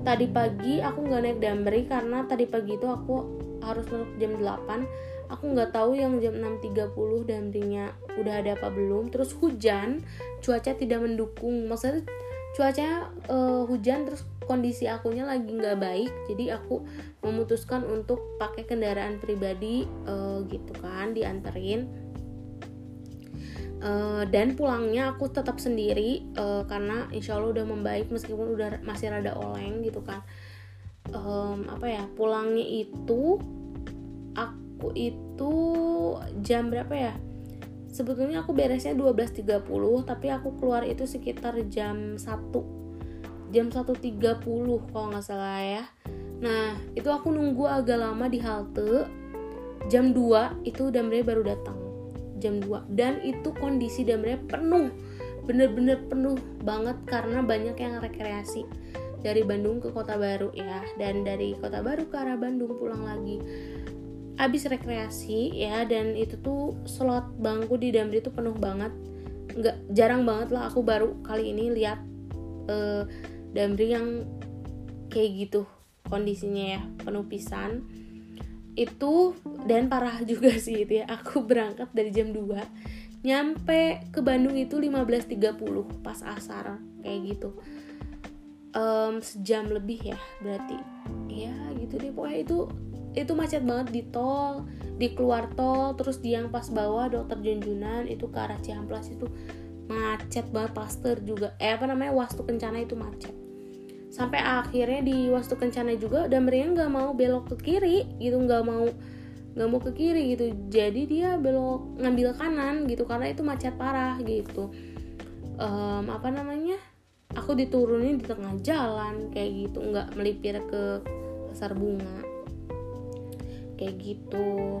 Tadi pagi aku nggak naik Damri karena tadi pagi itu aku harus masuk jam 8 aku nggak tahu yang jam 6.30 Damrinya udah ada apa belum. Terus hujan cuaca tidak mendukung. Maksudnya cuacanya uh, hujan terus kondisi akunya lagi nggak baik. Jadi aku memutuskan untuk pakai kendaraan pribadi uh, gitu kan dianterin uh, dan pulangnya aku tetap sendiri uh, karena insya Allah udah membaik meskipun udah masih rada oleng gitu kan. Um, apa ya pulangnya itu aku itu jam berapa ya? Sebetulnya aku beresnya 12.30 tapi aku keluar itu sekitar jam 1 jam 1.30 kalau nggak salah ya. Nah itu aku nunggu agak lama di halte. Jam 2 itu Damre baru datang jam 2 dan itu kondisi Damre penuh bener-bener penuh banget karena banyak yang rekreasi. Dari Bandung ke Kota Baru ya. Dan dari Kota Baru ke arah Bandung pulang lagi. Abis rekreasi ya dan itu tuh slot bangku di Damri itu penuh banget. Nggak jarang banget lah aku baru kali ini lihat uh, Damri yang kayak gitu kondisinya ya. Penuh pisan itu dan parah juga sih itu ya. Aku berangkat dari jam 2 nyampe ke Bandung itu 15.30 pas asar kayak gitu. Um, sejam lebih ya berarti. Ya gitu deh. Pokoknya itu itu macet banget di tol di keluar tol terus di yang pas bawah dokter Junjunan itu ke arah Ciamplas itu macet banget Paster juga. Eh apa namanya Wastu Kencana itu macet sampai akhirnya di Wastu Kencana juga dan mereka nggak mau belok ke kiri gitu nggak mau nggak mau ke kiri gitu. Jadi dia belok ngambil kanan gitu karena itu macet parah gitu. Um, apa namanya? Aku diturunin di tengah jalan kayak gitu nggak melipir ke pasar bunga. Kayak gitu.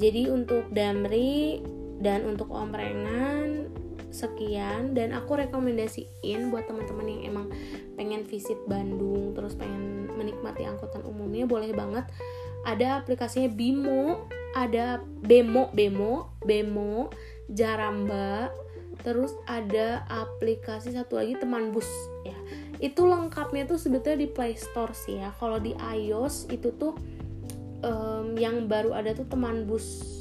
Jadi untuk Damri dan untuk Om Renan sekian dan aku rekomendasiin buat teman-teman yang emang pengen visit Bandung terus pengen menikmati angkutan umumnya boleh banget. Ada aplikasinya Bimo ada Bemo Bemo Bemo Jaramba terus ada aplikasi satu lagi teman bus ya. Itu lengkapnya tuh sebetulnya di Play Store sih ya. Kalau di iOS itu tuh um, yang baru ada tuh teman bus.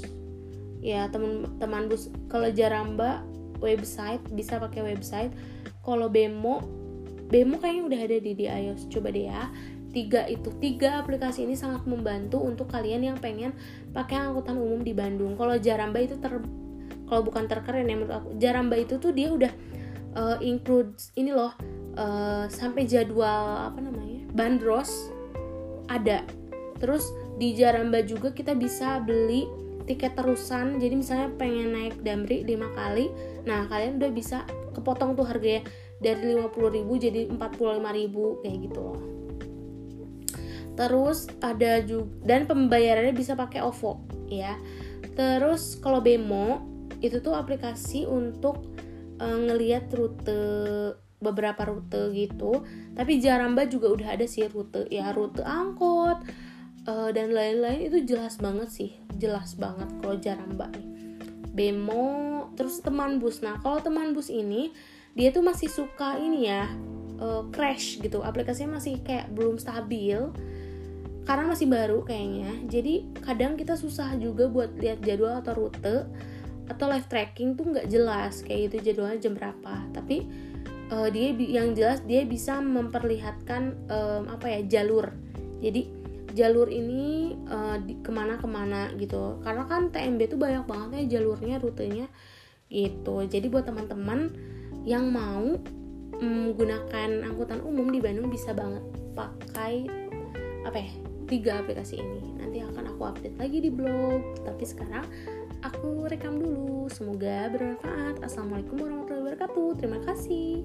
Ya teman teman bus. Kalau Jaramba website bisa pakai website. Kalau Bemo Bemo kayaknya udah ada di, di iOS coba deh ya. Tiga itu tiga aplikasi ini sangat membantu untuk kalian yang pengen pakai angkutan umum di Bandung. Kalau Jaramba itu ter kalau bukan terkeren ya menurut aku. Jaramba itu tuh dia udah uh, include ini loh uh, sampai jadwal apa namanya bandros ada. Terus di Jaramba juga kita bisa beli tiket terusan. Jadi misalnya pengen naik Damri 5 kali nah kalian udah bisa kepotong tuh harganya dari 50.000 jadi 45.000 kayak gitu loh. Terus ada juga dan pembayarannya bisa pakai OVO ya. Terus kalau Bemo itu tuh aplikasi untuk uh, ngelihat rute beberapa rute gitu. Tapi Jaramba juga udah ada sih rute ya rute angkot uh, dan lain-lain. Itu jelas banget sih jelas banget kalau Jaramba nih Bemo terus teman bus. Nah kalau teman bus ini dia tuh masih suka ini ya uh, crash gitu. Aplikasinya masih kayak belum stabil karena masih baru kayaknya. Jadi kadang kita susah juga buat lihat jadwal atau rute atau live tracking tuh nggak jelas kayak gitu jadwalnya jam berapa. Tapi uh, dia yang jelas dia bisa memperlihatkan um, apa ya jalur. Jadi jalur ini uh, di, ke mana ke mana gitu karena kan TMB tuh banyak banget ya jalurnya rutenya gitu jadi buat teman-teman yang mau menggunakan angkutan umum di Bandung bisa banget pakai apa ya tiga aplikasi ini nanti akan aku update lagi di blog tapi sekarang aku rekam dulu. Semoga bermanfaat. Assalamualaikum warahmatullahi wabarakatuh. Terima kasih.